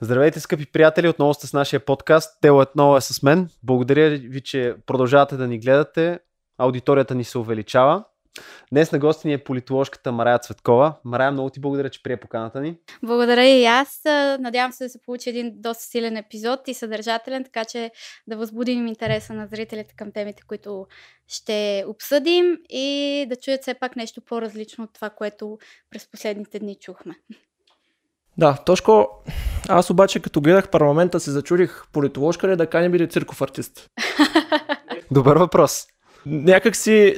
Здравейте, скъпи приятели, отново сте с нашия подкаст. Тело отново е с мен. Благодаря ви, че продължавате да ни гледате. Аудиторията ни се увеличава. Днес на гости ни е политоложката Марая Цветкова. Марая, много ти благодаря, че прие поканата ни. Благодаря и аз. Надявам се да се получи един доста силен епизод и съдържателен, така че да възбудим интереса на зрителите към темите, които ще обсъдим и да чуят все пак нещо по-различно от това, което през последните дни чухме. Да, Тошко, аз обаче като гледах парламента се зачурих политоложка ли да каним или цирков артист? Добър въпрос. Някак си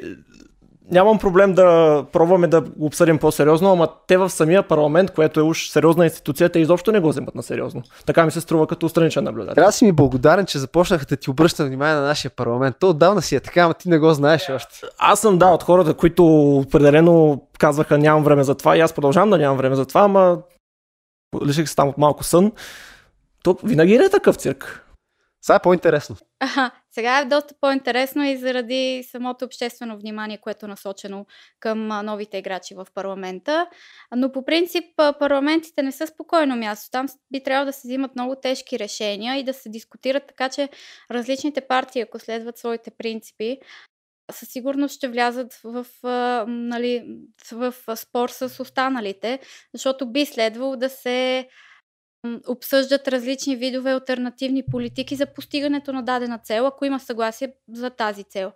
нямам проблем да пробваме да го обсъдим по-сериозно, ама те в самия парламент, което е уж сериозна институция, те изобщо не го вземат на сериозно. Така ми се струва като страничен наблюдател. Трябва да си ми благодарен, че започнаха да ти обръща внимание на нашия парламент. То отдавна си е така, ама ти не го знаеш още. Аз съм да от хората, които определено казваха нямам време за това и аз продължавам да нямам време за това, ама лиших се там от малко сън. То винаги е такъв цирк. Сега е по-интересно. Аха, сега е доста по-интересно и заради самото обществено внимание, което е насочено към новите играчи в парламента. Но по принцип парламентите не са спокойно място. Там би трябвало да се взимат много тежки решения и да се дискутират така, че различните партии, ако следват своите принципи, със сигурност ще влязат в, нали, в спор с останалите, защото би следвало да се обсъждат различни видове альтернативни политики за постигането на дадена цел, ако има съгласие за тази цел.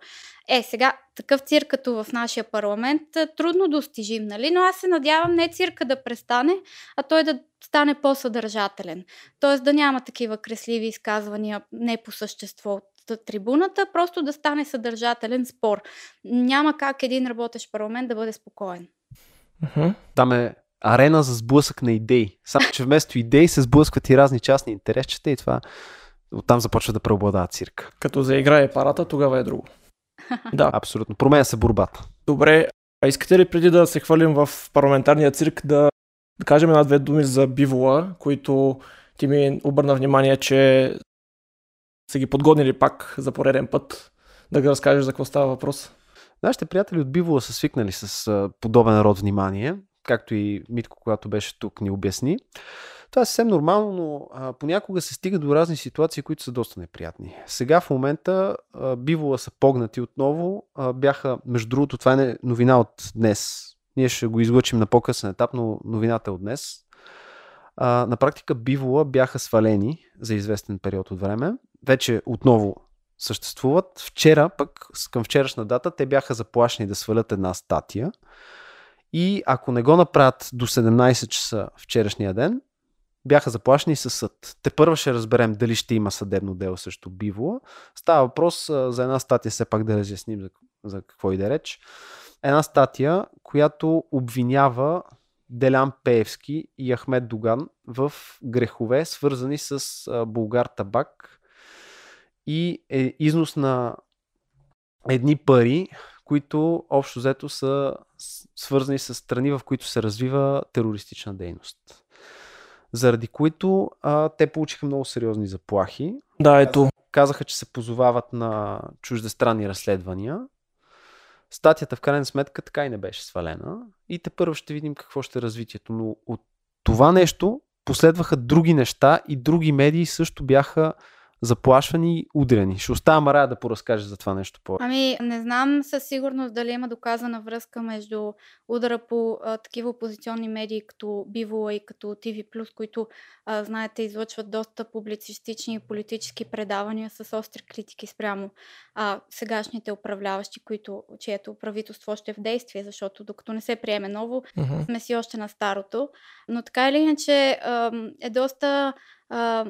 Е, сега, такъв цирк като в нашия парламент трудно достижим, нали? Но аз се надявам не цирка да престане, а той да стане по-съдържателен. Тоест да няма такива кресливи изказвания не по същество от трибуната, просто да стане съдържателен спор. Няма как един работещ парламент да бъде спокоен. Uh-huh. Там е арена за сблъсък на идеи. Само, че вместо идеи се сблъскват и разни частни интересчета и това оттам започва да преобладава цирк. Като заиграе парата, тогава е друго. да. Абсолютно. Променя се борбата. Добре, а искате ли преди да се хвалим в парламентарния цирк да, да кажем една-две думи за бивола, които ти ми обърна внимание, че са ги подгоднили пак за пореден път. Да ги разкажеш за какво става въпрос. Нашите приятели от Бивола са свикнали с подобен род внимание както и Митко, когато беше тук, ни обясни. Това е съвсем нормално, но а, понякога се стига до разни ситуации, които са доста неприятни. Сега в момента а, бивола са погнати отново. А, бяха, между другото, това е новина от днес. Ние ще го излъчим на по-късен етап, но новината е от днес. А, на практика бивола бяха свалени за известен период от време. Вече отново съществуват. Вчера, пък към вчерашна дата, те бяха заплашени да свалят една статия, и ако не го направят до 17 часа вчерашния ден, бяха заплашени със съд. Те първо ще разберем дали ще има съдебно дело срещу Бивола. Става въпрос за една статия, все пак да разясним за, за какво и да реч. Една статия, която обвинява Делян Пеевски и Ахмед Доган в грехове, свързани с Булгар Табак и е износ на едни пари, които общо взето са свързани с страни, в които се развива терористична дейност. Заради които а, те получиха много сериозни заплахи. Да, ето. Казаха, че се позовават на чуждестранни разследвания. Статията в крайна сметка така и не беше свалена. И те първо ще видим какво ще е развитието. Но от това нещо последваха други неща и други медии също бяха заплашвани и удрени. Ще оставя Марая да поразкаже за това нещо по Ами, не знам със сигурност дали има доказана връзка между удара по а, такива опозиционни медии като Бивола и като TV+, които, а, знаете, излъчват доста публицистични и политически предавания с остри критики спрямо а, сегашните управляващи, които, чието правителство още е в действие, защото докато не се приеме ново, uh-huh. сме си още на старото. Но така или иначе а, е доста а,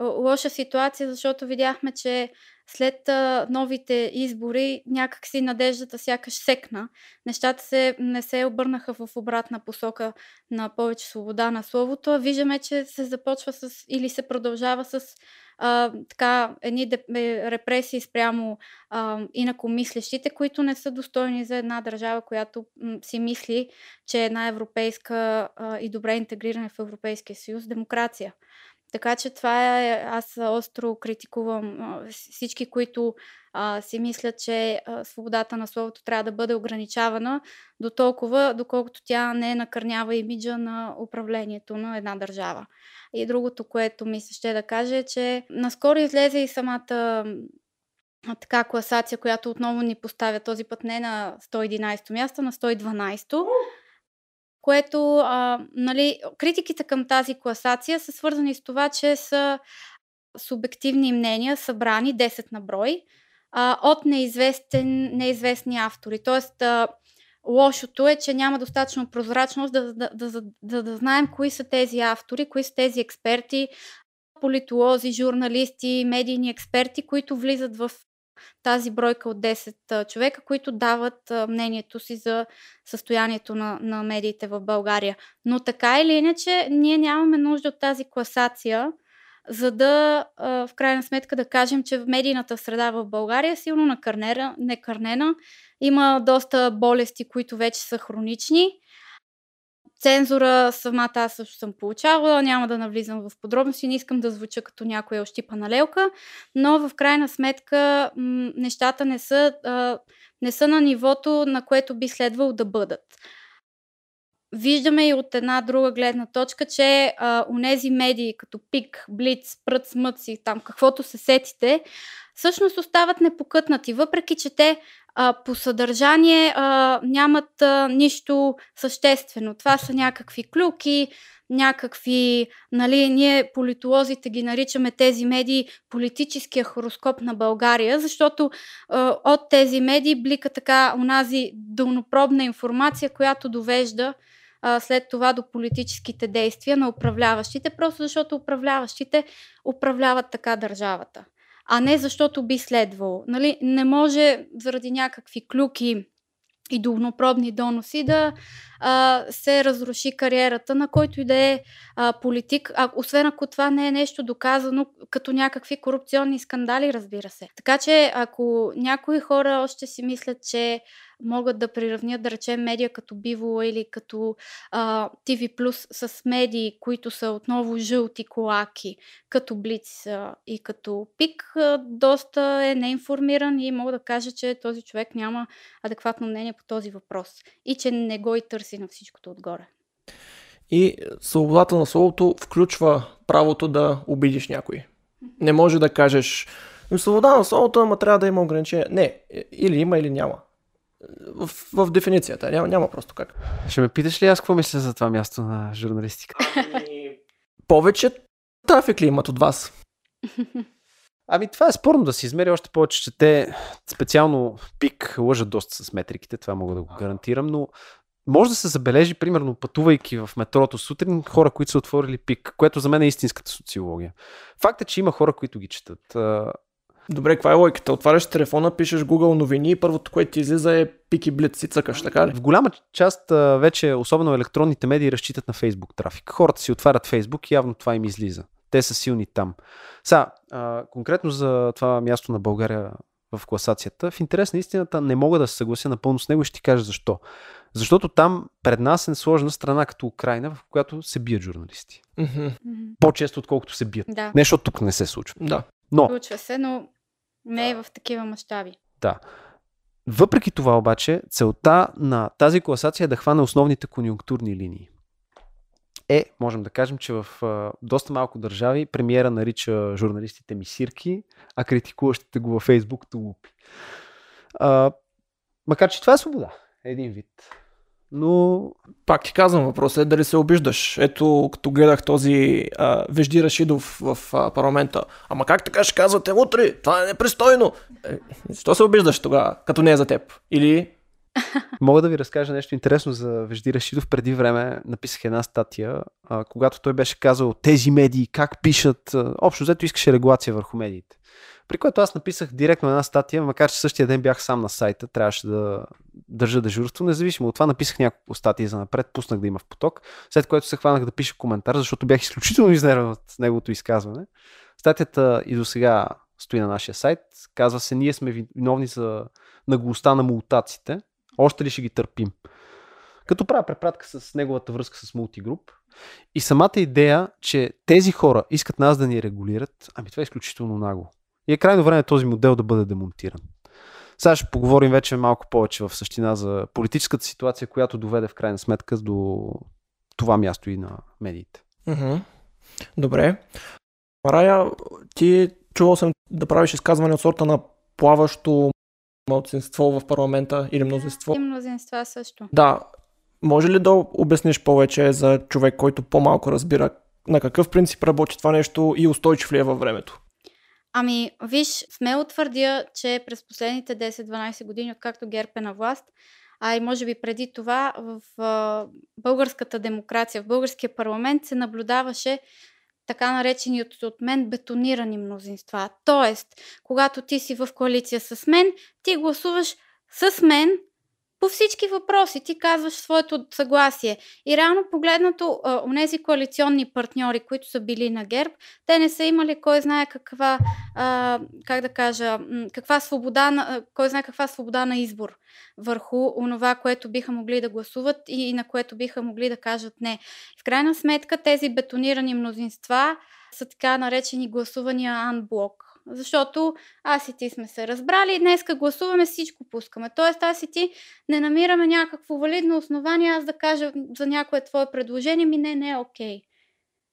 лоша ситуация, защото видяхме, че след а, новите избори някакси надеждата сякаш секна. Нещата се, не се обърнаха в обратна посока на повече свобода на словото, виждаме, че се започва с или се продължава с а, така, едни е, репресии спрямо а, инакомислещите, които не са достойни за една държава, която м, си мисли, че е една европейска а, и добре интегрирана в Европейския съюз демокрация. Така че това е, аз остро критикувам всички, които а, си мислят, че а, свободата на словото трябва да бъде ограничавана до толкова, доколкото тя не накърнява имиджа на управлението на една държава. И другото, което ми се ще да кажа е, че наскоро излезе и самата така класация, която отново ни поставя този път не на 111 място, на 112 което, а, нали, критиките към тази класация са свързани с това, че са субективни мнения, събрани 10 на брой, а, от неизвестен, неизвестни автори. Тоест, а, лошото е, че няма достатъчно прозрачност да, да, да, да, да, знаем кои са тези автори, кои са тези експерти, политолози, журналисти, медийни експерти, които влизат в тази бройка от 10 човека, които дават мнението си за състоянието на, на медиите в България. Но така или иначе, ние нямаме нужда от тази класация, за да в крайна сметка да кажем, че медийната среда в България е силно накърнена, некърнена. Има доста болести, които вече са хронични Цензура самата аз също съм получавала, няма да навлизам в подробности, не искам да звуча като някоя ощипана лелка, но в крайна сметка м- нещата не са, а, не са на нивото, на което би следвало да бъдат. Виждаме и от една друга гледна точка, че а, унези медии като Пик, Блиц, Прът, Смъци, там каквото се сетите, всъщност остават непокътнати, въпреки че те а, по съдържание а, нямат а, нищо съществено. Това са някакви клюки, някакви, нали, ние политолозите ги наричаме тези медии политическия хороскоп на България, защото а, от тези медии блика така онази дълнопробна информация, която довежда след това до политическите действия на управляващите, просто защото управляващите управляват така държавата а не защото би следвало. Нали? Не може заради някакви клюки и долнопробни доноси да а, се разруши кариерата на който и да е а, политик, а, освен ако това не е нещо доказано като някакви корупционни скандали, разбира се. Така че ако някои хора още си мислят, че могат да приравнят, да речем, медия като Бивола или като а, TV с медии, които са отново жълти колаки, като Блиц и като Пик, а, доста е неинформиран и мога да кажа, че този човек няма адекватно мнение по този въпрос и че не го и търси на всичкото отгоре. И свободата на словото включва правото да обидиш някой. Не може да кажеш, свобода на словото, ама трябва да има ограничения. Не, или има, или няма в, в дефиницията. Няма, няма просто как. Ще ме питаш ли аз какво мисля за това място на журналистика? Повече трафик ли имат от вас? Ами това е спорно да се измери още повече, че те специално пик лъжат доста с метриките, това мога да го гарантирам, но може да се забележи, примерно, пътувайки в метрото сутрин, хора, които са отворили пик, което за мен е истинската социология. Факт е, че има хора, които ги четат. Добре, каква е логиката? Отваряш телефона, пишеш Google новини и първото, което ти излиза е пики блиц и цъкаш, така ли? В голяма част вече, особено електронните медии, разчитат на Facebook трафик. Хората си отварят Facebook и явно това им излиза. Те са силни там. Са, конкретно за това място на България в класацията, в интерес на истината не мога да се съглася напълно с него и ще ти кажа защо. Защото там пред нас е сложна страна като Украина, в която се бият журналисти. Mm-hmm. По-често, отколкото се бият. Да. Не, защото тук не се случва. Да. Но, Случва се, но не е в такива мащаби. Да. Въпреки това обаче, целта на тази класация е да хване основните конюнктурни линии. Е, можем да кажем, че в а, доста малко държави премиера нарича журналистите мисирки, а критикуващите го във Фейсбук тулупи. А, макар, че това е свобода. Един вид но... Пак ти казвам, въпросът е дали се обиждаш. Ето, като гледах този а, Вежди Рашидов в а, парламента. Ама как така ще казвате утре? Това е непристойно. Е, защо се обиждаш тогава, като не е за теб? Или... Мога да ви разкажа нещо интересно за Вежди Рашидов. Преди време написах една статия, а, когато той беше казал тези медии как пишат. Общо взето искаше регулация върху медиите. При което аз написах директно една статия, макар че същия ден бях сам на сайта, трябваше да държа дежурство. Независимо от това, написах няколко статии за напред, пуснах да има в поток, след което се хванах да пиша коментар, защото бях изключително изнервен от неговото изказване. Статията и до сега стои на нашия сайт. Казва се, ние сме виновни за наглостта на мултаците. Още ли ще ги търпим? Като правя препратка с неговата връзка с мултигруп, И самата идея, че тези хора искат нас да ни регулират, ами това е изключително нагло. И е крайно време този модел да бъде демонтиран. Сега ще поговорим вече малко повече в същина за политическата ситуация, която доведе в крайна сметка до това място и на медиите. Mm-hmm. Добре. Рая, ти чувал съм да правиш изказване от сорта на плаващо мълцинство в парламента или мнозинство. И мнозинства също. Да. Може ли да обясниш повече за човек, който по-малко разбира на какъв принцип работи това нещо и устойчив ли е във времето? Ами, виж, смело твърдя, че през последните 10-12 години, откакто ГЕРБ е на власт, а и може би преди това в а, българската демокрация, в българския парламент се наблюдаваше така наречени от, от мен бетонирани мнозинства. Тоест, когато ти си в коалиция с мен, ти гласуваш с мен по всички въпроси ти казваш своето съгласие. И реално погледнато, у нези коалиционни партньори, които са били на ГЕРБ, те не са имали кой знае каква, а, как да кажа, каква свобода, на, кой знае каква свобода на избор върху онова, което биха могли да гласуват и на което биха могли да кажат не. В крайна сметка тези бетонирани мнозинства са така наречени гласувания анблок защото аз и ти сме се разбрали и днеска гласуваме, всичко пускаме. Тоест аз и ти не намираме някакво валидно основание аз да кажа за някое твое предложение, ми не, не е окей.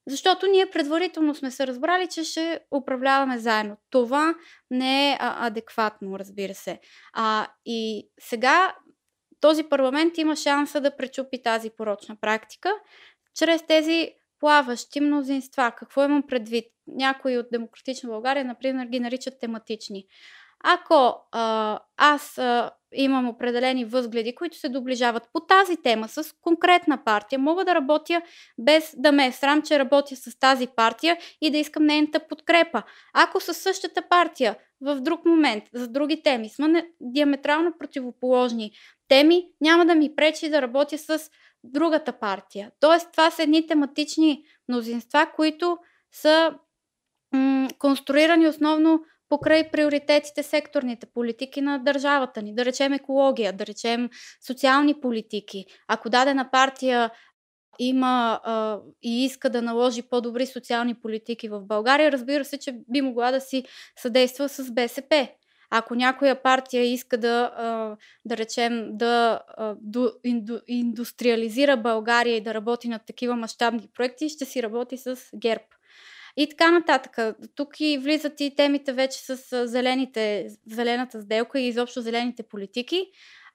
Защото ние предварително сме се разбрали, че ще управляваме заедно. Това не е а, адекватно, разбира се. А, и сега този парламент има шанса да пречупи тази порочна практика чрез тези плаващи мнозинства. Какво имам предвид? Някои от Демократична България, например, ги наричат тематични. Ако а, аз а, имам определени възгледи, които се доближават по тази тема с конкретна партия, мога да работя без да ме е срам, че работя с тази партия и да искам нейната подкрепа. Ако със същата партия в друг момент, за други теми, сме диаметрално противоположни теми, няма да ми пречи да работя с другата партия. Тоест, това са едни тематични мнозинства, които са м- конструирани основно покрай приоритетите, секторните политики на държавата ни. Да речем екология, да речем социални политики. Ако дадена партия има а, и иска да наложи по-добри социални политики в България, разбира се, че би могла да си съдейства с БСП. Ако някоя партия иска да, да речем, да индустриализира България и да работи над такива мащабни проекти, ще си работи с ГЕРБ. И така нататък. Тук и влизат и темите вече с зелените, зелената сделка и изобщо зелените политики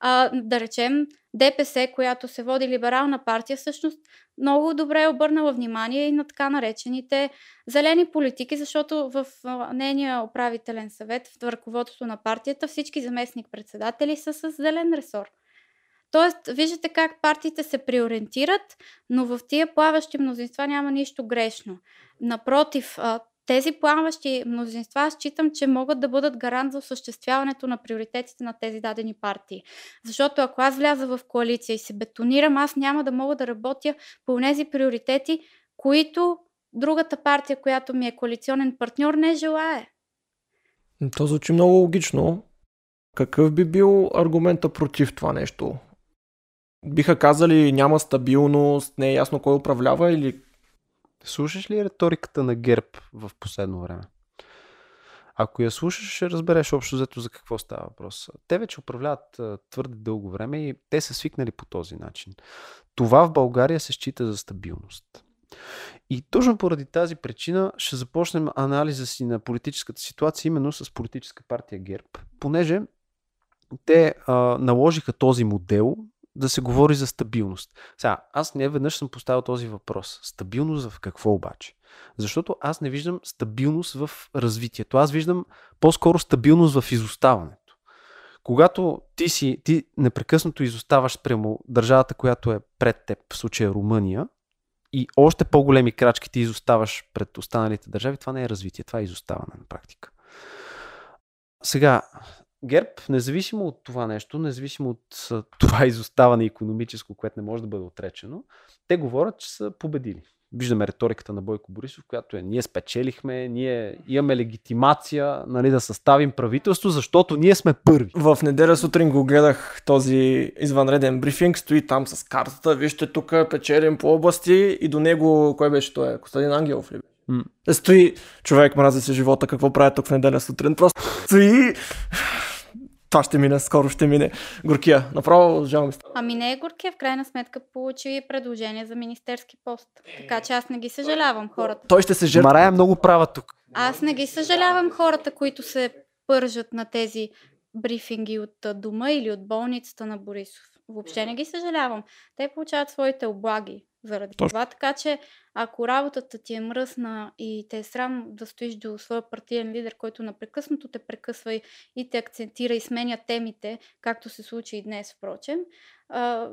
а, да речем, ДПС, която се води либерална партия, всъщност много добре е обърнала внимание и на така наречените зелени политики, защото в нейния управителен съвет, в ръководството на партията, всички заместник-председатели са с зелен ресор. Тоест, виждате как партиите се приориентират, но в тия плаващи мнозинства няма нищо грешно. Напротив, тези плаващи мнозинства считам, че могат да бъдат гарант за осъществяването на приоритетите на тези дадени партии. Защото ако аз вляза в коалиция и се бетонирам, аз няма да мога да работя по тези приоритети, които другата партия, която ми е коалиционен партньор, не желае. То звучи много логично. Какъв би бил аргумента против това нещо? Биха казали няма стабилност, не е ясно кой управлява или Слушаш ли риториката на ГЕРБ в последно време? Ако я слушаш, ще разбереш общо взето за какво става въпрос. Те вече управляват твърде дълго време и те са свикнали по този начин. Това в България се счита за стабилност. И точно поради тази причина ще започнем анализа си на политическата ситуация именно с политическа партия ГЕРБ, понеже те а, наложиха този модел да се говори за стабилност. Сега, аз не веднъж съм поставил този въпрос. Стабилност в какво обаче? Защото аз не виждам стабилност в развитието. Аз виждам по-скоро стабилност в изоставането. Когато ти си, ти непрекъснато изоставаш прямо държавата, която е пред теб, в случая Румъния, и още по-големи крачки ти изоставаш пред останалите държави, това не е развитие, това е изоставане на практика. Сега, ГЕРБ, независимо от това нещо, независимо от това изоставане економическо, което не може да бъде отречено, те говорят, че са победили. виждаме риториката на Бойко Борисов, която е ние спечелихме, ние имаме легитимация нали, да съставим правителство, защото ние сме първи. В неделя сутрин го гледах този извънреден брифинг, стои там с картата, вижте тук печелим по области и до него, кой беше той? Костадин Ангелов ли? Mm. Стои човек, мрази се живота, какво прави тук в неделя сутрин, просто стои това ще мине, скоро ще мине. Горкия, направо жалко Ами не е Горкия, в крайна сметка получи предложение за министерски пост. Така че аз не ги съжалявам хората. Той ще се жертва. Марая е много права тук. Аз не ги съжалявам хората, които се пържат на тези брифинги от дома или от болницата на Борисов. Въобще не ги съжалявам. Те получават своите облаги заради Точно. това. Така че, ако работата ти е мръсна и те е срам да стоиш до своя партиен лидер, който напрекъснато те прекъсва и, и те акцентира и сменя темите, както се случи и днес, впрочем, а,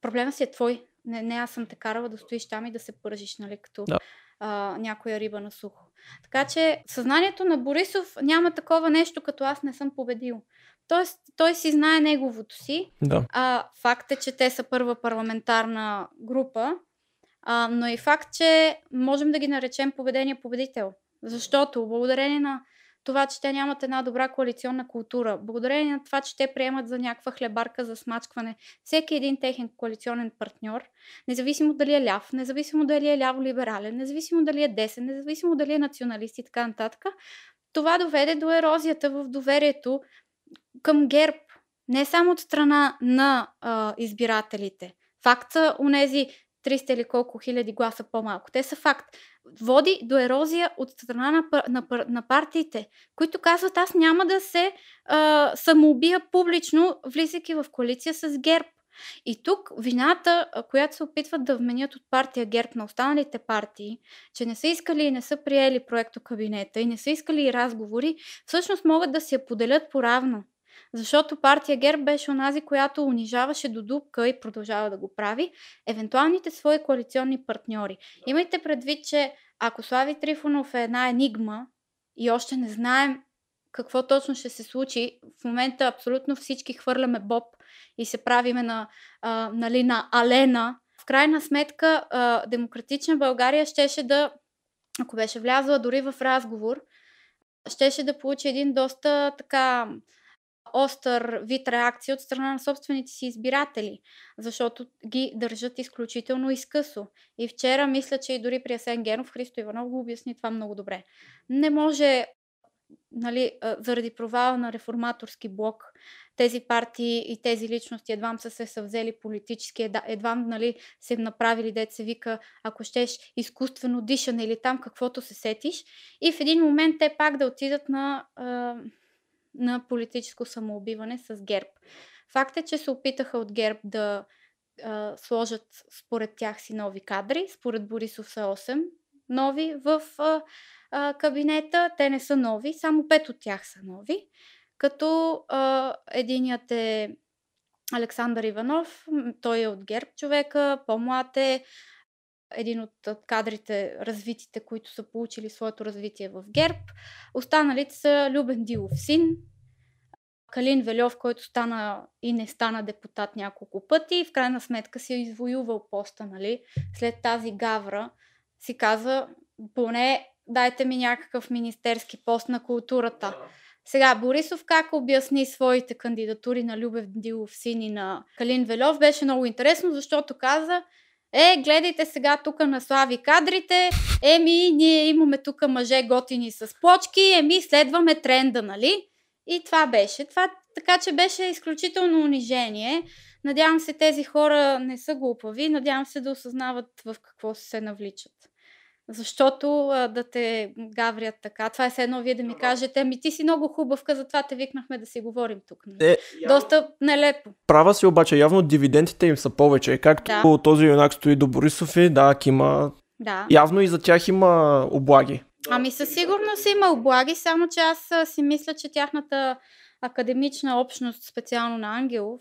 проблема си е твой. Не, не аз съм те карала да стоиш там и да се пържиш, нали, като да. а, някоя риба на сухо. Така че съзнанието на Борисов няма такова нещо, като аз не съм победил. Тоест, той си знае неговото си. Да. А, факт е, че те са първа парламентарна група, а, но и факт, че можем да ги наречем поведение победител. Защото благодарение на това, че те нямат една добра коалиционна култура, благодарение на това, че те приемат за някаква хлебарка за смачкване всеки един техен коалиционен партньор, независимо дали е ляв, независимо дали е ляво-либерален, независимо дали е десен, независимо дали е националист и така нататък, това доведе до ерозията в доверието към ГЕРБ. Не само от страна на а, избирателите. Факт са унези 300 или колко хиляди гласа по-малко. Те са факт. Води до ерозия от страна на, на, на партиите, които казват аз няма да се а, самоубия публично, влизайки в коалиция с ГЕРБ. И тук вината, която се опитват да вменят от партия ГЕРБ на останалите партии, че не са искали и не са приели проекто кабинета и не са искали и разговори, всъщност могат да се поделят поравно. Защото партия ГЕРБ беше онази, която унижаваше до дупка и продължава да го прави евентуалните свои коалиционни партньори. Имайте предвид, че ако Слави Трифонов е една енигма и още не знаем какво точно ще се случи, в момента абсолютно всички хвърляме Боб и се правиме на, а, нали, на Алена. В крайна сметка, а, Демократична България щеше да, ако беше влязла дори в разговор, щеше да получи един доста така остър вид реакция от страна на собствените си избиратели, защото ги държат изключително изкъсо. И вчера мисля, че и дори при Асен Генов Христо Иванов го обясни това много добре. Не може нали, заради провала на реформаторски блок, тези партии и тези личности едвам са се съвзели политически, едвам нали, се направили, се вика, ако щеш, изкуствено дишане или там каквото се сетиш. И в един момент те пак да отидат на на политическо самоубиване с ГЕРБ. Факт е, че се опитаха от ГЕРБ да а, сложат според тях си нови кадри. Според Борисов са 8 нови в а, а, кабинета. Те не са нови, само 5 от тях са нови. Като а, единият е Александър Иванов, той е от ГЕРБ човека, по-млад е, един от кадрите, развитите, които са получили своето развитие в ГЕРБ. Останалите са Любен Дилов син, Калин Велев, който стана и не стана депутат няколко пъти и в крайна сметка си е извоювал поста, нали? След тази гавра си каза, поне дайте ми някакъв министерски пост на културата. Сега, Борисов как обясни своите кандидатури на Любев Дилов син и на Калин Велев беше много интересно, защото каза, е, гледайте сега тук на слави кадрите, еми, ние имаме тук мъже готини с плочки, еми, следваме тренда, нали? И това беше. Това, така че беше изключително унижение. Надявам се тези хора не са глупави, надявам се да осъзнават в какво се навличат. Защото а, да те гаврят така. Това е все едно вие да ми кажете, ами ти си много хубавка, затова те викнахме да си говорим тук. Е, Доста нелепо. Права си обаче, явно дивидендите им са повече. Както да. този юнак стои до Борисов и да, има... Да. Явно и за тях има облаги. Ами със сигурност има облаги, само че аз си мисля, че тяхната академична общност, специално на Ангелов,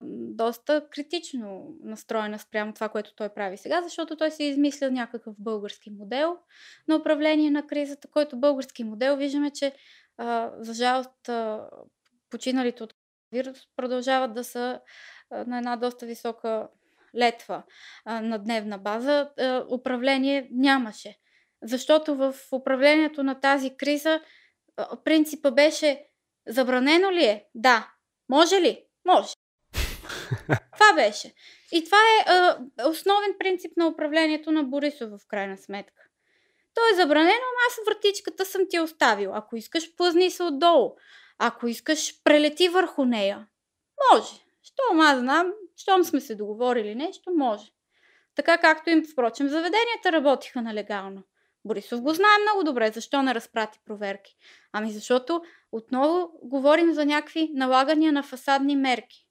доста критично настроена спрямо това, което той прави сега, защото той си измисля някакъв български модел на управление на кризата, който български модел виждаме, че за жалост починалите от вирус продължават да са на една доста висока летва на дневна база, управление нямаше. Защото в управлението на тази криза а, принципа беше забранено ли е? Да. Може ли? Може. Това беше. И това е а, основен принцип на управлението на Борисов в крайна сметка. То е забранено, ама аз вратичката съм ти оставил. Ако искаш, плъзни се отдолу. Ако искаш, прелети върху нея. Може. Щом аз знам, щом сме се договорили нещо, може. Така както им, впрочем, заведенията работиха нелегално. Борисов го знае много добре, защо не разпрати проверки. Ами защото отново говорим за някакви налагания на фасадни мерки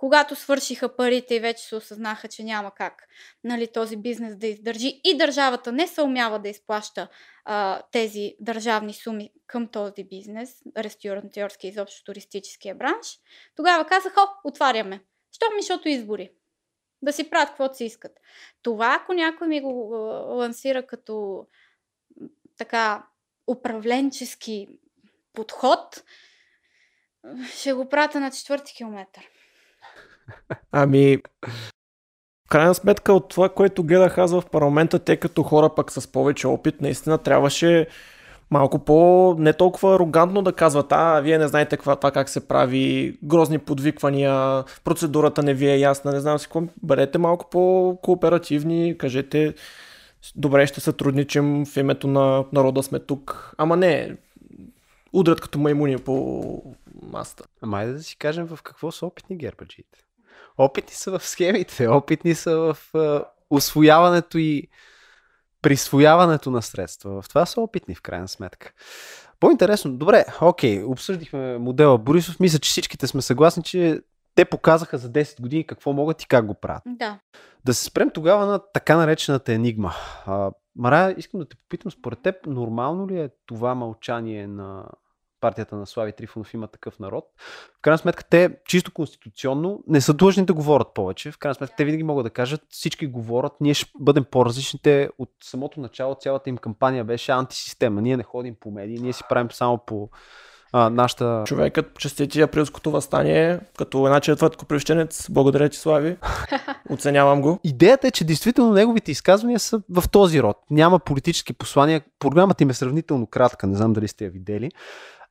когато свършиха парите и вече се осъзнаха, че няма как нали, този бизнес да издържи и държавата не се умява да изплаща а, тези държавни суми към този бизнес, ресторантьорски и изобщо туристическия бранш, тогава казаха, отваряме. Що ми, защото избори. Да си правят каквото си искат. Това, ако някой ми го лансира като така управленчески подход, ще го прата на четвърти километър. Ами, в крайна сметка от това, което гледах аз в парламента, те като хора пък с повече опит, наистина трябваше малко по не толкова арогантно да казват, а, вие не знаете каква, това как се прави, грозни подвиквания, процедурата не ви е ясна, не знам си какво. Бъдете малко по-кооперативни, кажете, добре ще сътрудничим в името на народа сме тук. Ама не, удрят като маймуни по масата. Ама да си кажем в какво са опитни гербаджиите. Опитни са в схемите, опитни са в освояването и присвояването на средства. В това са опитни в крайна сметка. По-интересно, добре, окей, обсъждихме модела Борисов. Мисля, че всичките сме съгласни, че те показаха за 10 години какво могат и как го правят. Да. Да се спрем тогава на така наречената енигма. А, Мара, искам да те попитам, според теб, нормално ли е това мълчание на партията на Слави Трифонов има такъв народ. В крайна сметка те чисто конституционно не са длъжни да говорят повече. В крайна сметка те винаги могат да кажат, всички говорят, ние ще бъдем по-различните. От самото начало цялата им кампания беше антисистема. Ние не ходим по медии, ние си правим само по а, нашата... Човекът честити априлското възстание като една четвърт копривщенец. Благодаря ти, Слави. Оценявам го. Идеята е, че действително неговите изказвания са в този род. Няма политически послания. Програмата им е сравнително кратка, не знам дали сте я видели.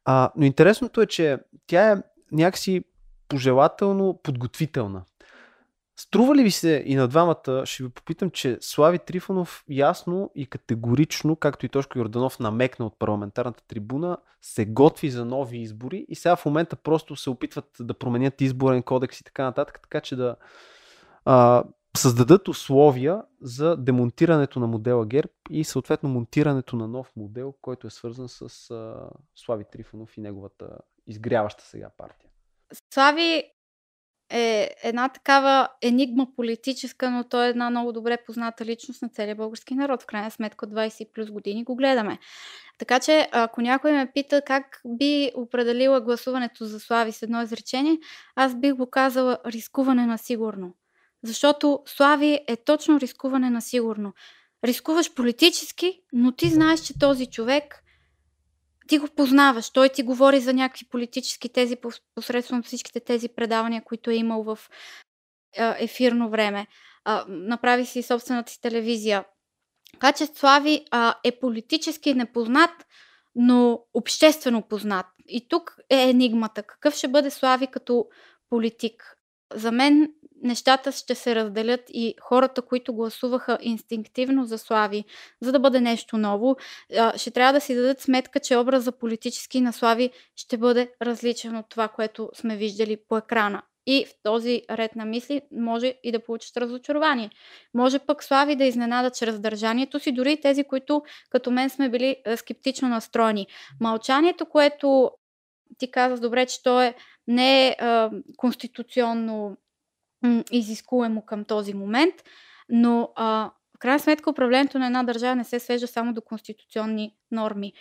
А, но интересното е, че тя е някакси пожелателно подготвителна. Струва ли ви се и на двамата, ще ви попитам, че Слави Трифонов ясно и категорично, както и Тошко Йорданов намекна от парламентарната трибуна, се готви за нови избори и сега в момента просто се опитват да променят изборен кодекс и така нататък, така че да а, създадат условия за демонтирането на модела ГЕРБ и съответно монтирането на нов модел, който е свързан с а, Слави Трифонов и неговата изгряваща сега партия. Слави е една такава енигма политическа, но той е една много добре позната личност на целия български народ. В крайна сметка от 20 плюс години го гледаме. Така че, ако някой ме пита как би определила гласуването за Слави с едно изречение, аз бих го казала рискуване на сигурно. Защото Слави е точно рискуване на сигурно. Рискуваш политически, но ти знаеш, че този човек ти го познаваш. Той ти говори за някакви политически тези посредством всичките тези предавания, които е имал в ефирно време. Направи си собствената си телевизия. Така че Слави е политически непознат, но обществено познат. И тук е енигмата. Какъв ще бъде Слави като политик? За мен нещата ще се разделят и хората, които гласуваха инстинктивно за Слави, за да бъде нещо ново, ще трябва да си дадат сметка, че образа политически на Слави ще бъде различен от това, което сме виждали по екрана. И в този ред на мисли може и да получат разочарование. Може пък Слави да изненада чрез държанието си, дори тези, които като мен сме били скептично настроени. Мълчанието, което ти каза добре, че то е не е конституционно изискуемо към този момент, но а, в крайна сметка управлението на една държава не се свежда само до конституционни норми.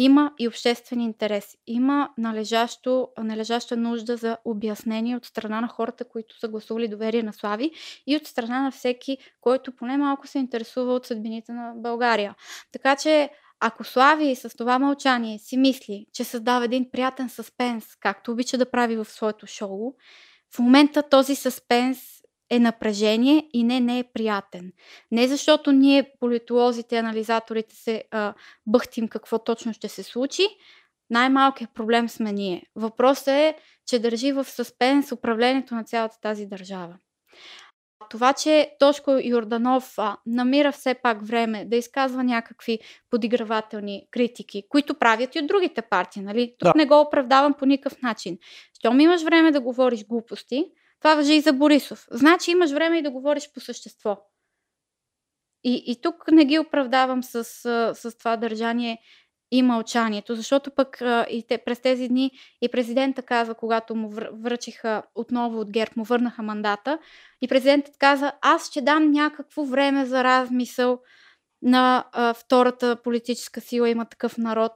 Има и обществен интерес. Има належащо, належаща нужда за обяснение от страна на хората, които са гласували доверие на Слави и от страна на всеки, който поне малко се интересува от съдбините на България. Така че ако Слави с това мълчание си мисли, че създава един приятен съспенс, както обича да прави в своето шоу, в момента този съспенс е напрежение и не, не е приятен. Не защото ние, политолозите, анализаторите, се а, бъхтим какво точно ще се случи, най-малкият проблем сме ние. Въпросът е, че държи в съспенс управлението на цялата тази държава. Това, че Тошко Йорданов а, намира все пак време да изказва някакви подигравателни критики, които правят и от другите партии, нали? Тук да. не го оправдавам по никакъв начин. Щом имаш време да говориш глупости, това въжи и за Борисов. Значи имаш време и да говориш по същество. И, и тук не ги оправдавам с, с това държание и мълчанието, защото пък и те, през тези дни и президента каза, когато му връчиха отново от ГЕРБ, му върнаха мандата, и президентът каза, аз ще дам някакво време за размисъл на а, втората политическа сила, има такъв народ.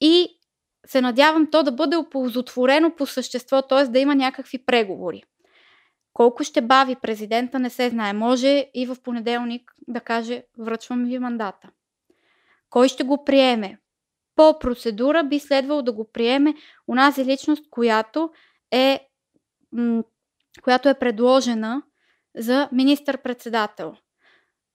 И се надявам то да бъде оползотворено по същество, т.е. да има някакви преговори. Колко ще бави президента, не се знае. Може и в понеделник да каже, връчвам ви мандата. Кой ще го приеме? По процедура би следвало да го приеме унази личност, която е, м- която е предложена за министър-председател.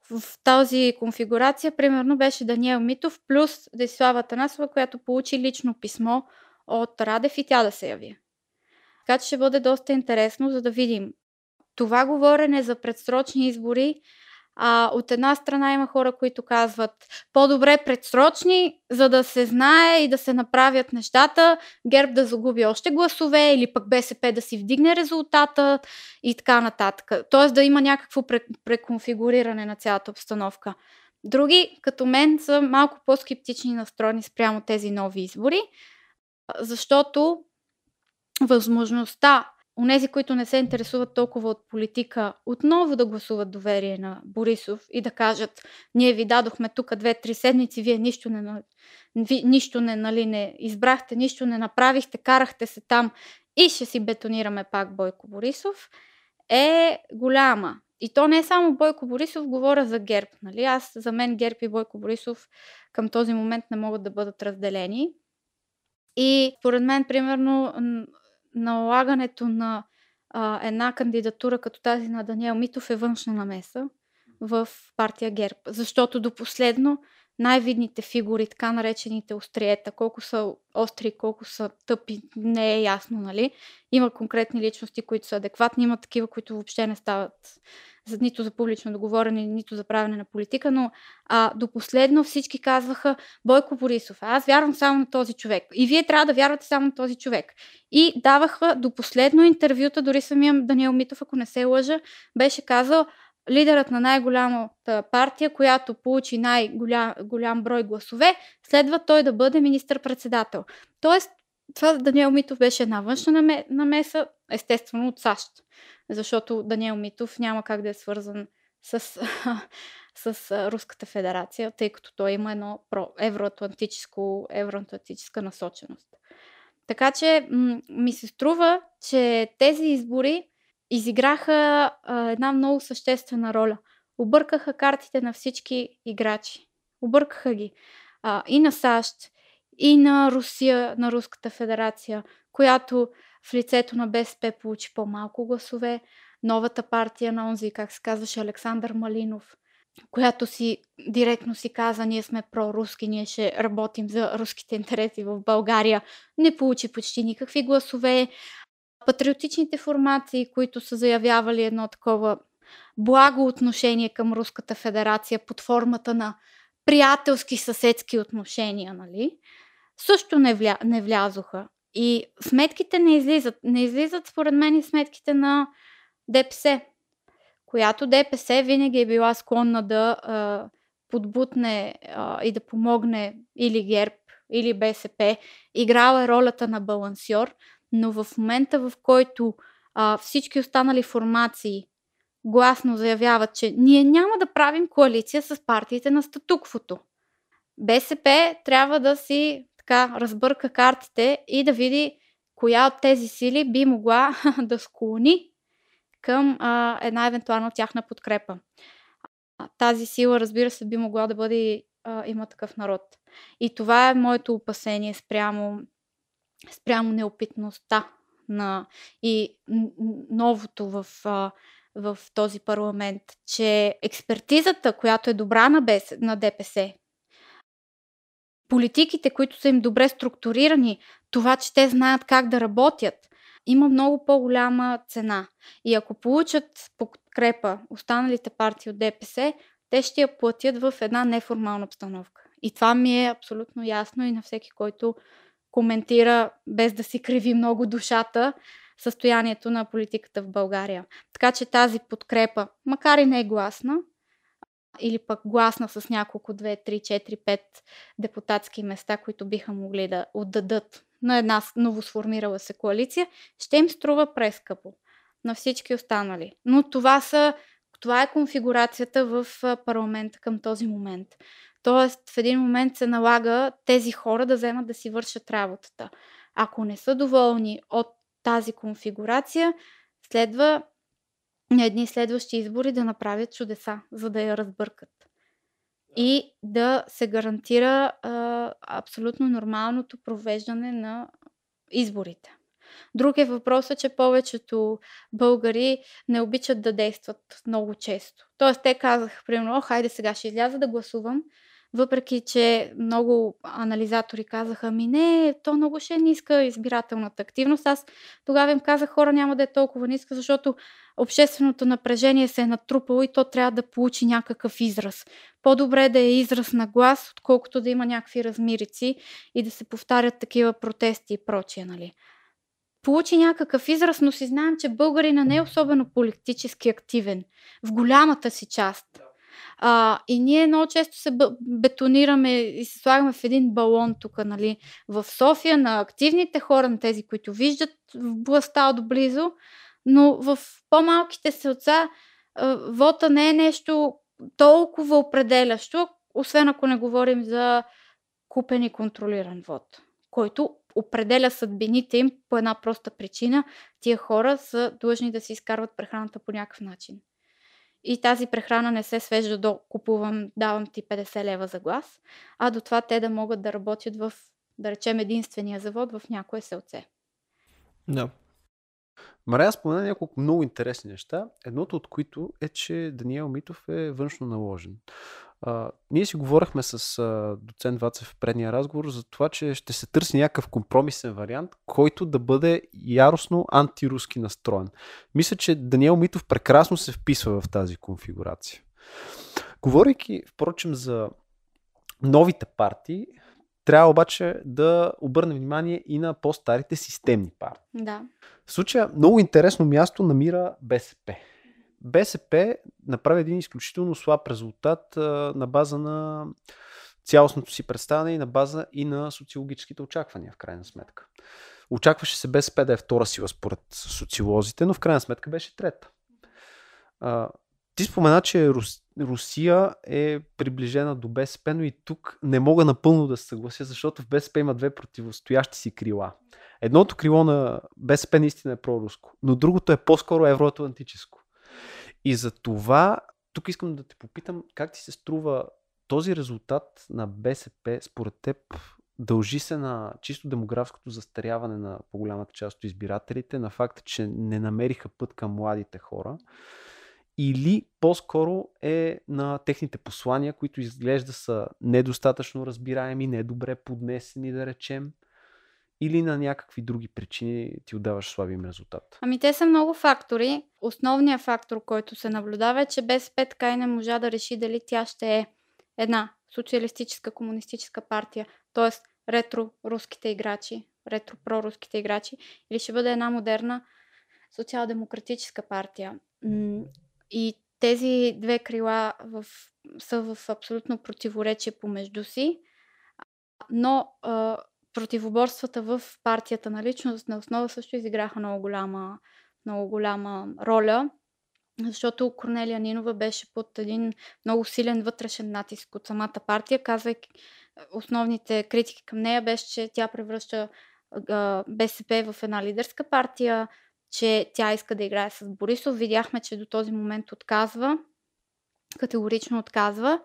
В тази конфигурация, примерно, беше Даниел Митов плюс Десислава Танасова, която получи лично писмо от Радев и тя да се яви. Така че ще бъде доста интересно, за да видим това говорене за предсрочни избори, а, от една страна има хора, които казват по-добре предсрочни, за да се знае и да се направят нещата, ГЕРБ да загуби още гласове или пък БСП да си вдигне резултата и така нататък. Тоест да има някакво преконфигуриране на цялата обстановка. Други, като мен, са малко по-скептични настроени спрямо тези нови избори, защото възможността онези, които не се интересуват толкова от политика, отново да гласуват доверие на Борисов и да кажат, ние ви дадохме тук две-три седмици, вие нищо не, ви, нищо не, нали, не избрахте, нищо не направихте, карахте се там и ще си бетонираме пак Бойко Борисов, е голяма. И то не е само Бойко Борисов, говоря за ГЕРБ. Нали? Аз, за мен ГЕРБ и Бойко Борисов към този момент не могат да бъдат разделени. И според мен, примерно, налагането на а, една кандидатура като тази на Даниел Митов е външна намеса в партия ГЕРБ. Защото до последно най-видните фигури, така наречените остриета, колко са остри, колко са тъпи, не е ясно, нали? Има конкретни личности, които са адекватни, има такива, които въобще не стават за нито за публично договорене, нито за правене на политика, но а, до последно всички казваха Бойко Борисов. Аз вярвам само на този човек. И вие трябва да вярвате само на този човек. И даваха до последно интервюта, дори самия Даниел Митов, ако не се лъжа, беше казал лидерът на най-голямата партия, която получи най-голям брой гласове, следва той да бъде министър-председател. Тоест, това Даниел Митов беше една външна намеса, естествено от САЩ, защото Даниел Митов няма как да е свързан с, с Руската федерация, тъй като той има едно евроатлантическо, евроатлантическа насоченост. Така че м- ми се струва, че тези избори изиграха а, една много съществена роля. Объркаха картите на всички играчи. Объркаха ги. А, и на САЩ, и на Русия, на Руската федерация, която в лицето на БСП получи по-малко гласове. Новата партия на онзи, как се казваше, Александър Малинов, която си директно си каза, ние сме проруски, ние ще работим за руските интереси в България, не получи почти никакви гласове. Патриотичните формации, които са заявявали едно такова благо отношение към Руската федерация под формата на приятелски съседски отношения, нали? също не, вля, не влязоха. И сметките не излизат. Не излизат, според мен, и сметките на ДПС, която ДПС винаги е била склонна да а, подбутне а, и да помогне или ГЕРБ, или БСП. Играла е ролята на балансьор, но в момента, в който а, всички останали формации гласно заявяват, че ние няма да правим коалиция с партиите на статуквото. БСП трябва да си така разбърка картите и да види коя от тези сили би могла да склони към а, една евентуална тяхна подкрепа. Тази сила, разбира се, би могла да бъде а, има такъв народ. И това е моето опасение спрямо, спрямо неопитността на и новото в, в този парламент, че експертизата, която е добра на, БС, на ДПС, политиките, които са им добре структурирани, това, че те знаят как да работят, има много по-голяма цена. И ако получат подкрепа останалите партии от ДПС, те ще я платят в една неформална обстановка. И това ми е абсолютно ясно и на всеки, който коментира, без да си криви много душата, състоянието на политиката в България. Така че тази подкрепа, макар и не е гласна, или пък гласна с няколко 2, 3, 4, 5 депутатски места, които биха могли да отдадат на една новосформирала се коалиция, ще им струва прескъпо на всички останали. Но това, са, това е конфигурацията в парламента към този момент. Тоест, в един момент се налага тези хора да вземат да си вършат работата. Ако не са доволни от тази конфигурация, следва на едни следващи избори да направят чудеса, за да я разбъркат. И да се гарантира а, абсолютно нормалното провеждане на изборите. Друг е въпросът, че повечето българи не обичат да действат много често. Тоест, те казаха, примерно, хайде сега ще изляза да гласувам, въпреки, че много анализатори казаха, ми не, то много ще е ниска избирателната активност. Аз тогава им казах, хора няма да е толкова ниска, защото общественото напрежение се е натрупало и то трябва да получи някакъв израз. По-добре да е израз на глас, отколкото да има някакви размирици и да се повтарят такива протести и прочие, нали. Получи някакъв израз, но си знаем, че българина не е особено политически активен. В голямата си част. А, и ние много често се бетонираме и се слагаме в един балон тук, нали, в София, на активните хора, на тези, които виждат в властта отблизо, но в по-малките селца вота не е нещо толкова определящо, освен ако не говорим за купен и контролиран вод, който определя съдбините им по една проста причина. Тия хора са длъжни да си изкарват прехраната по някакъв начин. И тази прехрана не се свежда до купувам, давам ти 50 лева за глас, а до това те да могат да работят в, да речем, единствения завод в някое селце. Да. Мария спомена няколко много интересни неща, едното от които е, че Даниел Митов е външно наложен. А, ние си говорихме с а, доцент Вацев в предния разговор за това, че ще се търси някакъв компромисен вариант, който да бъде яростно антируски настроен. Мисля, че Даниел Митов прекрасно се вписва в тази конфигурация. Говорейки, впрочем, за новите партии, трябва обаче да обърнем внимание и на по-старите системни партии. Да. В случая много интересно място намира БСП. БСП направи един изключително слаб резултат а, на база на цялостното си представяне и на база и на социологическите очаквания, в крайна сметка. Очакваше се БСП да е втора сила според социолозите, но в крайна сметка беше трета. А, ти спомена, че Рус, Русия е приближена до БСП, но и тук не мога напълно да се съглася, защото в БСП има две противостоящи си крила. Едното крило на БСП наистина е проруско, но другото е по-скоро евроатлантическо. И за това тук искам да те попитам как ти се струва този резултат на БСП според теб дължи се на чисто демографското застаряване на по-голямата част от избирателите, на факта, че не намериха път към младите хора, или по-скоро е на техните послания, които изглежда са недостатъчно разбираеми, недобре поднесени, да речем, или на някакви други причини ти отдаваш слабим резултат? Ами те са много фактори. Основният фактор, който се наблюдава е, че БСП така и не можа да реши дали тя ще е една социалистическа комунистическа партия, т.е. ретро-руските играчи, ретро-проруските играчи, или ще бъде една модерна социал-демократическа партия. И тези две крила в, са в абсолютно противоречие помежду си, но противоборствата в партията на личност на основа също изиграха много голяма, много голяма роля, защото Корнелия Нинова беше под един много силен вътрешен натиск от самата партия, казвайки основните критики към нея беше, че тя превръща БСП в една лидерска партия, че тя иска да играе с Борисов. Видяхме, че до този момент отказва, категорично отказва.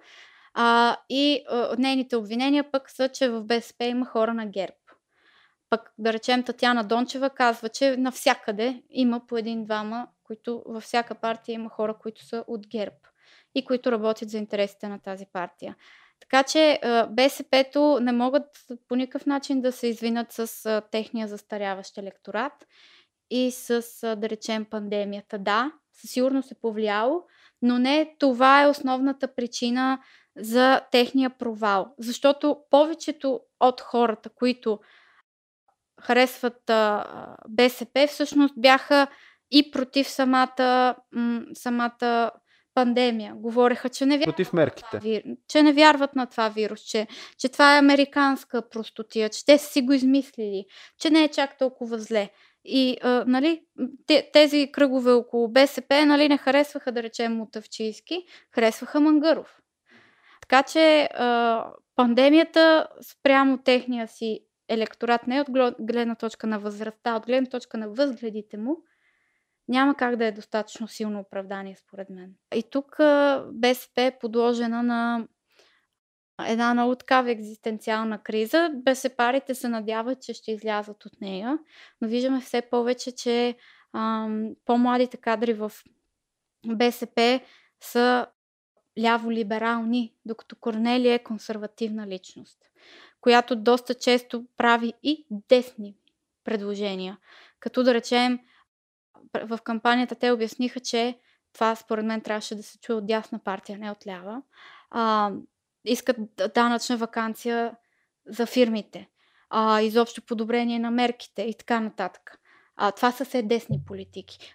А, и а, нейните обвинения пък са, че в БСП има хора на ГЕРБ. Пък, да речем, Татяна Дончева казва, че навсякъде има по един-двама, които във всяка партия има хора, които са от ГЕРБ и които работят за интересите на тази партия. Така че БСП-то не могат по никакъв начин да се извинат с техния застаряващ електорат и с, да речем, пандемията. Да, със сигурност е повлияло, но не това е основната причина за техния провал. Защото повечето от хората, които харесват а, БСП, всъщност бяха и против самата, м- самата пандемия. Говореха, че не вярват, Против мерките. вир... че не вярват на това вирус, че, че това е американска простотия, че те са си го измислили, че не е чак толкова зле. И а, нали, те, тези кръгове около БСП нали, не харесваха, да речем, Мутавчийски, харесваха Мангаров. Така че а, пандемията спрямо техния си електорат не от гледна точка на възрастта, от гледна точка на възгледите му, няма как да е достатъчно силно оправдание, според мен. И тук БСП е подложена на една много такава екзистенциална криза. БСП-арите се надяват, че ще излязат от нея, но виждаме все повече, че ам, по-младите кадри в БСП са ляво-либерални, докато Корнелия е консервативна личност, която доста често прави и десни предложения. Като да речем, в кампанията те обясниха, че това според мен трябваше да се чуе от дясна партия, не от лява. А, искат данъчна вакансия за фирмите, а, изобщо подобрение на мерките и така нататък. А, това са все десни политики.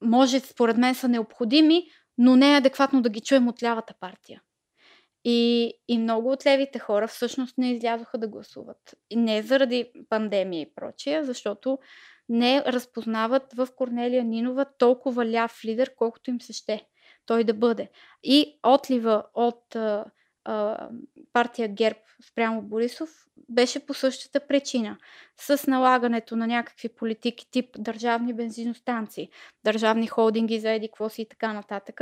Може, според мен, са необходими, но не е адекватно да ги чуем от лявата партия. И, и много от левите хора всъщност не излязоха да гласуват. И не заради пандемия и прочие, защото не разпознават в Корнелия Нинова толкова ляв лидер, колкото им се ще той да бъде. И отлива от партия ГЕРБ спрямо Борисов беше по същата причина. С налагането на някакви политики тип държавни бензиностанции, държавни холдинги за еди квоси и така нататък,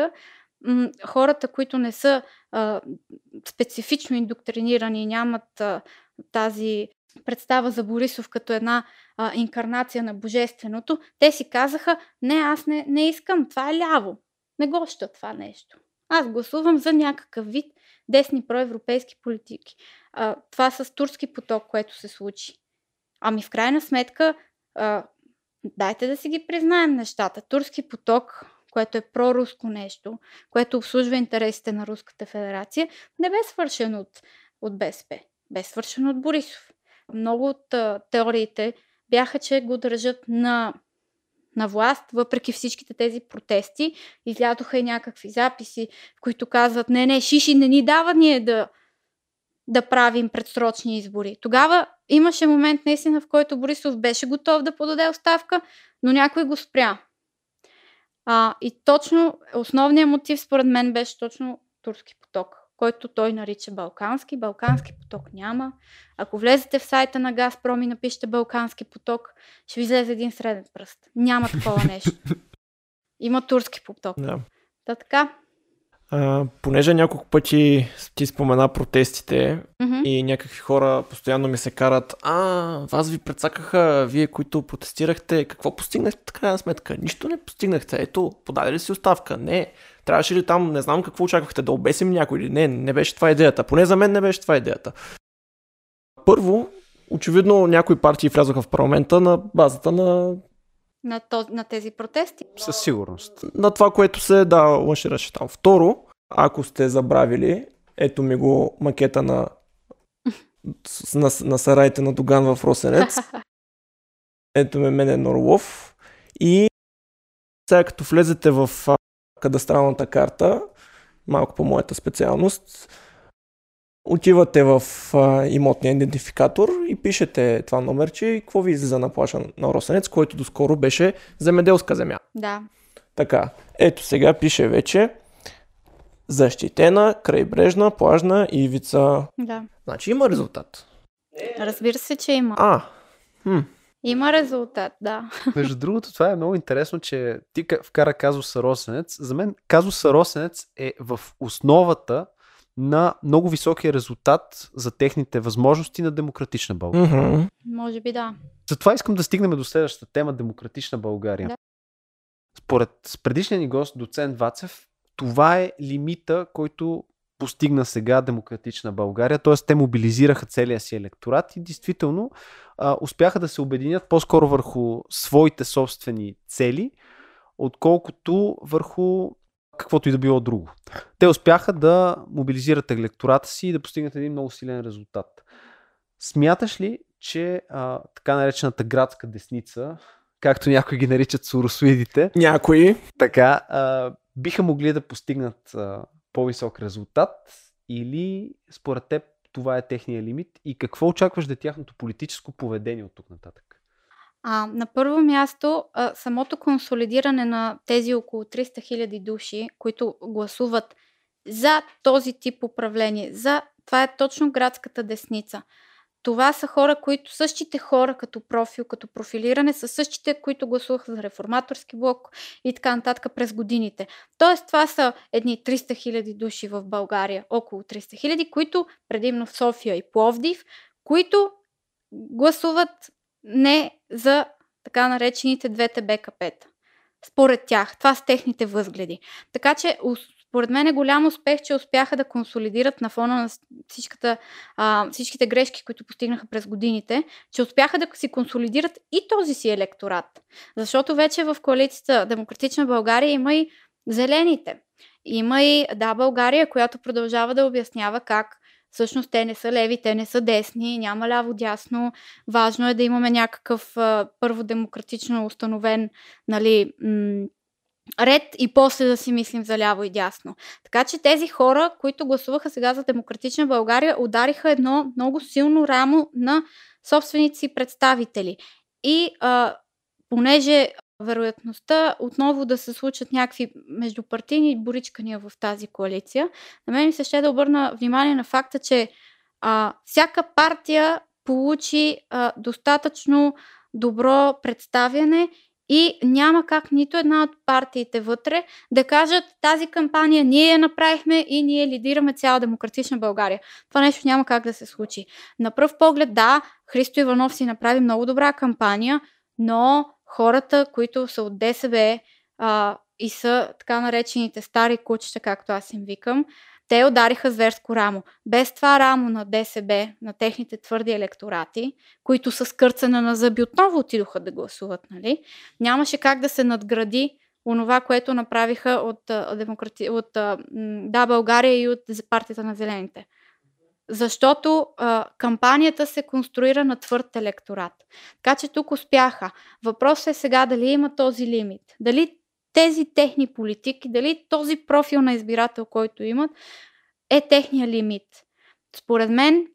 хората, които не са а, специфично индоктринирани и нямат а, тази представа за Борисов като една а, инкарнация на божественото, те си казаха, не, аз не, не искам, това е ляво. Не го ще това нещо. Аз гласувам за някакъв вид десни проевропейски политики. А, това с турски поток, което се случи. Ами в крайна сметка, а, дайте да си ги признаем нещата. Турски поток, което е проруско нещо, което обслужва интересите на Руската федерация, не бе свършен от, от БСП. Бе свършен от Борисов. Много от а, теориите бяха, че го държат на, на власт, въпреки всичките тези протести. Излядоха и някакви записи, в които казват, не, не, Шиши не ни дава ние да, да правим предсрочни избори. Тогава имаше момент наистина, в който Борисов беше готов да подаде оставка, но някой го спря. А, и точно основният мотив според мен беше точно турски поток който той нарича Балкански. Балкански поток няма. Ако влезете в сайта на Газпром и напишете Балкански поток, ще ви излезе един среден пръст. Няма такова нещо. Има турски поток. Да. Та така. А, понеже няколко пъти ти спомена протестите mm-hmm. и някакви хора постоянно ми се карат, а, вас ви предсакаха, вие, които протестирахте, какво постигнахте така сметка? Нищо не постигнахте. Ето, подали ли си оставка? Не. Трябваше ли там, не знам какво очаквахте, да обесим някой или не, не беше това идеята. Поне за мен не беше това идеята. Първо, очевидно някои партии влязоха в парламента на базата на на, то, на тези протести? Със сигурност. На това, което се да лъншираше там. Второ, ако сте забравили, ето ми го макета на, на, на сарайте на Доган в Росенец. Ето ме мене Норлов. И сега като влезете в кадастралната карта, малко по моята специалност, отивате в а, имотния идентификатор и пишете това номерче и какво ви излиза на плаша на Росенец, който доскоро беше земеделска земя. Да. Така, ето сега пише вече защитена крайбрежна плажна ивица. Да. Значи има резултат. Разбира се, че има. А, хм. Има резултат, да. Между другото, това е много интересно, че ти вкара казуса Росенец. За мен казуса Росенец е в основата на много високия резултат за техните възможности на демократична България. Mm-hmm. Може би да. Затова искам да стигнем до следващата тема демократична България. Да. Според предишния ни гост, доцент Вацев, това е лимита, който постигна сега демократична България, т.е. те мобилизираха целия си електорат и действително а, успяха да се обединят по-скоро върху своите собствени цели, отколкото върху каквото и да било друго. Те успяха да мобилизират електората си и да постигнат един много силен резултат. Смяташ ли, че а, така наречената градска десница, както някои ги наричат суросоидите, Някои. така, а, биха могли да постигнат а, по-висок резултат или според теб това е техния лимит и какво очакваш да е тяхното политическо поведение от тук нататък? А, на първо място, а, самото консолидиране на тези около 300 000 души, които гласуват за този тип управление, за това е точно градската десница. Това са хора, които същите хора като профил, като профилиране, са същите, които гласуваха за реформаторски блок и така нататък през годините. Тоест, това са едни 300 000 души в България, около 300 000, които предимно в София и Пловдив, които гласуват не за така наречените двете БКП-та. Според тях. Това са техните възгледи. Така че, според мен е голям успех, че успяха да консолидират на фона на всичката, а, всичките грешки, които постигнаха през годините, че успяха да си консолидират и този си електорат. Защото вече в коалицията Демократична България има и зелените. Има и Да България, която продължава да обяснява как всъщност те не са леви, те не са десни, няма ляво-дясно. Важно е да имаме някакъв а, първо демократично установен нали, м- ред и после да си мислим за ляво и дясно. Така че тези хора, които гласуваха сега за Демократична България, удариха едно много силно рамо на собствените си представители. И а, понеже вероятността отново да се случат някакви междупартийни боричкания в тази коалиция, на мен ми се ще да обърна внимание на факта, че а, всяка партия получи а, достатъчно добро представяне и няма как нито една от партиите вътре да кажат тази кампания ние я направихме и ние лидираме цяла демократична България. Това нещо няма как да се случи. На пръв поглед, да, Христо Иванов си направи много добра кампания, но хората, които са от ДСБ а, и са така наречените стари кучета, както аз им викам, те удариха зверско рамо. Без това рамо на ДСБ, на техните твърди електорати, които с кърцана на зъби отново отидоха да гласуват, нали? нямаше как да се надгради онова, което направиха от, демократи... от Да, България и от партията на зелените. Защото а, кампанията се конструира на твърд електорат. Така че тук успяха. Въпросът е сега дали има този лимит. Дали тези техни политики, дали този профил на избирател, който имат, е техния лимит. Според мен,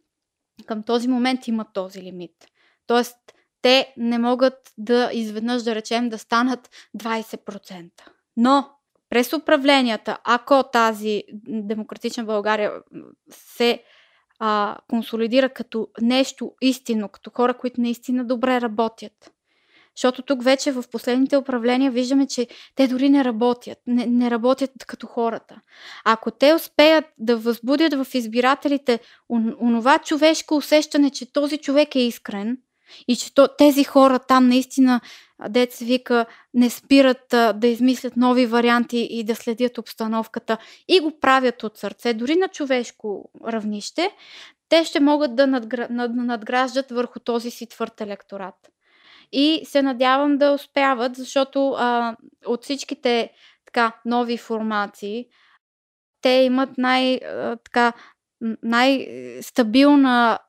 към този момент има този лимит. Тоест, те не могат да изведнъж, да речем, да станат 20%. Но през управленията, ако тази демократична България се а, консолидира като нещо истинно, като хора, които наистина добре работят. Защото тук вече в последните управления виждаме, че те дори не работят. Не, не работят като хората. Ако те успеят да възбудят в избирателите онова човешко усещане, че този човек е искрен и че то, тези хора там наистина, деца вика, не спират а, да измислят нови варианти и да следят обстановката и го правят от сърце, дори на човешко равнище, те ще могат да надгра... надграждат върху този си твърд електорат. И се надявам да успяват, защото а, от всичките така, нови формации, те имат най, така, най-стабилна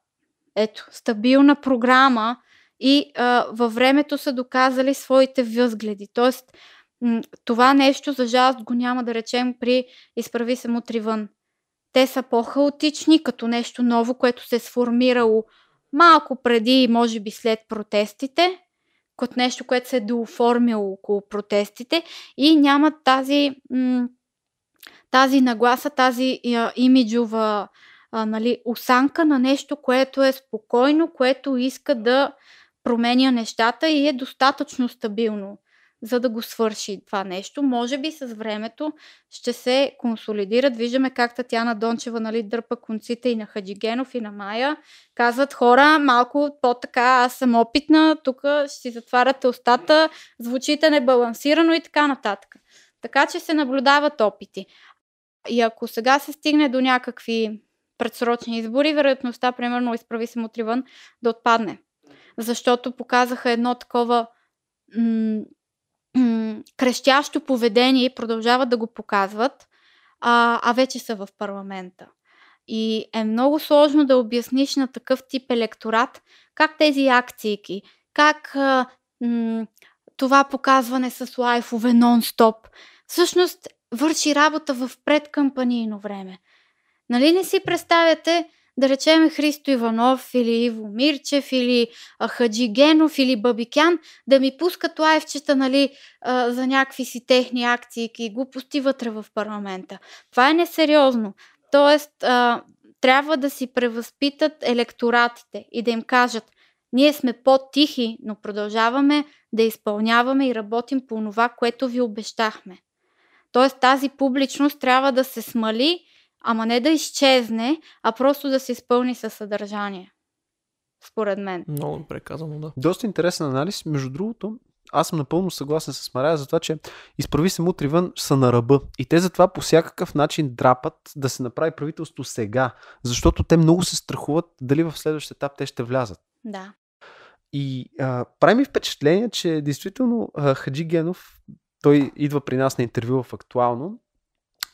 ето, стабилна програма и а, във времето са доказали своите възгледи. Тоест, това нещо, за жалост, го няма да речем при изправи се мутри вън. Те са по-хаотични, като нещо ново, което се е сформирало малко преди, може би след протестите, като нещо, което се е дооформило около протестите и нямат тази, тази нагласа, тази имиджова а, нали, осанка на нещо, което е спокойно, което иска да променя нещата и е достатъчно стабилно. за да го свърши това нещо. Може би с времето ще се консолидират. Виждаме как Татяна Дончева нали, дърпа конците и на Хаджигенов и на Мая. Казват хора, малко по-така, аз съм опитна, тук ще си затваряте устата, звучите небалансирано и така нататък. Така че се наблюдават опити. И ако сега се стигне до някакви предсрочни избори, вероятността, примерно, изправи се отривън да отпадне. Защото показаха едно такова м- м- крещящо поведение и продължават да го показват, а, а вече са в парламента. И е много сложно да обясниш на такъв тип електорат как тези акции, как а, м- това показване с лайфове нон-стоп, всъщност върши работа в предкампанийно време. Нали не си представяте, да речем Христо Иванов или Иво Мирчев или Хаджи Генов или Бабикян да ми пускат лайфчета нали, за някакви си техни акции и глупости вътре в парламента. Това е несериозно. Тоест, трябва да си превъзпитат електоратите и да им кажат ние сме по-тихи, но продължаваме да изпълняваме и работим по това, което ви обещахме. Тоест тази публичност трябва да се смали, ама не да изчезне, а просто да се изпълни със съдържание. Според мен. Много добре казано, да. Доста интересен анализ. Между другото, аз съм напълно съгласен с Марая за това, че изправи се мутри вън са на ръба. И те затова по всякакъв начин драпат да се направи правителство сега. Защото те много се страхуват дали в следващия етап те ще влязат. Да. И а, прави ми впечатление, че действително а, Хаджи Генов той идва при нас на интервю в Актуално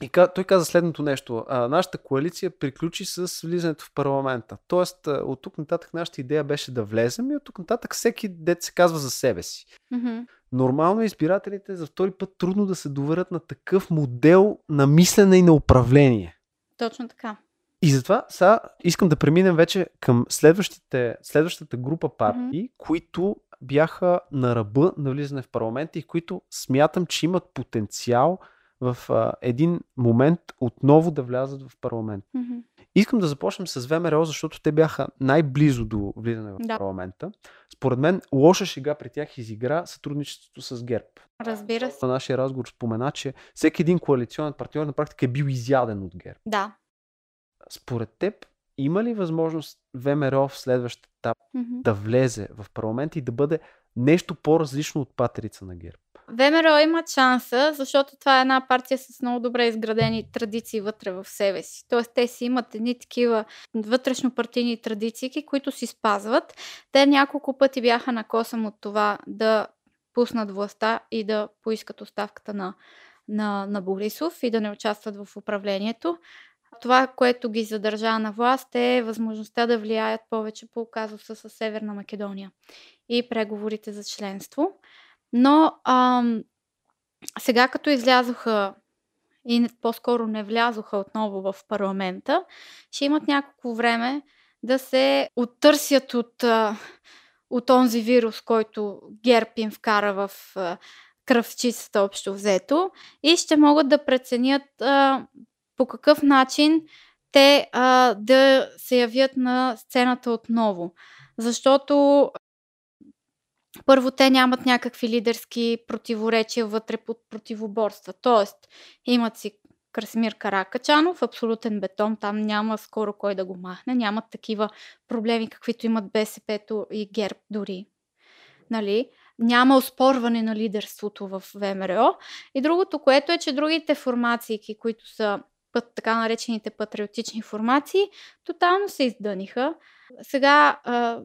и той каза следното нещо. А, нашата коалиция приключи с влизането в парламента. Тоест, от тук нататък нашата идея беше да влезем и от тук нататък всеки дет се казва за себе си. Mm-hmm. Нормално избирателите за втори път трудно да се доверят на такъв модел на мислене и на управление. Точно така. И затова сега искам да преминем вече към следващите, следващата група партии, mm-hmm. които бяха на ръба на влизане в парламента и които смятам, че имат потенциал в а, един момент отново да влязат в парламент. Mm-hmm. Искам да започнем с ВМРО, защото те бяха най-близо до влизане в да. парламента. Според мен, лоша шега при тях изигра сътрудничеството с ГЕРБ. Разбира се. На нашия разговор спомена, че всеки един коалиционен партньор на практика е бил изяден от ГЕРБ. Да. Според теб, има ли възможност ВМРО в следващия етап mm-hmm. да влезе в парламент и да бъде нещо по-различно от патрица на ГЕРБ? ВМРО има шанса, защото това е една партия с много добре изградени традиции вътре в себе си. Тоест, те си имат едни такива вътрешно партийни традиции, които си спазват. Те няколко пъти бяха на косъм от това да пуснат властта и да поискат оставката на, на, на Борисов и да не участват в управлението. Това, което ги задържа на власт е възможността да влияят повече по казуса с Северна Македония и преговорите за членство. Но ам, сега като излязоха и по-скоро не влязоха отново в парламента, ще имат няколко време да се оттърсят от, от онзи вирус, който ГЕРБ им вкара в кръвчицата общо взето и ще могат да преценят а, по какъв начин те а, да се явят на сцената отново. Защото първо те нямат някакви лидерски противоречия вътре под противоборства. Тоест, имат си Красимир Каракачанов, абсолютен бетон, там няма скоро кой да го махне, нямат такива проблеми, каквито имат БСП-то и ГЕРБ дори. Нали? Няма оспорване на лидерството в ВМРО. И другото, което е, че другите формации, които са път, така наречените патриотични формации, тотално се издъниха. Сега,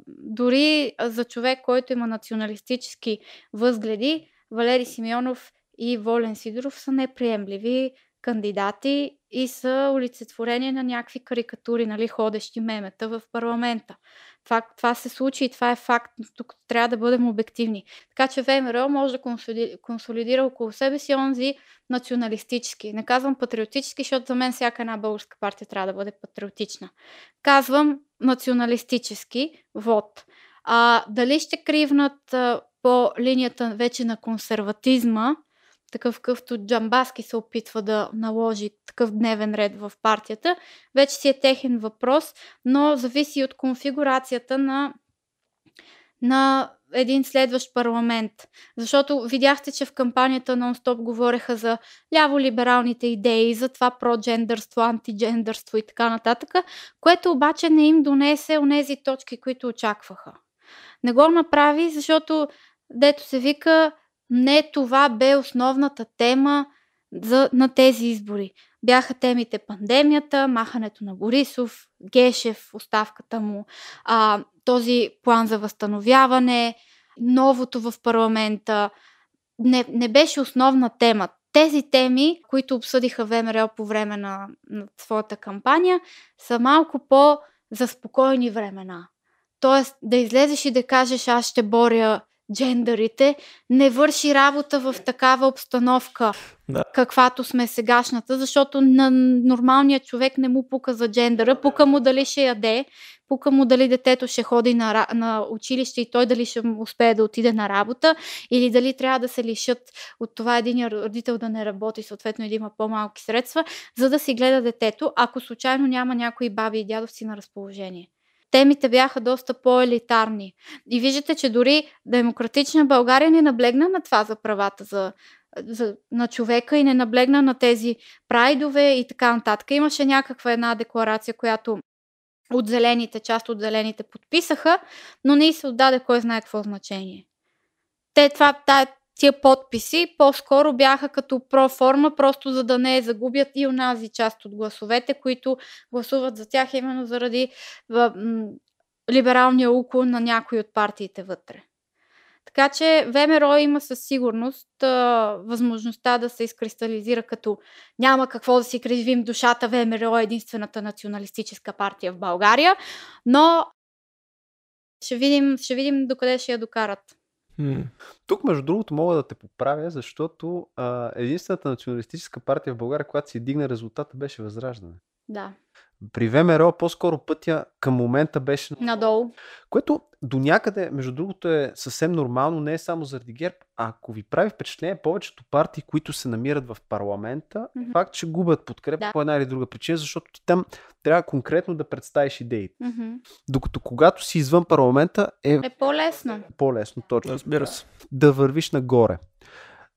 дори за човек, който има националистически възгледи, Валери Симеонов и Волен Сидоров са неприемливи кандидати и са олицетворение на някакви карикатури, нали, ходещи мемета в парламента. Това, това се случи и това е факт. Тук трябва да бъдем обективни. Така че ВМРО може да консолидира, около себе си онзи националистически. Не казвам патриотически, защото за мен всяка една българска партия трябва да бъде патриотична. Казвам националистически вод. А, дали ще кривнат а, по линията вече на консерватизма, такъв къвто Джамбаски се опитва да наложи такъв дневен ред в партията, вече си е техен въпрос, но зависи от конфигурацията на на един следващ парламент. Защото видяхте, че в кампанията нон-стоп говореха за ляво-либералните идеи, за това про-джендърство, антиджендърство и така нататък, което обаче не им донесе онези точки, които очакваха. Не го направи, защото, дето се вика, не това бе основната тема за, на тези избори. Бяха темите пандемията, махането на Борисов, Гешев, оставката му, а, този план за възстановяване, новото в парламента. Не, не беше основна тема. Тези теми, които обсъдиха ВМРО по време на, на своята кампания, са малко по за спокойни времена. Тоест да излезеш и да кажеш аз ще боря джендърите, не върши работа в такава обстановка, да. каквато сме сегашната, защото на нормалния човек не му пука за джендъра, пука му дали ще яде, пука му дали детето ще ходи на, на училище и той дали ще успее да отиде на работа, или дали трябва да се лишат от това един родител да не работи, съответно и да има по-малки средства, за да си гледа детето, ако случайно няма някои баби и дядовци на разположение темите бяха доста по-елитарни. И виждате, че дори демократична България не наблегна на това за правата за, за, на човека и не наблегна на тези прайдове и така нататък. Имаше някаква една декларация, която от зелените, част от зелените подписаха, но не и се отдаде кой знае какво значение. Те това, тая, тия подписи по-скоро бяха като проформа, просто за да не загубят и онази част от гласовете, които гласуват за тях именно заради либералния уклон на някои от партиите вътре. Така че ВМРО има със сигурност а, възможността да се изкристализира като няма какво да си кривим душата, ВМРО е единствената националистическа партия в България, но ще видим, ще видим докъде ще я докарат. Тук, между другото, мога да те поправя, защото а, единствената националистическа партия в България, която си дигна резултата, беше Възраждане. Да. При ВМРО по-скоро пътя към момента беше надолу. Което до някъде, между другото, е съвсем нормално, не е само заради ГЕРБ. А ако ви прави впечатление, повечето партии, които се намират в парламента, mm-hmm. факт, че губят подкрепа да. по една или друга причина, защото ти там трябва конкретно да представиш идеите. Mm-hmm. Докато когато си извън парламента е... Е по-лесно. По-лесно, точно. Разбира се. Да вървиш нагоре.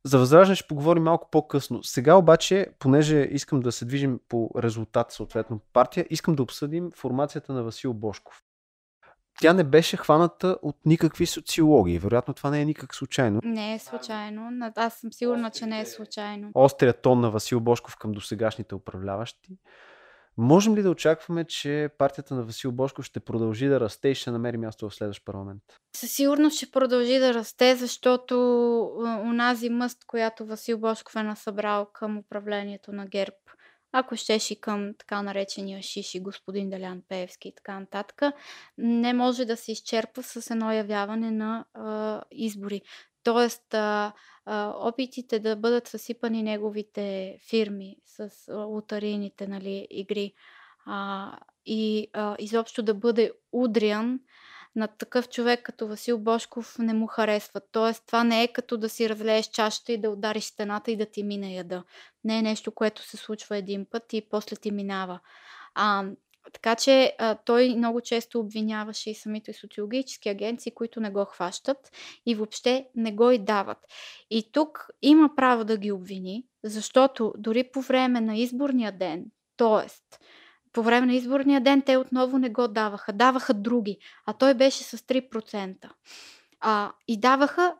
За възраждане ще поговорим малко по-късно. Сега обаче, понеже искам да се движим по резултат, съответно партия, искам да обсъдим формацията на Васил Бошков. Тя не беше хваната от никакви социологии. Вероятно това не е никак случайно. Не е случайно. Аз съм сигурна, че не е случайно. Острия тон на Васил Бошков към досегашните управляващи Можем ли да очакваме, че партията на Васил Бошков ще продължи да расте и ще намери място в следващ парламент? Със сигурност ще продължи да расте, защото унази мъст, която Васил Бошков е насъбрал към управлението на ГЕРБ, ако щеш и към така наречения Шиши, господин Делян Пеевски и така нататък, не може да се изчерпва с едно явяване на а, избори. Тоест, а, а, опитите да бъдат съсипани неговите фирми с лотарийните нали, игри а, и а, изобщо да бъде удрян на такъв човек като Васил Бошков не му харесва. Тоест, това не е като да си разлееш чашата и да удариш стената и да ти мине яда. Не е нещо, което се случва един път и после ти минава. А, така че а, той много често обвиняваше и самите социологически агенции, които не го хващат и въобще не го и дават. И тук има право да ги обвини, защото дори по време на изборния ден, т.е. по време на изборния ден те отново не го даваха, даваха други, а той беше с 3%. А, и даваха,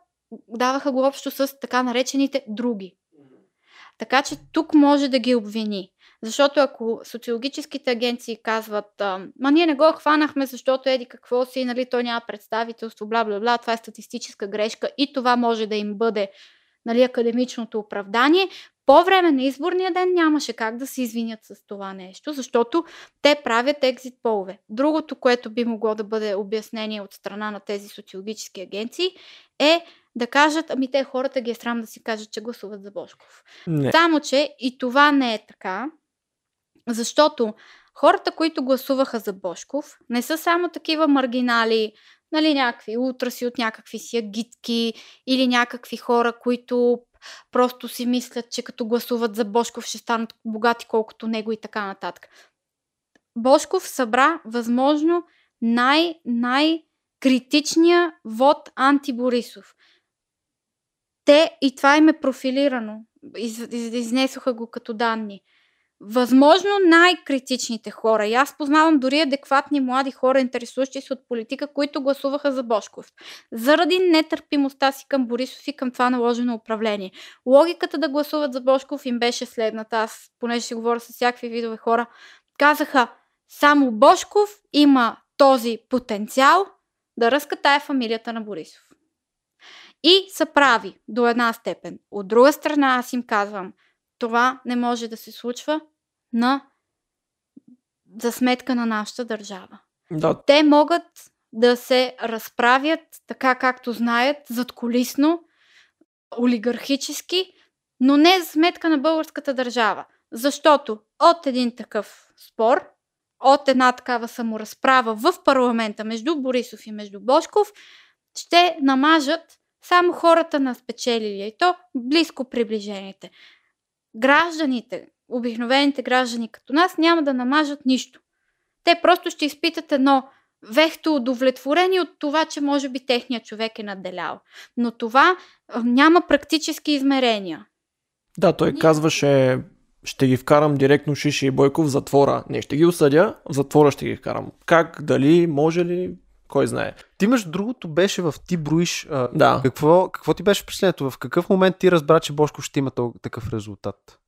даваха го общо с така наречените други. Така че тук може да ги обвини. Защото ако социологическите агенции казват, ма ние не го хванахме, защото еди какво си, нали, той няма представителство, бла, бла, бла, това е статистическа грешка и това може да им бъде нали, академичното оправдание, по време на изборния ден нямаше как да се извинят с това нещо, защото те правят екзит полове. Другото, което би могло да бъде обяснение от страна на тези социологически агенции е да кажат, ами те хората ги е срам да си кажат, че гласуват за Бошков. Не. Само, че и това не е така, защото хората, които гласуваха за Бошков, не са само такива маргинали, нали, някакви утраси от някакви си агитки или някакви хора, които просто си мислят, че като гласуват за Бошков ще станат богати колкото него и така нататък. Бошков събра възможно най- най- критичния вод антиборисов. Те, и това им е профилирано, из, из, изнесоха го като данни. Възможно най-критичните хора. И аз познавам дори адекватни млади хора, интересуващи се от политика, които гласуваха за Бошков. Заради нетърпимостта си към Борисов и към това наложено управление. Логиката да гласуват за Бошков им беше следната. Аз, понеже си говоря с всякакви видове хора, казаха, само Бошков има този потенциал да разкатае фамилията на Борисов. И са прави до една степен. От друга страна аз им казвам, това не може да се случва на за сметка на нашата държава. Да. Те могат да се разправят така както знаят, задколисно, олигархически, но не за сметка на българската държава. Защото от един такъв спор, от една такава саморазправа в парламента между Борисов и между Бошков, ще намажат само хората на спечелили и то близко приближените. Гражданите, обикновените граждани като нас няма да намажат нищо. Те просто ще изпитат едно вехто удовлетворение от това, че може би техният човек е надделял. Но това няма практически измерения. Да, той казваше ще ги вкарам директно Шиши и Бойко в затвора. Не, ще ги осъдя, в затвора ще ги вкарам. Как, дали, може ли, кой знае. Ти между другото беше в ти броиш. А, да. Какво, какво ти беше впечатлението? В какъв момент ти разбра, че Бошко ще има такъв резултат?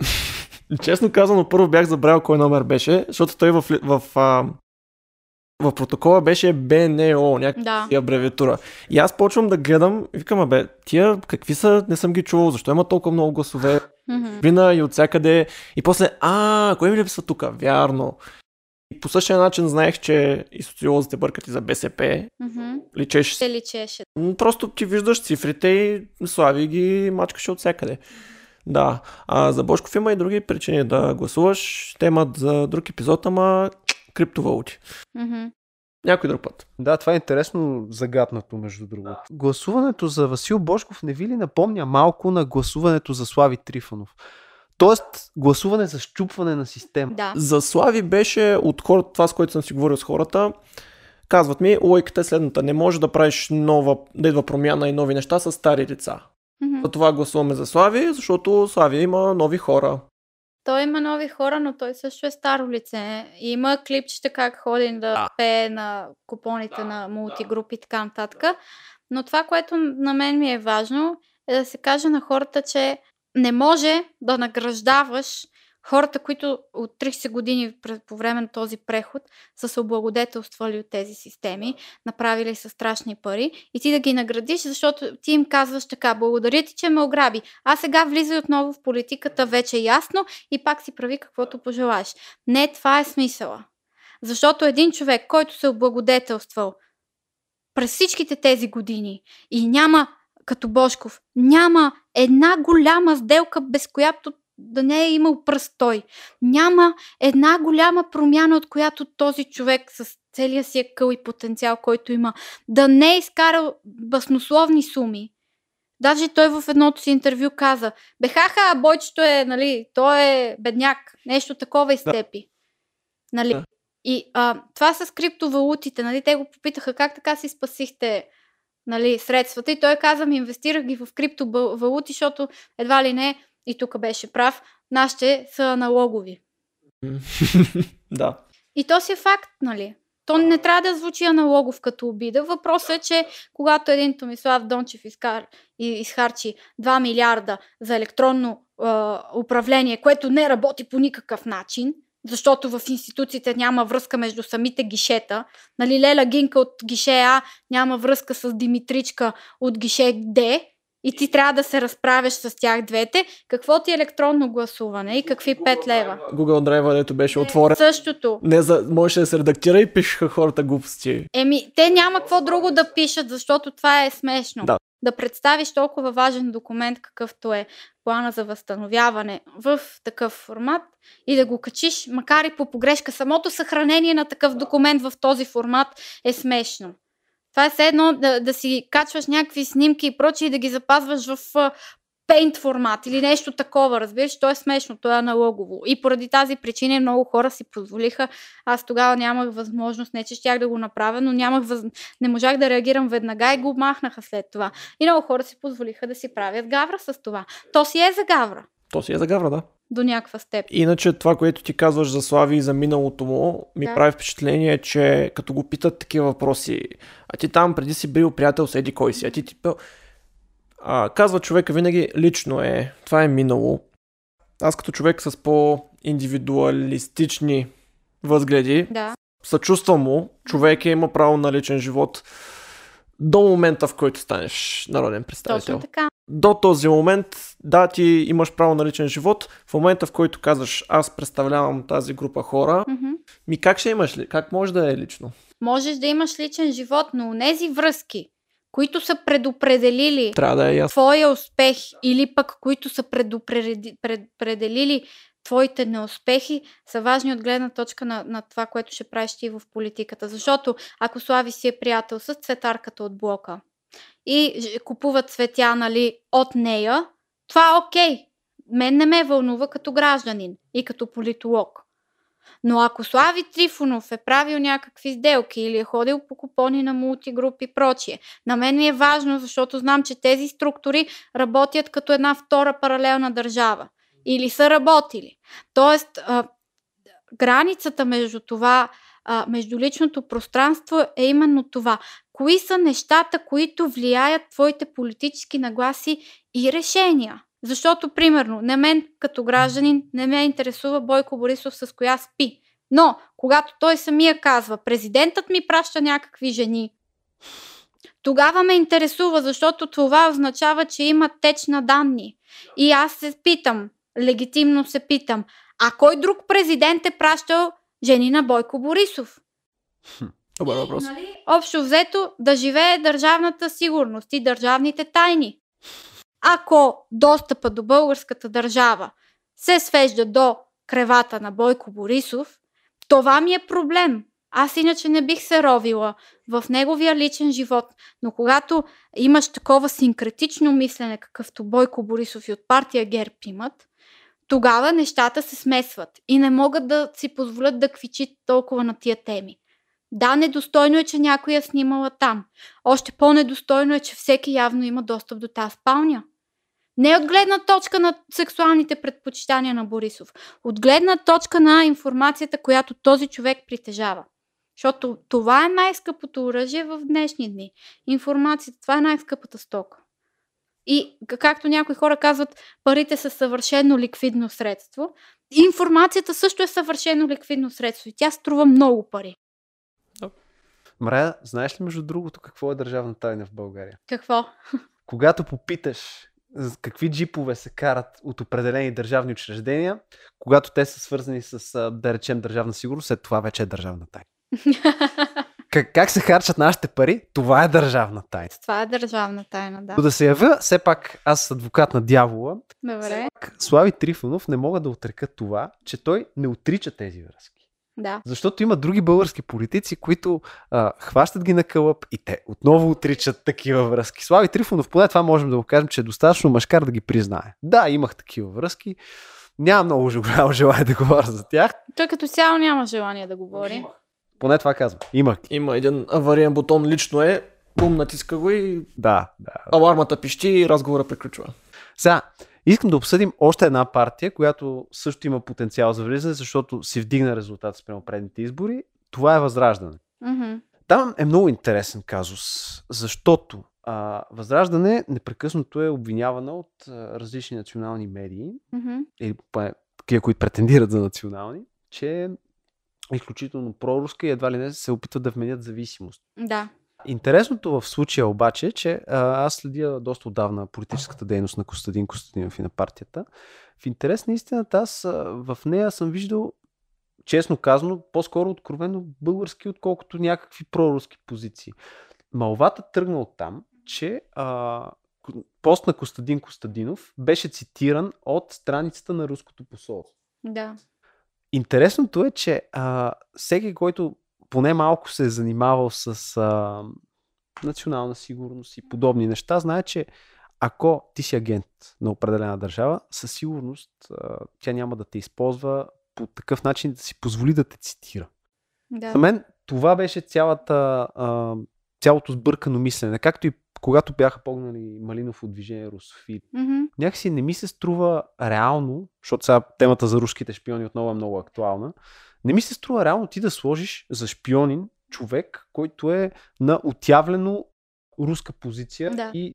Честно казано, първо бях забравил кой номер беше, защото той в, в, в, в протокола беше БНО, някаква да. абревиатура. И аз почвам да гледам и викам, бе, тия какви са, не съм ги чувал, защо има толкова много гласове? Вина и от всякъде. И после, а, кой ми липсва тук? Вярно. И по същия начин знаех, че и социолозите бъркат и за БСП. Mm-hmm. Личеше. Се личеше. Просто ти виждаш цифрите и Слави ги мачкаше от всякъде. Да. А за Бошков има и други причини да гласуваш. Те имат за друг епизод, ама криптовалути. Mm-hmm. Някой друг път. Да, това е интересно загаднато, между другото. Гласуването за Васил Бошков не ви ли напомня малко на гласуването за Слави Трифонов? Тоест, гласуване за щупване на система. Да. За Слави беше от хората, това с което съм си говорил с хората, казват ми, лойката е следната. Не може да правиш нова, да идва промяна и нови неща с стари лица. Mm-hmm. За това гласуваме за Слави, защото Слави има нови хора. Той има нови хора, но той също е старо лице. И има клипчета как ходи да, да. пее на купоните да, на мултигрупи и така нататък. Но това, което на мен ми е важно, е да се каже на хората, че не може да награждаваш хората, които от 30 години по време на този преход са се облагодетелствали от тези системи, направили са страшни пари и ти да ги наградиш, защото ти им казваш така, благодаря ти, че ме ограби. А сега влизай отново в политиката вече ясно и пак си прави каквото пожелаеш. Не, това е смисъла. Защото един човек, който се облагодетелствал през всичките тези години и няма като Бошков, няма една голяма сделка, без която да не е имал пръстой. Няма една голяма промяна, от която този човек с целия си къл и потенциал, който има, да не е изкарал баснословни суми. Даже той в едното си интервю каза, бехаха, бойчето е, нали, той е бедняк, нещо такова изтепи. Да. Нали? Да. И а, това с криптовалутите, нали, те го попитаха как така си спасихте нали, средствата и той каза ми инвестирах ги в криптовалути, защото едва ли не, и тук беше прав, нашите са налогови. да. И то си е факт, нали? То не трябва да звучи аналогов като обида. Въпросът е, че когато един Томислав Дончев изкар, изхарчи 2 милиарда за електронно е, управление, което не работи по никакъв начин, защото в институциите няма връзка между самите гишета. Нали, Леля Гинка от гише А няма връзка с Димитричка от гише Д и ти трябва да се разправяш с тях двете. Какво ти е електронно гласуване и какви 5 лева? Google Drive, дето беше отворен. Същото. Не, за, можеше да се редактира и пишеха хората глупости. Еми, те няма какво друго да пишат, защото това е смешно. Да. Да представиш толкова важен документ, какъвто е плана за възстановяване в такъв формат и да го качиш, макар и по погрешка. Самото съхранение на такъв документ в този формат е смешно. Това е все едно да, да си качваш някакви снимки и прочие и да ги запазваш в Paint формат или нещо такова, разбираш, то е смешно, то е аналогово. И поради тази причина много хора си позволиха. Аз тогава нямах възможност, не че щях да го направя, но нямах въз... не можах да реагирам веднага и го махнаха след това. И много хора си позволиха да си правят гавра с това. То си е за гавра. То си е за гавра, да. До някаква степен. Иначе това, което ти казваш за Слави и за миналото му, ми Да. прави впечатление, че като го питат такива въпроси, а ти там преди си бил приятел с Еди кой си, а ти ти. А, казва човека винаги лично е, това е минало. Аз като човек с по-индивидуалистични възгледи, Да. съчувствам му, човек е има право на личен живот до момента, в който станеш народен представител. Точно така. До този момент, да, ти имаш право на личен живот. В момента, в който казваш, аз представлявам тази група хора, Мгм. ми как ще имаш ли? Как може да е лично? Можеш да имаш личен живот, но тези връзки, които са предопределили Трябва да е ясно. твоя успех или пък които са предопределили твоите неуспехи, са важни от гледна точка на, на това, което ще правиш ти в политиката. Защото ако Слави си е приятел с цветарката от блока и купува цветя нали, от нея, това е окей. Мен не ме вълнува като гражданин и като политолог. Но ако Слави Трифонов е правил някакви сделки или е ходил по купони на мултигруп и прочие, на мен ми е важно, защото знам, че тези структури работят като една втора паралелна държава. Или са работили. Тоест, а, границата между това, а, между личното пространство е именно това. Кои са нещата, които влияят твоите политически нагласи и решения? Защото, примерно, на мен като гражданин не ме интересува Бойко Борисов с коя спи. Но, когато той самия казва, президентът ми праща някакви жени, тогава ме интересува, защото това означава, че има теч на данни. И аз се питам, легитимно се питам, а кой друг президент е пращал жени на Бойко Борисов? Добър въпрос. Нали? Общо взето да живее държавната сигурност и държавните тайни. Ако достъпа до българската държава се свежда до кревата на Бойко Борисов, това ми е проблем. Аз иначе не бих се ровила в неговия личен живот. Но когато имаш такова синкретично мислене, какъвто Бойко Борисов и от партия ГЕРБ имат, тогава нещата се смесват и не могат да си позволят да квичит толкова на тия теми. Да, недостойно е, че някой е снимала там. Още по-недостойно е, че всеки явно има достъп до тази спалня. Не от гледна точка на сексуалните предпочитания на Борисов, от гледна точка на информацията, която този човек притежава. Защото това е най-скъпото оръжие в днешни дни. Информацията, това е най-скъпата стока. И както някои хора казват, парите са съвършено ликвидно средство. Информацията също е съвършено ликвидно средство и тя струва много пари. Мрая, знаеш ли между другото какво е държавна тайна в България? Какво? Когато попиташ какви джипове се карат от определени държавни учреждения, когато те са свързани с, да речем, държавна сигурност, след това вече е държавна тайна. Как, как се харчат нашите пари, това е държавна тайна. Това е държавна тайна, да. Но да се явя, все пак аз адвокат на дявола, Добре. Слави Трифонов не мога да отрека това, че той не отрича тези връзки. Да. Защото има други български политици, които а, хващат ги на кълъп и те отново отричат такива връзки. Слави Трифонов, поне това можем да го кажем, че е достатъчно мъжкар да ги признае. Да, имах такива връзки. Няма много голямо желание да говоря за тях. Той като цяло няма желание да говори. Поне това казвам. Имах. ги. Има един авариен бутон, лично е, бум, натиска го и Да, да. алармата пищи и разговора приключва. Сега, искам да обсъдим още една партия, която също има потенциал за влизане, защото си вдигна резултат спрямо предните избори. Това е Възраждане. Мгм. Там е много интересен казус, защото а, Възраждане непрекъснато е обвинявана от а, различни национални медии, Мгм. или такива, които претендират за национални, че изключително проруска и едва ли не се опитват да вменят зависимост. Да. Интересното в случая обаче е, че а, аз следя доста отдавна политическата дейност на Костадин Костадинов и на партията. В интерес на истината, аз а, в нея съм виждал, честно казано, по-скоро откровено български, отколкото някакви проруски позиции. Малвата тръгна от там, че а, пост на Костадин Костадинов беше цитиран от страницата на руското посолство. Да. Интересното е, че а, всеки, който поне малко се е занимавал с а, национална сигурност и подобни неща, знае, че ако ти си агент на определена държава, със сигурност а, тя няма да те използва по такъв начин да си позволи да те цитира. Да. За мен това беше цялата, а, цялото сбъркано мислене. Както и когато бяха погнали Малинов от движение Русофили. Мгм. Някакси не ми се струва реално, защото сега темата за руските шпиони отново е много актуална, не ми се струва реално ти да сложиш за шпионин човек, който е на отявлено руска позиция Да. и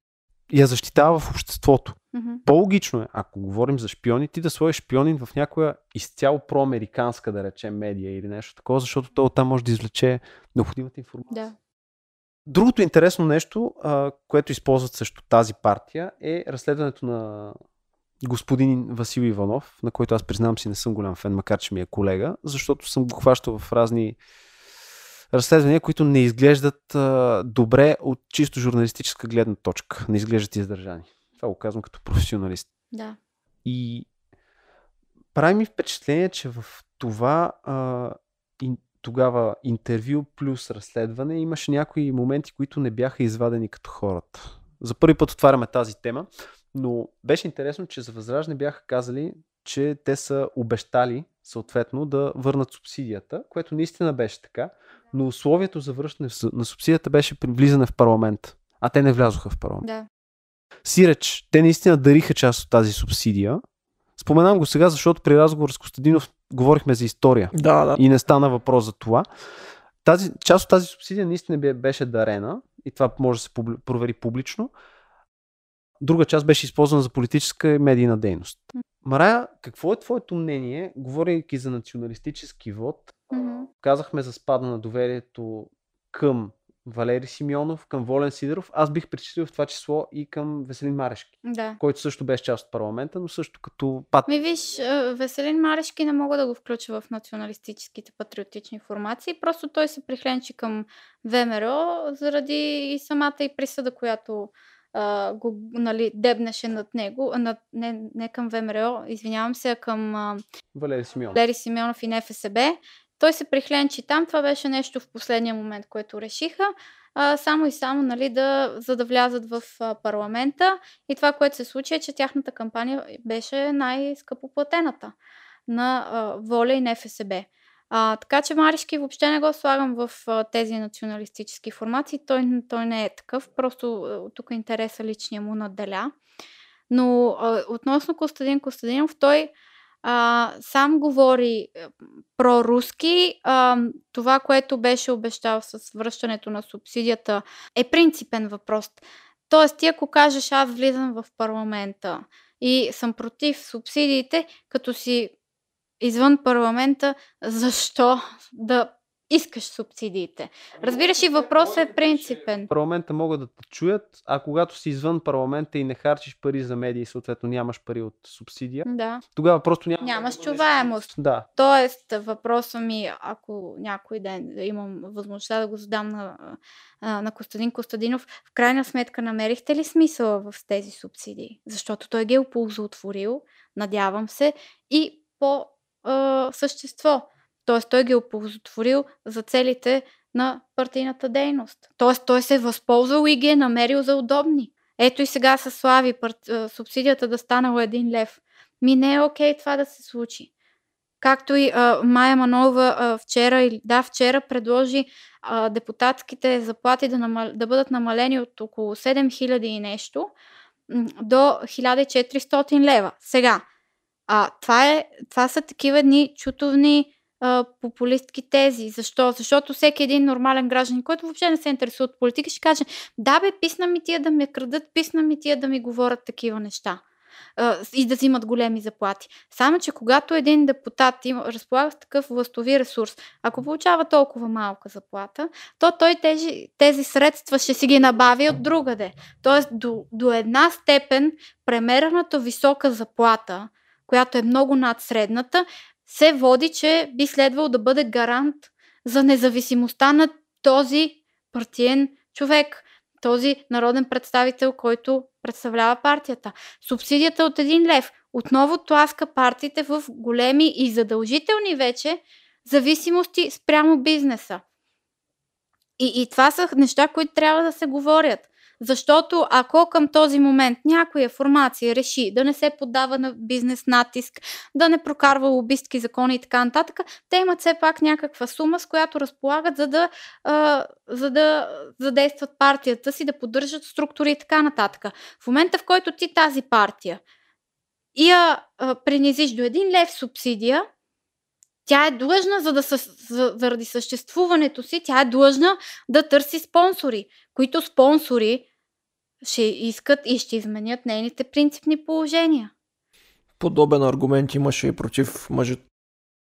я защитава в обществото. Мгм. По-логично е, ако говорим за шпиони, ти да сложиш шпионин в някоя изцяло проамериканска, да речем, медия или нещо такова, защото той оттам може да извлече необходимата информация. Да. Другото интересно нещо, а, което използват също тази партия, е разследването на господин Васил Иванов, на който аз признавам си не съм голям фен, макар че ми е колега, защото съм го хващал в разни разследвания, които не изглеждат а, добре от чисто журналистическа гледна точка. Не изглеждат издържани. Това го казвам като професионалист. Да. И прави ми впечатление, че в това а, тогава интервю плюс разследване имаше някои моменти, които не бяха извадени като хората. За първи път отваряме тази тема, но беше интересно, че за Възраждане бяха казали, че те са обещали съответно да върнат субсидията, което наистина беше така, но условието за връщане на субсидията беше влизане в парламент. А те не влязоха в парламент. Да. Сиреч, те наистина дариха част от тази субсидия. Споменам го сега, защото при разговор с Костадинов говорихме за история Да, да. и не стана въпрос за това. Тази, част от тази субсидия наистина бе- беше дарена и това може да се публи, провери публично. Друга част беше използвана за политическа и медийна дейност. Марая, какво е твоето мнение, говорейки за националистически вод? Казахме за спада на доверието към Валери Симеонов, към Волен Сидоров. Аз бих причислил в това число и към Веселин Марешки, Да. който също беше част от парламента, но също като пат. Ми виж, Веселин Марешки не мога да го включа в националистическите патриотични формации. Просто той се прихленчи към ВМРО заради и самата и присъда, която а, го нали, дебнеше над него. Над, не, не към ВМРО, извинявам се, а към а, Валери Симеонов. Лери Симеонов и НФСБ. Той се прихленчи там. Това беше нещо в последния момент, което решиха. А, само и само, нали, да, за да влязат в а, парламента. И това, което се случи е, че тяхната кампания беше най-скъпоплатената на а, Воля и НФСБ. А, така че Маришки въобще не го слагам в а, тези националистически формации. Той, той не е такъв. Просто тук интереса личния му надделя. Но а, относно Костадин Костадинов, той а, сам говори е, проруски. А, това, което беше обещал с връщането на субсидията, е принципен въпрос. Тоест, ти ако кажеш аз влизам в парламента и съм против субсидиите, като си извън парламента, защо да искаш субсидиите? Разбираш и въпросът е принципен. Парламента могат да те чуят, а когато си извън парламента и не харчиш пари за медии, съответно нямаш пари от субсидия, Да. тогава просто няма. Нямаш чуваемост. Да. Тоест, въпросът ми, ако някой ден имам възможността да го задам на, на Костадин Костадинов, в крайна сметка намерихте ли смисъла в тези субсидии? Защото той ги е оползотворил, надявам се, и по а, същество. Тоест, той ги е оползотворил за целите на партийната дейност. Тоест, той се е възползвал и ги е намерил за удобни. Ето и сега с Слави парт... субсидията да станала един лев. Ми не е окей това да се случи. Както и а, Майя Манова а, вчера, да, вчера предложи а, депутатските заплати да, намал... да бъдат намалени от около 7000 и нещо до 1400 лева. Сега, а, това, е, това са такива дни чутовни а, популистки тези. Защо? Защото всеки един нормален гражданин, който въобще не се интересува от политика, ще каже, да бе, писна ми тия да ме крадат, писна ми тия да ми говорят такива неща и да взимат големи заплати. Само, че когато един депутат има, разполага с такъв властови ресурс, ако получава толкова малка заплата, то той тези, тези средства ще си ги набави от другаде. Тоест до, до една степен премерената висока заплата, която е много над средната, се води, че би следвало да бъде гарант за независимостта на този партиен човек, този народен представител, който представлява партията. Субсидията от един лев отново тласка партиите в големи и задължителни вече зависимости спрямо бизнеса. И, и това са неща, които трябва да се говорят. Защото ако към този момент някоя формация реши да не се поддава на бизнес натиск, да не прокарва лобистки закони и така нататък, те имат все пак някаква сума, с която разполагат, за да, а, за да задействат партията си, да поддържат структури и така нататък. В момента, в който ти тази партия я а, принизиш до един лев субсидия, тя е длъжна, за да за, заради съществуването си, тя е длъжна да търси спонсори, които спонсори ще искат и ще изменят нейните принципни положения. Подобен аргумент имаше и против маж...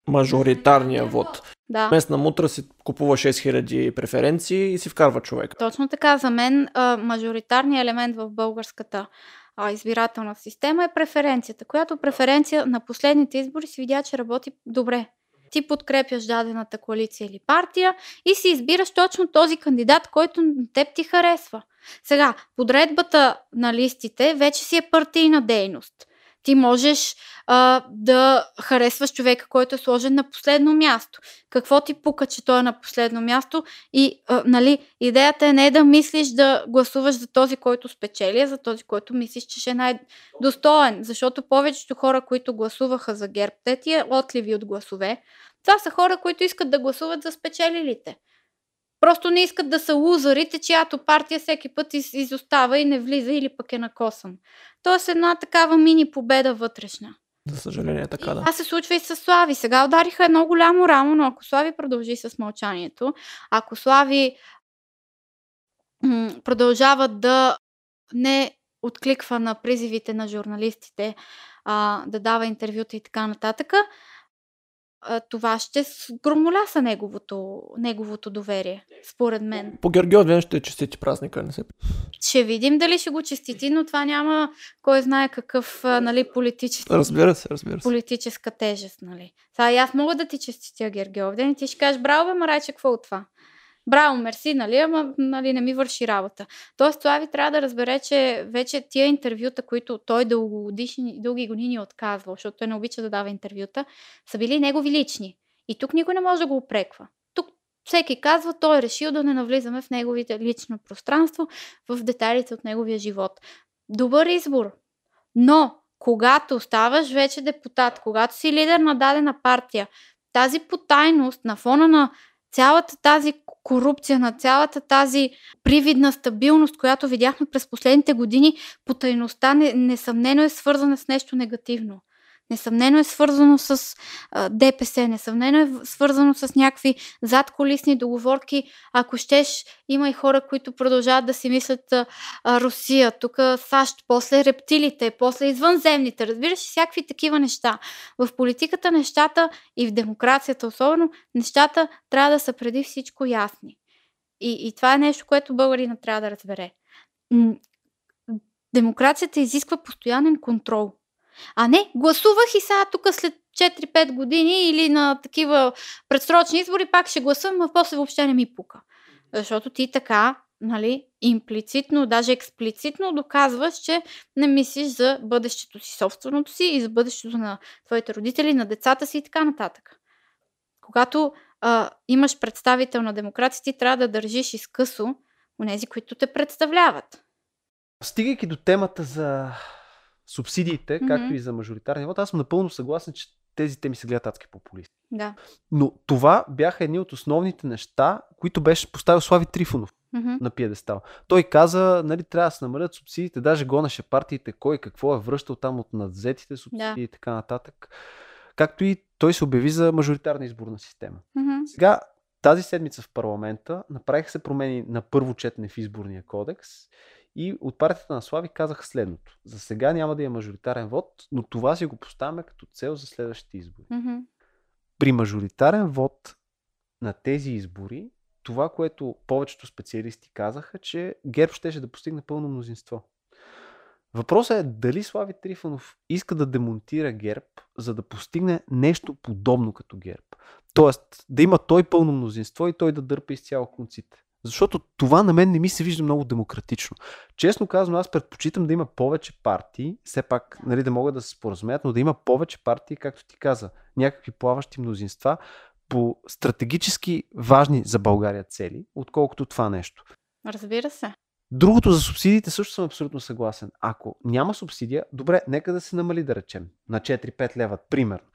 мажоритарния вод. Да. Местна мутра си купува 6000 преференции и си вкарва човека. Точно така, за мен а, мажоритарният елемент в българската а, избирателна система е преференцията, която преференция на последните избори се видя, че работи добре ти подкрепяш дадената коалиция или партия и си избираш точно този кандидат, който на теб ти харесва. Сега, подредбата на листите вече си е партийна дейност. Ти можеш а, да харесваш човека, който е сложен на последно място. Какво ти пука, че той е на последно място? И а, нали, идеята е не да мислиш да гласуваш за този, който спечели, а за този, който мислиш, че ще е най-достоен. Защото повечето хора, които гласуваха за ГЕРБ, те ти е отливи от гласове, това са хора, които искат да гласуват за спечелилите. Просто не искат да са лузарите, чиято партия всеки път из, изостава и не влиза или пък е накосан. Тоест една такава мини победа вътрешна. За съжаление, така да. Това се случва и с Слави. Сега удариха едно голямо рамо, но ако Слави продължи с мълчанието, ако Слави м- продължава да не откликва на призивите на журналистите, а, да дава интервюта и така нататък, това ще громоляса неговото, неговото доверие, според мен. По Георгиов ще честити празника, не се. Ще видим дали ще го честити, но това няма кой знае какъв нали, политически. Разбира се, разбира се. Политическа тежест, нали. Сега аз мога да ти честитя Георгиов ден и ти ще кажеш, браво бе, Марайче, какво от това? Браво, мерси, нали, ама нали, не ми върши работа. Тоест, това ви трябва да разбере, че вече тия интервюта, които той дълги години е отказвал, защото той не обича да дава интервюта, са били негови лични. И тук никой не може да го опреква. Тук всеки казва, той е решил да не навлизаме в неговите лично пространство, в детайлите от неговия живот. Добър избор. Но, когато ставаш вече депутат, когато си лидер на дадена партия, тази потайност на фона на цялата тази корупция, на цялата тази привидна стабилност, която видяхме през последните години, потайността несъмнено е свързана с нещо негативно. Несъмнено е свързано с а, ДПС, несъмнено е свързано с някакви задколисни договорки. Ако щеш, има и хора, които продължават да си мислят а, Русия, тук САЩ, после рептилите, после извънземните. Разбираш, всякакви такива неща. В политиката нещата и в демокрацията особено, нещата трябва да са преди всичко ясни. И, и това е нещо, което българина трябва да разбере. Демокрацията изисква постоянен контрол. А не, гласувах и сега тук след 4-5 години или на такива предсрочни избори пак ще гласувам, а после въобще не ми пука. Защото ти така, нали, имплицитно, даже експлицитно доказваш, че не мислиш за бъдещето си, собственото си и за бъдещето на твоите родители, на децата си и така нататък. Когато а, имаш представител на демокрация, ти трябва да държиш изкъсо у нези, които те представляват. Стигайки до темата за субсидиите, mm-hmm. както и за мажоритарния вод, аз съм напълно съгласен, че тези теми се гледат адски популисти. Да. Но това бяха едни от основните неща, които беше поставил Слави Трифонов mm-hmm. на пиедестал. Той каза, нали, трябва да се намалят субсидиите, даже гонеше партиите, кой какво е връщал там от надзетите субсидии да. и така нататък. Както и той се обяви за мажоритарна изборна система. Mm-hmm. Сега, тази седмица в парламента направиха се промени на първо четене в изборния кодекс и от партията на Слави казаха следното. За сега няма да има мажоритарен вод, но това си го поставяме като цел за следващите избори. Mm-hmm. При мажоритарен вод на тези избори, това, което повечето специалисти казаха, че ГЕРБ щеше да постигне пълно мнозинство. Въпросът е дали Слави Трифонов иска да демонтира ГЕРБ, за да постигне нещо подобно като ГЕРБ. Тоест, да има той пълно мнозинство и той да дърпа изцяло конците. Защото това на мен не ми се вижда много демократично. Честно казвам, аз предпочитам да има повече партии, все пак нали, да могат да се споразумеят, но да има повече партии, както ти каза, някакви плаващи мнозинства по стратегически важни за България цели, отколкото това нещо. Разбира се. Другото за субсидиите също съм абсолютно съгласен. Ако няма субсидия, добре, нека да се намали, да речем, на 4-5 лева, примерно.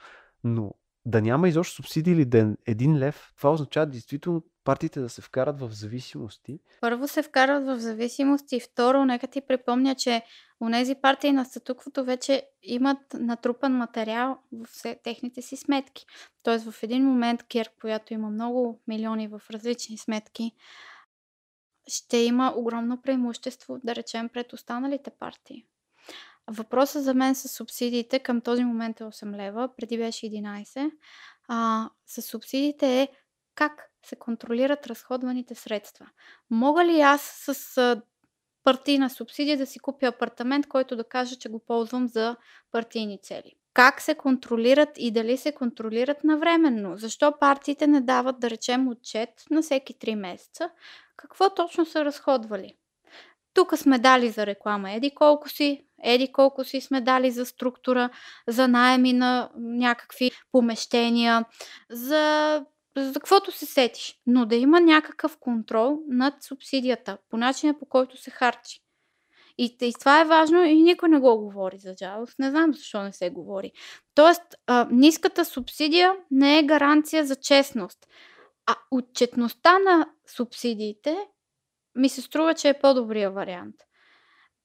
Но да няма изобщо субсидии или да е един лев, това означава действително партиите да се вкарат в зависимости. Първо се вкарат в зависимости второ, нека ти припомня, че у нези партии на статуквото вече имат натрупан материал в техните си сметки. Тоест в един момент Кер, която има много милиони в различни сметки, ще има огромно преимущество, да речем, пред останалите партии. Въпросът за мен с субсидиите към този момент е 8 лева, преди беше 11. А, с субсидиите е как се контролират разходваните средства. Мога ли аз с партийна субсидия да си купя апартамент, който да кажа, че го ползвам за партийни цели? Как се контролират и дали се контролират навременно? Защо партиите не дават, да речем, отчет на всеки 3 месеца? Какво точно са разходвали? Тук сме дали за реклама еди колко си, еди колко си сме дали за структура, за найеми на някакви помещения, за за каквото се сетиш, но да има някакъв контрол над субсидията, по начина по който се харчи. И, и това е важно и никой не го говори за жалост. Не знам защо не се говори. Тоест, а, ниската субсидия не е гаранция за честност. А отчетността на субсидиите ми се струва, че е по-добрия вариант.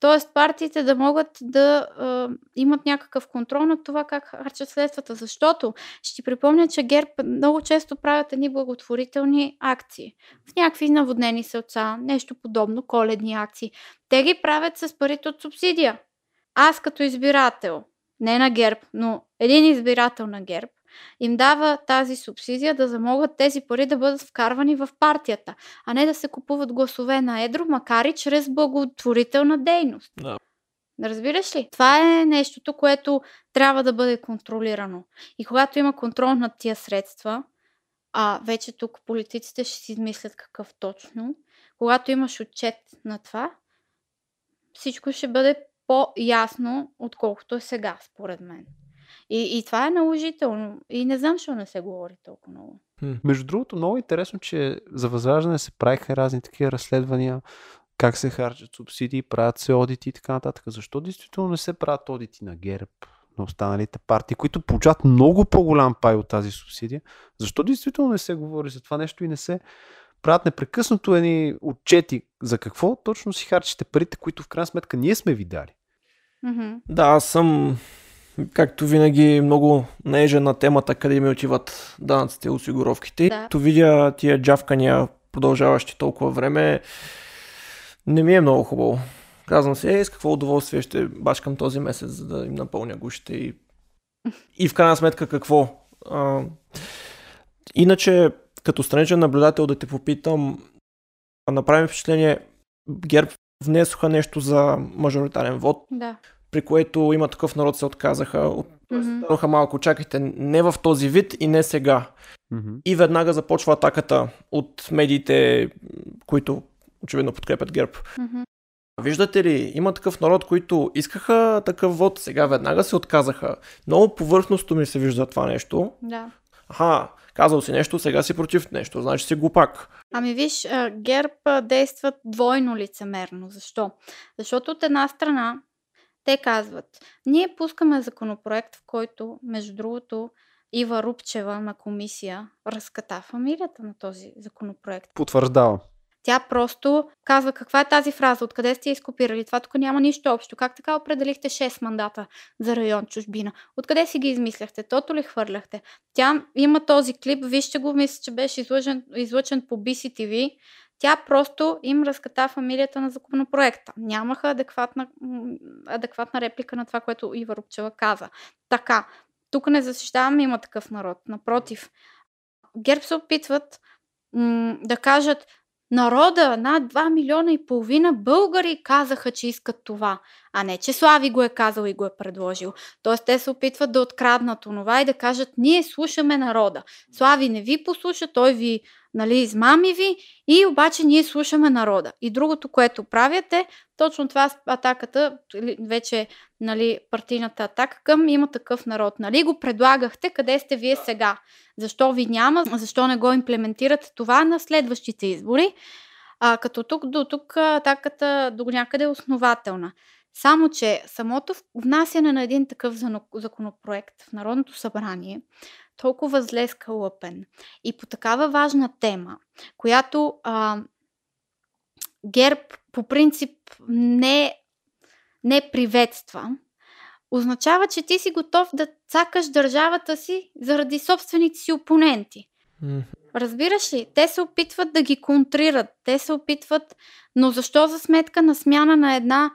Тоест партиите да могат да е, имат някакъв контрол над това как харчат следствата. Защото ще ти припомня, че ГЕРБ много често правят едни благотворителни акции. В някакви наводнени селца, нещо подобно, коледни акции. Те ги правят с парите от субсидия. Аз като избирател, не на ГЕРБ, но един избирател на ГЕРБ, им дава тази субсидия, да могат тези пари да бъдат вкарвани в партията, а не да се купуват гласове на едро, макар и чрез благотворителна дейност. Да. Разбираш ли? Това е нещото, което трябва да бъде контролирано. И когато има контрол над тия средства, а вече тук политиците ще си измислят какъв точно, когато имаш отчет на това, всичко ще бъде по-ясно, отколкото е сега, според мен. И, и това е наложително. И не знам, защо не се говори толкова много. Между другото, много интересно, че за възраждане се правиха разни такива разследвания, как се харчат субсидии, правят се одити и така нататък. Защо действително не се правят одити на ГЕРБ, на останалите партии, които получават много по-голям пай от тази субсидия? Защо действително не се говори за това нещо и не се правят непрекъснато едни отчети за какво точно си харчите парите, които в крайна сметка ние сме ви дали? Mm-hmm. Да, аз съм както винаги, много нежен на темата къде ми отиват данъците и осигуровките. Да. То видя тия джавкания, продължаващи толкова време, не ми е много хубаво. Казвам си, е, с какво удоволствие ще бачкам този месец, за да им напълня гушите и, и в крайна сметка какво. А, иначе, като страничен наблюдател да те попитам, направим впечатление, ГЕРБ внесоха нещо за мажоритарен вод. Да при което има такъв народ се отказаха. От... Mm-hmm. малко, чакайте, не в този вид и не сега. Mm-hmm. И веднага започва атаката от медиите, които очевидно подкрепят ГЕРБ. Mm-hmm. Виждате ли, има такъв народ, които искаха такъв вод, сега веднага се отказаха. Много повърхностно ми се вижда това нещо. Да. Аха, казал си нещо, сега си против нещо, значи си глупак. Ами виж, ГЕРБ действат двойно лицемерно. Защо? Защото от една страна те казват, ние пускаме законопроект, в който, между другото, Ива Рупчева на комисия разката фамилията на този законопроект. Потвърждава. Тя просто казва каква е тази фраза, откъде сте изкопирали. Това тук няма нищо общо. Как така определихте 6 мандата за район чужбина? Откъде си ги измисляхте? Тото ли хвърляхте? Тя има този клип, вижте го, мисля, че беше излъчен, излъчен по BCTV. Тя просто им разката фамилията на законопроекта. Нямаха адекватна, адекватна реплика на това, което Ива Рупчева каза. Така, тук не защищаваме има такъв народ. Напротив, ГЕРБ се опитват м- да кажат народа, над 2 милиона и половина българи казаха, че искат това, а не, че Слави го е казал и го е предложил. Тоест, те се опитват да откраднат онова и да кажат, ние слушаме народа. Слави не ви послуша, той ви нали, измами ви и обаче ние слушаме народа. И другото, което правят е точно това с атаката, вече нали, партийната атака към има такъв народ. Нали, го предлагахте, къде сте вие сега? Защо ви няма? Защо не го имплементирате това на следващите избори? А, като тук до тук атаката до някъде е основателна. Само, че самото внасяне на един такъв законопроект в Народното събрание толкова зле скалъпен и по такава важна тема, която а, ГЕРБ по принцип не, не приветства, означава, че ти си готов да цакаш държавата си заради собствените си опоненти. Разбираш ли? Те се опитват да ги контрират. Те се опитват, но защо за сметка на смяна на една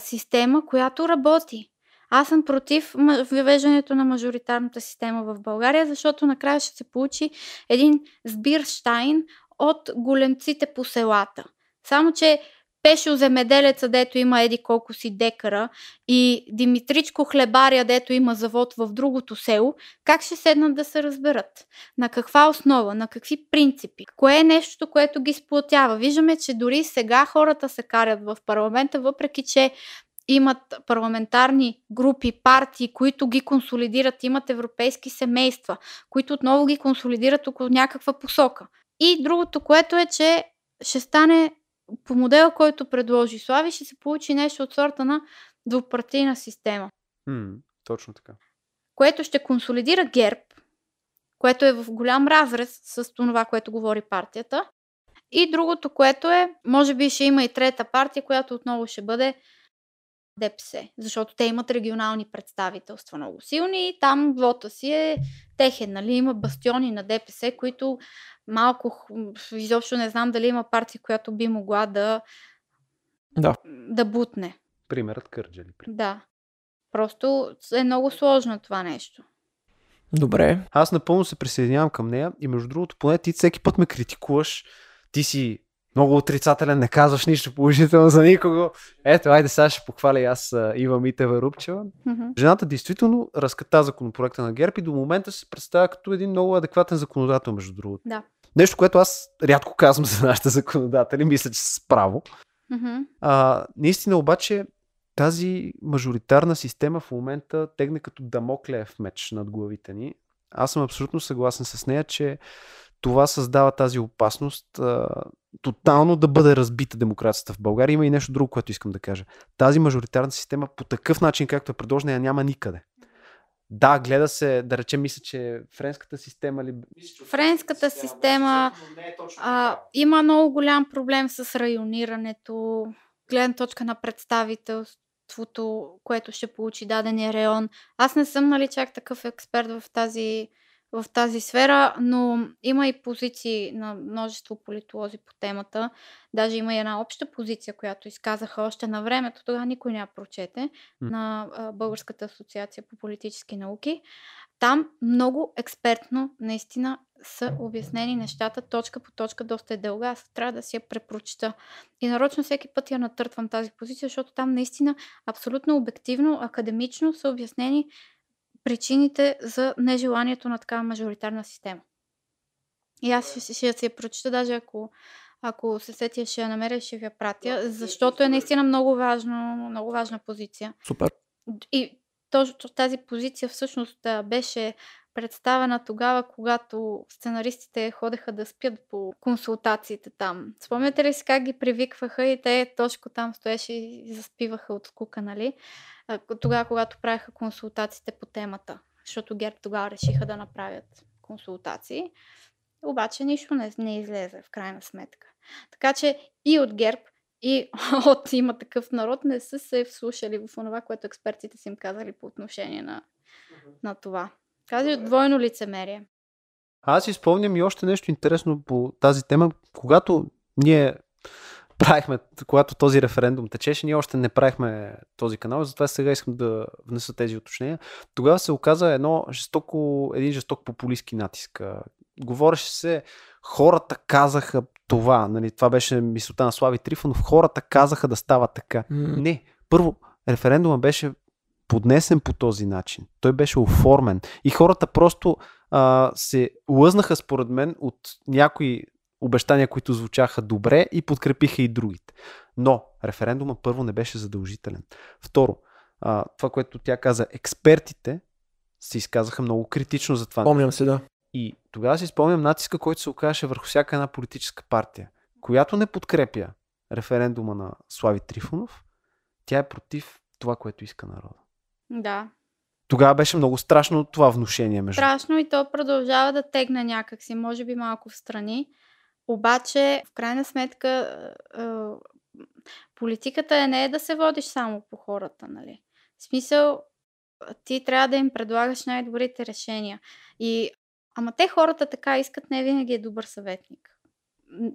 система, която работи? Аз съм против въвеждането на мажоритарната система в България, защото накрая ще се получи един сбирштайн от големците по селата. Само, че Пешо земеделеца, дето има еди колко си декара и Димитричко хлебаря, дето има завод в другото село, как ще седнат да се разберат? На каква основа? На какви принципи? Кое е нещото, което ги сплотява? Виждаме, че дори сега хората се карят в парламента, въпреки че имат парламентарни групи, партии, които ги консолидират, имат европейски семейства, които отново ги консолидират около някаква посока. И другото, което е, че ще стане по модела, който предложи Слави, ще се получи нещо от сорта на двупартийна система. Mm, точно така. Което ще консолидира ГЕРБ, което е в голям разрез с това, което говори партията. И другото, което е, може би ще има и трета партия, която отново ще бъде ДПС, защото те имат регионални представителства много силни и там вота си е техен, нали? Има бастиони на ДПС, които малко, изобщо не знам дали има партия, която би могла да да, да бутне. Примерът Кърджали. Да. Просто е много сложно това нещо. Добре. Аз напълно се присъединявам към нея и между другото, поне ти всеки път ме критикуваш. Ти си много отрицателен, не казваш нищо положително за никого. Ето, айде сега ще похваля и аз Ива Митева Рубчева. Mm-hmm. Жената действително разката законопроекта на ГЕРБ и до момента се представя като един много адекватен законодател, между другото. Да. Нещо, което аз рядко казвам за нашите законодатели, мисля, че с право. Mm-hmm. А, наистина обаче тази мажоритарна система в момента тегне като дамоклеев меч над главите ни. Аз съм абсолютно съгласен с нея, че това създава тази опасност тотално да бъде разбита демокрацията в България. Има и нещо друго, което искам да кажа. Тази мажоритарна система по такъв начин, както е предложена, я няма никъде. Да, гледа се, да речем, мисля, че френската система ли... Френската система а, има много голям проблем с районирането, гледна точка на представителството, което ще получи дадения район. Аз не съм нали чак такъв експерт в тази в тази сфера, но има и позиции на множество политолози по темата. Даже има и една обща позиция, която изказаха още на времето, тогава никой я прочете, на Българската асоциация по политически науки. Там много експертно наистина са обяснени нещата точка по точка, доста е дълга. Аз трябва да си я препрочита. И нарочно всеки път я натъртвам тази позиция, защото там наистина абсолютно обективно, академично са обяснени причините за нежеланието на такава мажоритарна система. И аз ще, ще си я прочита, даже ако, ако се сетя, ще я намеря, ще ви я пратя, защото е наистина много важно, много важна позиция. Супер. И точно тази позиция всъщност беше представена тогава, когато сценаристите ходеха да спят по консултациите там. Спомняте ли си как ги привикваха и те точно там стоеше и заспиваха от скука, нали? Тогава, когато правиха консултациите по темата. Защото ГЕРБ тогава решиха да направят консултации. Обаче нищо не, не излезе в крайна сметка. Така че и от ГЕРБ, и от има такъв народ не са се вслушали в това, което експертите си им казали по отношение на, на това. Тази двойно лицемерие. Аз си спомням и още нещо интересно по тази тема. Когато ние правихме, когато този референдум течеше, ние още не правихме този канал, затова сега искам да внеса тези уточнения. Тогава се оказа едно жестоко, един жесток популистски натиск. Говореше се, хората казаха това, нали, това беше мисълта на Слави Трифонов, хората казаха да става така. Mm. Не, първо, референдума беше поднесен по този начин. Той беше оформен. И хората просто а, се лъзнаха, според мен, от някои обещания, които звучаха добре и подкрепиха и другите. Но референдума първо не беше задължителен. Второ, а, това, което тя каза, експертите се изказаха много критично за това. Помням се, да. И тогава си спомням натиска, който се оказаше върху всяка една политическа партия. която не подкрепя референдума на Слави Трифонов, тя е против това, което иска народа. Да. Тогава беше много страшно това внушение между. Страшно и то продължава да тегне някакси, може би малко в страни. Обаче, в крайна сметка, е, е, политиката е не е да се водиш само по хората, нали? В смисъл, ти трябва да им предлагаш най-добрите решения. И, ама те хората така искат, не винаги е добър съветник.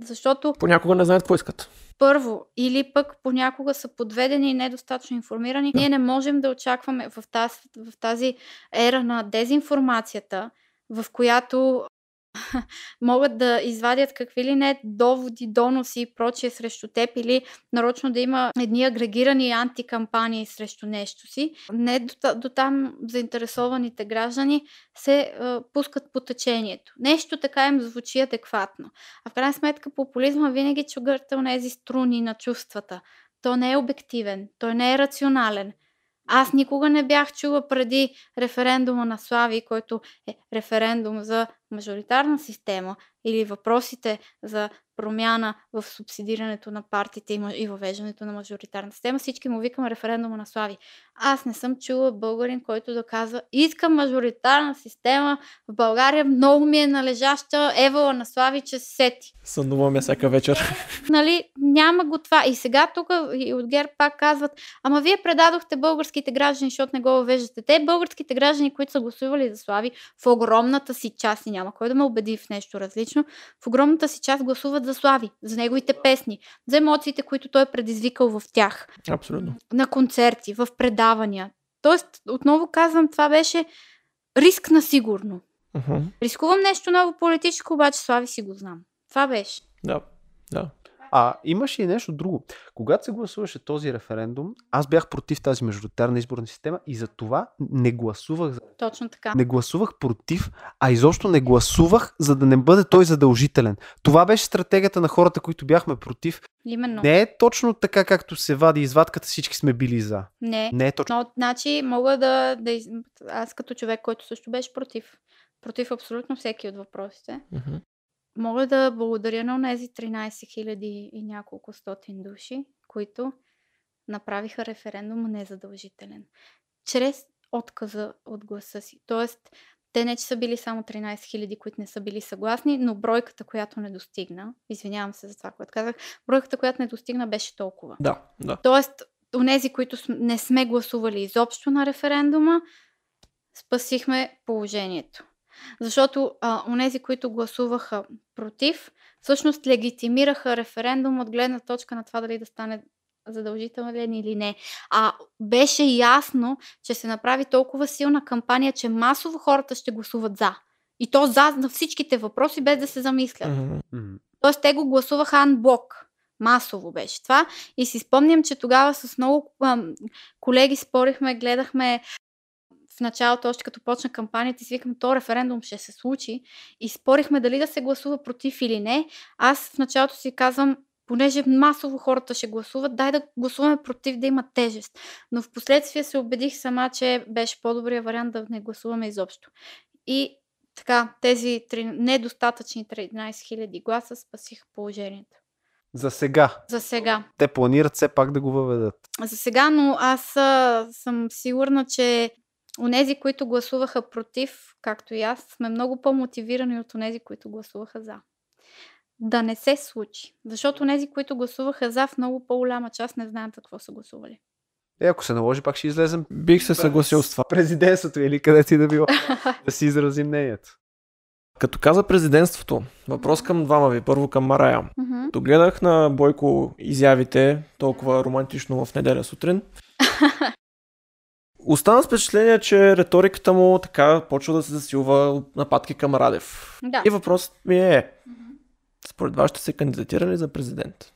Защото Понякога не знаят какво искат. първо, или пък понякога са подведени и недостатъчно информирани. Ние не можем да очакваме в тази, в тази ера на дезинформацията, в която могат да извадят какви ли не доводи, доноси и прочие срещу теб или нарочно да има едни агрегирани антикампании срещу нещо си. Не до, до там заинтересованите граждани се а, пускат по течението. Нещо така им звучи адекватно. А в крайна сметка популизма винаги чугърта тези струни на чувствата. То не е обективен, той не е рационален. Аз никога не бях чула преди референдума на Слави, който е референдум за мажоритарна система или въпросите за промяна в субсидирането на партиите и въвеждането на мажоритарна система. Всички му викам референдума на Слави. Аз не съм чула българин, който да казва искам мажоритарна система в България, много ми е належаща Евала на Слави, че се сети Сънуваме всяка вечер. нали, няма го това. И сега тук и от ГЕРБ пак казват, ама вие предадохте българските граждани, защото не го въвеждате. Те българските граждани, които са гласували за Слави, в огромната си част, и няма кой да ме убеди в нещо различно, в огромната си част гласуват за Слави, за неговите песни, за емоциите, които той е предизвикал в тях, Абсолютно. на концерти, в предавания. Тоест, отново казвам, това беше риск на сигурно. Мгм. Рискувам нещо ново политическо, обаче Слави си го знам. Това беше. Да. Да. А имаше и нещо друго. Когато се гласуваше този референдум, аз бях против тази мажоритарна изборна система и за това не гласувах. за- Точно така. Не гласувах против, а изобщо не гласувах, за да не бъде той задължителен. Това беше стратегията на хората, които бяхме против. Именно. Не е точно така, както се вади извадката, всички сме били за. Не. Не е точно. Но, значи, мога да, да. из- Аз като човек, който също беше против. Против абсолютно всеки от въпросите. Мгм. Мога да благодаря на тези 13 000 и няколко стотин души, които направиха референдума незадължителен. Чрез отказа от гласа си. Тоест, те не, че са били само 13 000, които не са били съгласни, но бройката, която не достигна, извинявам се за това, което казах, бройката, която не достигна, беше толкова. Да, да. Тоест, онези, които не сме гласували изобщо на референдума, спасихме положението. Защото а, онези, които гласуваха против, всъщност легитимираха референдум от гледна точка на това дали да стане задължителен или не. А беше ясно, че се направи толкова силна кампания, че масово хората ще гласуват за. И то за на всичките въпроси, без да се замислят. Тоест те го гласуваха анблок. Масово беше това. И си спомням, че тогава с много ам, колеги спорихме, гледахме в началото, още като почна кампанията, си викам, то референдум ще се случи. И спорихме дали да се гласува против или не. Аз в началото си казвам, понеже масово хората ще гласуват, дай да гласуваме против да има тежест. Но в последствие се убедих сама, че беше по-добрия вариант да не гласуваме изобщо. И така, тези три, недостатъчни 13 000 гласа спасиха положението. За сега. За сега. Те планират все пак да го въведат. За сега, но аз съм сигурна, че онези, които гласуваха против, както и аз, сме много по-мотивирани от онези, които гласуваха за. Да не се случи. Защото онези, които гласуваха за, в много по-голяма част не знаят за какво са гласували. Е, ако се наложи, пак ще излезем Бих се съгласил с това. президентството или където и да било. да си изразим мнението. Като каза президентството, въпрос към двама ви. Първо към Марая. Мгм. Като гледах на Бойко изявите толкова романтично в неделя сутрин, остана с впечатление, че риториката му така почва да се засилва нападки към Радев. Да. И въпросът ми е, според вас ще се кандидатира ли за президент?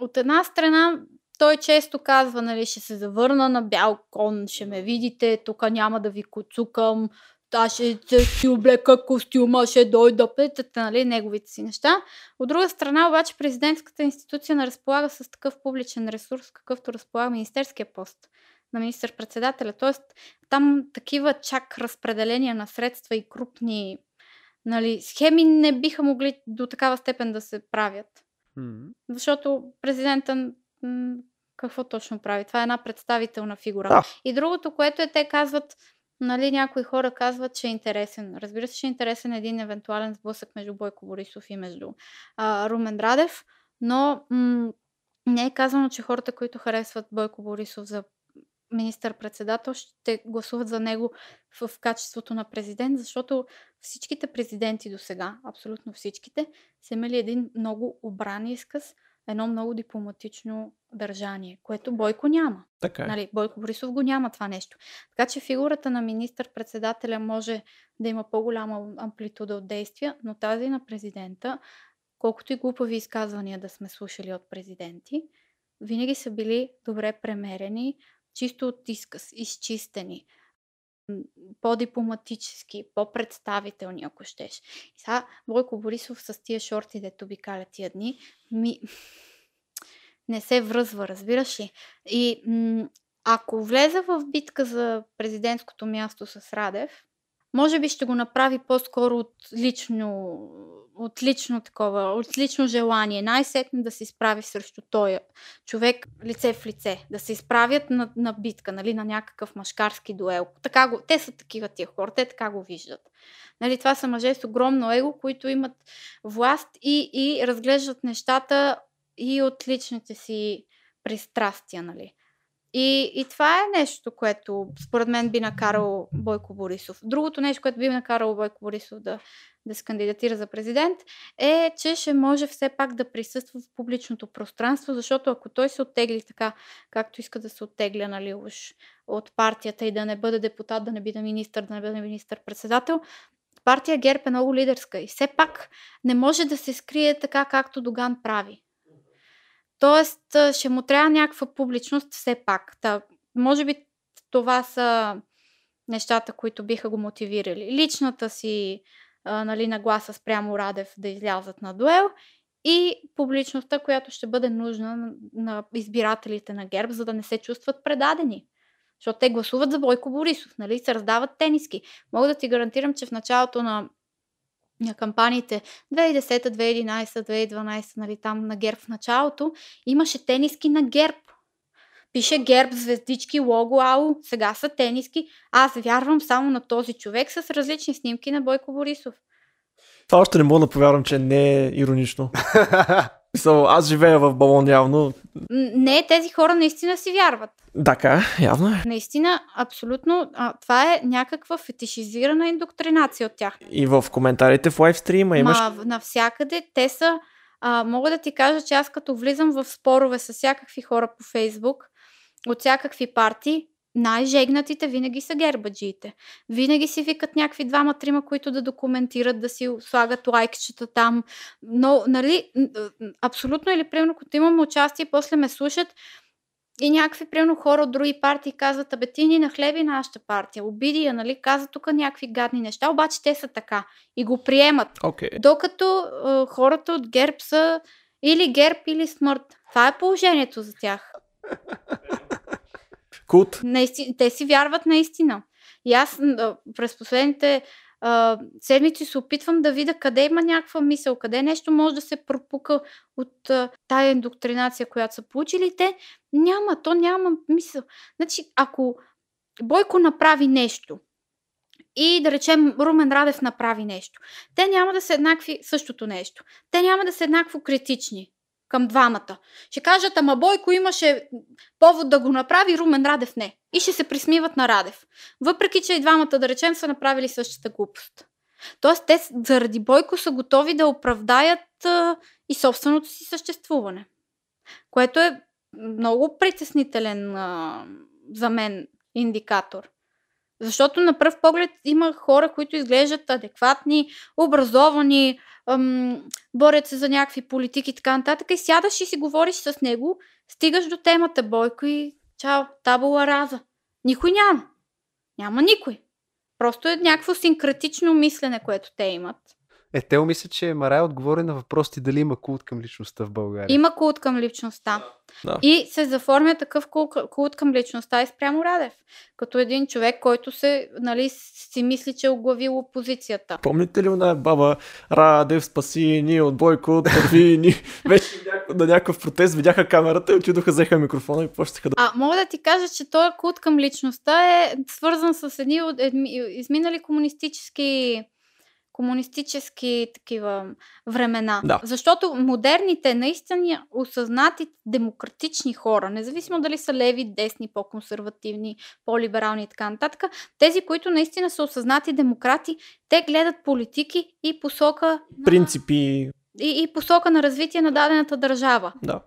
От една страна, той често казва, нали, ще се завърна на бял кон, ще ме видите, тук няма да ви коцукам, аз ще ще си облека костюма, ще дойда, петата, нали, неговите си неща. От друга страна, обаче, президентската институция не разполага с такъв публичен ресурс, какъвто разполага министерския пост на министър-председателя. Тоест, там такива чак разпределения на средства и крупни Нали, схеми не биха могли до такава степен да се правят. М. Защото президента м, какво точно прави? Това е една представителна фигура. Да. И другото, което е, те казват, нали, някои хора казват, че е интересен. Разбира се, че е интересен един евентуален сблъсък между Бойко Борисов и между а, Румен Радев, но м- не е казано, че хората, които харесват Бойко Борисов за министър-председател, ще гласуват за него в, качеството на президент, защото всичките президенти до сега, абсолютно всичките, са имали един много обран изказ, едно много дипломатично държание, което Бойко няма. Така е. Нали, Бойко Борисов го няма това нещо. Така че фигурата на министър-председателя може да има по-голяма амплитуда от действия, но тази на президента, колкото и глупави изказвания да сме слушали от президенти, винаги са били добре премерени, чисто от изказ, изчистени, по-дипломатически, по-представителни, ако щеш. И сега Бойко Борисов с тия шорти, дето обикаля тия дни, ми... не се връзва, разбираш ли? И м- ако влезе в битка за президентското място с Радев, може би ще го направи по-скоро от лично, от лично такова, от лично желание. Най-сетне да се изправи срещу този човек лице в лице. Да се изправят на, на битка, нали, на някакъв машкарски дуел. Така го, те са такива тия хора, те така го виждат. Нали, това са мъже с огромно его, които имат власт и, и разглеждат нещата и от личните си пристрастия. Нали. И, и това е нещо, което според мен би накарало Бойко Борисов. Другото нещо, което би накарало Бойко Борисов да, да се кандидатира за президент, е, че ще може все пак да присъства в публичното пространство, защото ако той се оттегли така, както иска да се оттегля, нали, уж от партията и да не бъде депутат, да не бъде министър, да не бъде министър-председател, партия ГЕРБ е много лидерска и все пак не може да се скрие така, както Доган прави. Тоест, ще му трябва някаква публичност все пак. Та, може би това са нещата, които биха го мотивирали. Личната си а, нали, нагласа спрямо Радев да излязат на дуел и публичността, която ще бъде нужна на, избирателите на ГЕРБ, за да не се чувстват предадени. Защото те гласуват за Бойко Борисов, нали? Се раздават тениски. Мога да ти гарантирам, че в началото на на кампаниите 2010, 2011, 2012, нали, там на ГЕРБ в началото, имаше тениски на ГЕРБ. Пише ГЕРБ, звездички, лого, ау, сега са тениски. Аз вярвам само на този човек с различни снимки на Бойко Борисов. Това още не мога да повярвам, че не е иронично. Мисъл, аз живея в балон явно. Не, тези хора наистина си вярват. Така, явно е. Наистина, абсолютно, а, това е някаква фетишизирана индоктринация от тях. И в коментарите в лайвстрима имаш... Ма, навсякъде те са. А, мога да ти кажа, че аз като влизам в спорове с всякакви хора по Фейсбук, от всякакви партии, най-жегнатите винаги са гербаджиите. Винаги си викат някакви двама-трима, които да документират, да си слагат лайкчета там. Но, нали, абсолютно или примерно, като имаме участие, после ме слушат и някакви, примерно, хора от други партии казват, абе ти ни нахлеби нашата партия, обиди я, нали, казват тук някакви гадни неща, обаче те са така и го приемат. Окей. Докато а, хората от ГЕРБ са или ГЕРБ, или смърт. Това е положението за тях. Култ. Наисти... Те си вярват наистина. И аз през последните а, седмици се опитвам да видя къде има някаква мисъл, къде нещо може да се пропука от а, тая индоктринация, която са получили. Те няма, то няма мисъл. Значи, ако Бойко направи нещо и да речем Румен Радев направи нещо, те няма да са еднакви същото нещо. Те няма да са еднакво критични към двамата. Ще кажат, ама Бойко имаше повод да го направи, Румен Радев не. И ще се присмиват на Радев. Въпреки, че и двамата, да речем, са направили същата глупост. Тоест, те заради Бойко са готови да оправдаят а, и собственото си съществуване. Което е много притеснителен а, за мен индикатор. Защото на пръв поглед има хора, които изглеждат адекватни, образовани, ам, борят се за някакви политики и така нататък. И сядаш и си говориш с него, стигаш до темата Бойко и чао, табула раза. Никой няма. Няма никой. Просто е някакво синкретично мислене, което те имат. Е, те мисля, че Марая отговори на въпросите дали има култ към личността в България. Има култ към личността. Да. И се заформя такъв култ, към личността и спрямо Радев. Като един човек, който се, нали, си мисли, че е оглавил опозицията. Помните ли она баба Радев спаси ни от Бойко, търви ни? Вече на някакъв протест видяха камерата и отидоха, взеха микрофона и почнаха да... А, мога да ти кажа, че този култ към личността е свързан с едни от едми, изминали комунистически комунистически такива времена. Да. Защото модерните, наистина осъзнати демократични хора, независимо дали са леви, десни, по-консервативни, по-либерални и така нататък, тези, които наистина са осъзнати демократи, те гледат политики и посока на, Принципи, и, и посока на развитие на дадената държава. да.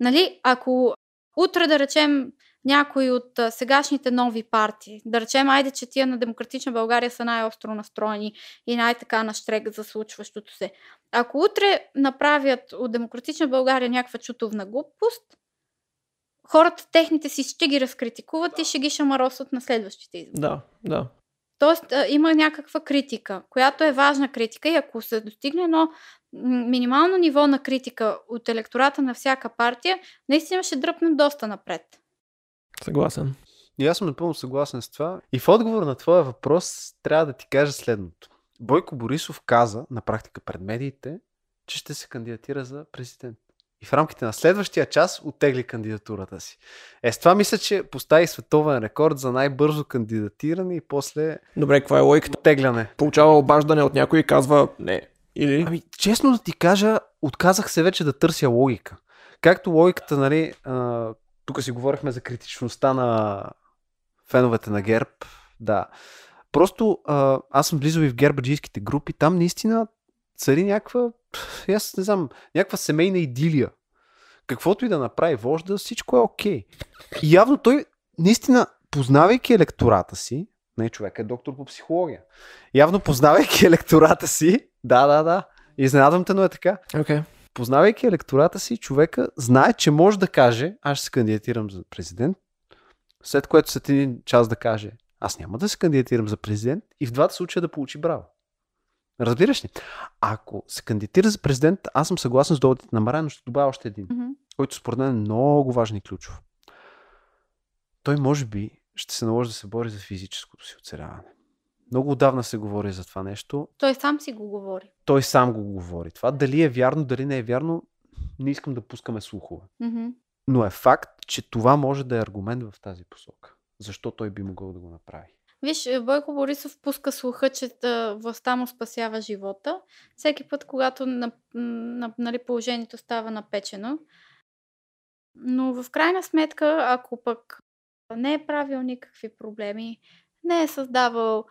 Нали, ако утре да речем някои от сегашните нови партии, да речем, айде, че тия на Демократична България са най-остро настроени и най-така на штрек за случващото се. Ако утре направят от Демократична България някаква чутовна глупост, хората техните си ще ги разкритикуват и ще ги шамаросват на следващите избори. Да, да. Тоест има някаква критика, която е важна критика и ако се достигне едно минимално ниво на критика от електората на всяка партия, наистина ще дръпнем доста напред. Съгласен. И аз съм напълно съгласен с това. И в отговор на твоя въпрос трябва да ти кажа следното. Бойко Борисов каза на практика пред медиите, че ще се кандидатира за президент. И в рамките на следващия час оттегли кандидатурата си. Е, с това мисля, че постави световен рекорд за най-бързо кандидатиране и после Добре, каква е логиката? оттегляне. Получава обаждане от някой и казва не. Или? Ами, честно да ти кажа, отказах се вече да търся логика. Както логиката, нали, тук си говорихме за критичността на феновете на ГЕРБ, да. Просто а, аз съм близо и в гербаджийските групи, там наистина цари някаква, аз не знам, някаква семейна идилия. Каквото и да направи вожда, всичко е окей. И явно той, наистина, познавайки електората си, не, човек е доктор по психология. Явно познавайки електората си, да, да, да, изненадвам те, но е така. Okay. Познавайки електората си, човека знае, че може да каже, аз ще се кандидатирам за президент, след което след един час да каже, аз няма да се кандидатирам за президент и в двата случая да получи браво. Разбираш ли? Ако се кандидатира за президент, аз съм съгласен с доводите на Мария, но ще добавя още един, Мгм. който според мен е много важен и ключов. Той може би ще се наложи да се бори за физическото си оцеляване. Много отдавна се говори за това нещо. Той сам си го говори. Той сам го говори. Това дали е вярно, дали не е вярно, не искам да пускаме слухове. Мгм. Но е факт, че това може да е аргумент в тази посока. Защо той би могъл да го направи? Виж, Бойко Борисов пуска слуха, че властта му спасява живота. Всеки път, когато на, на, нали, положението става напечено. Но в крайна сметка, ако пък не е правил никакви проблеми, не е създавал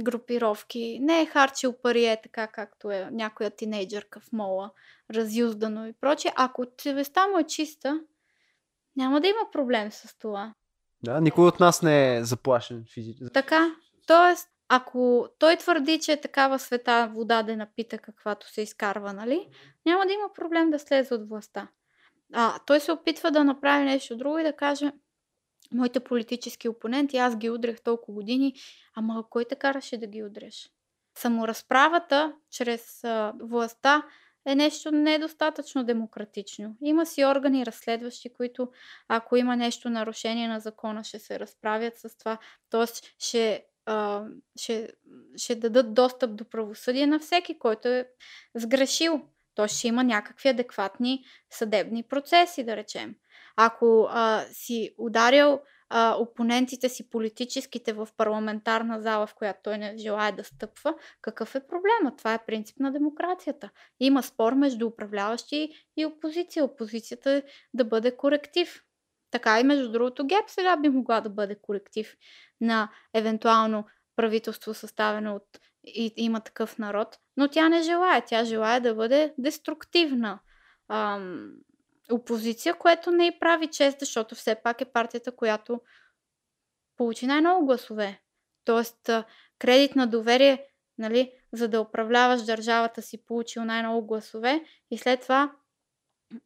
групировки, не е харчил пари е така, както е някоя тинейджърка в мола, разюздано и прочее, ако съвестта му е чиста, няма да има проблем с това. Да, никой от нас не е заплашен физически. Така, т.е. ако той твърди, че е такава света вода да напита, каквато се изкарва, нали, няма да има проблем да слезе от властта. А той се опитва да направи нещо друго и да каже, моите политически опоненти, аз ги удрях толкова години, ама кой те караше да ги удреш? Саморазправата чрез властта е нещо недостатъчно демократично. Има си органи разследващи, които ако има нещо нарушение на закона, ще се разправят с това. Тоест ще, а, ще, ще дадат достъп до правосъдие на всеки, който е сгрешил. Тоест ще има някакви адекватни съдебни процеси, да речем. Ако а, си ударил а, опонентите си политическите в парламентарна зала, в която той не желая да стъпва, какъв е проблема? Това е принцип на демокрацията. Има спор между управляващи и опозиция. Опозицията е да бъде коректив. Така и между другото ГЕРБ сега би могла да бъде коректив на евентуално правителство съставено от и, има такъв народ, но тя не желая. Тя желая да бъде деструктивна ам, опозиция, което не й прави чест, защото все пак е партията, която получи най-много гласове. Тоест, кредит на доверие, нали, за да управляваш държавата си, получил най-много гласове и след това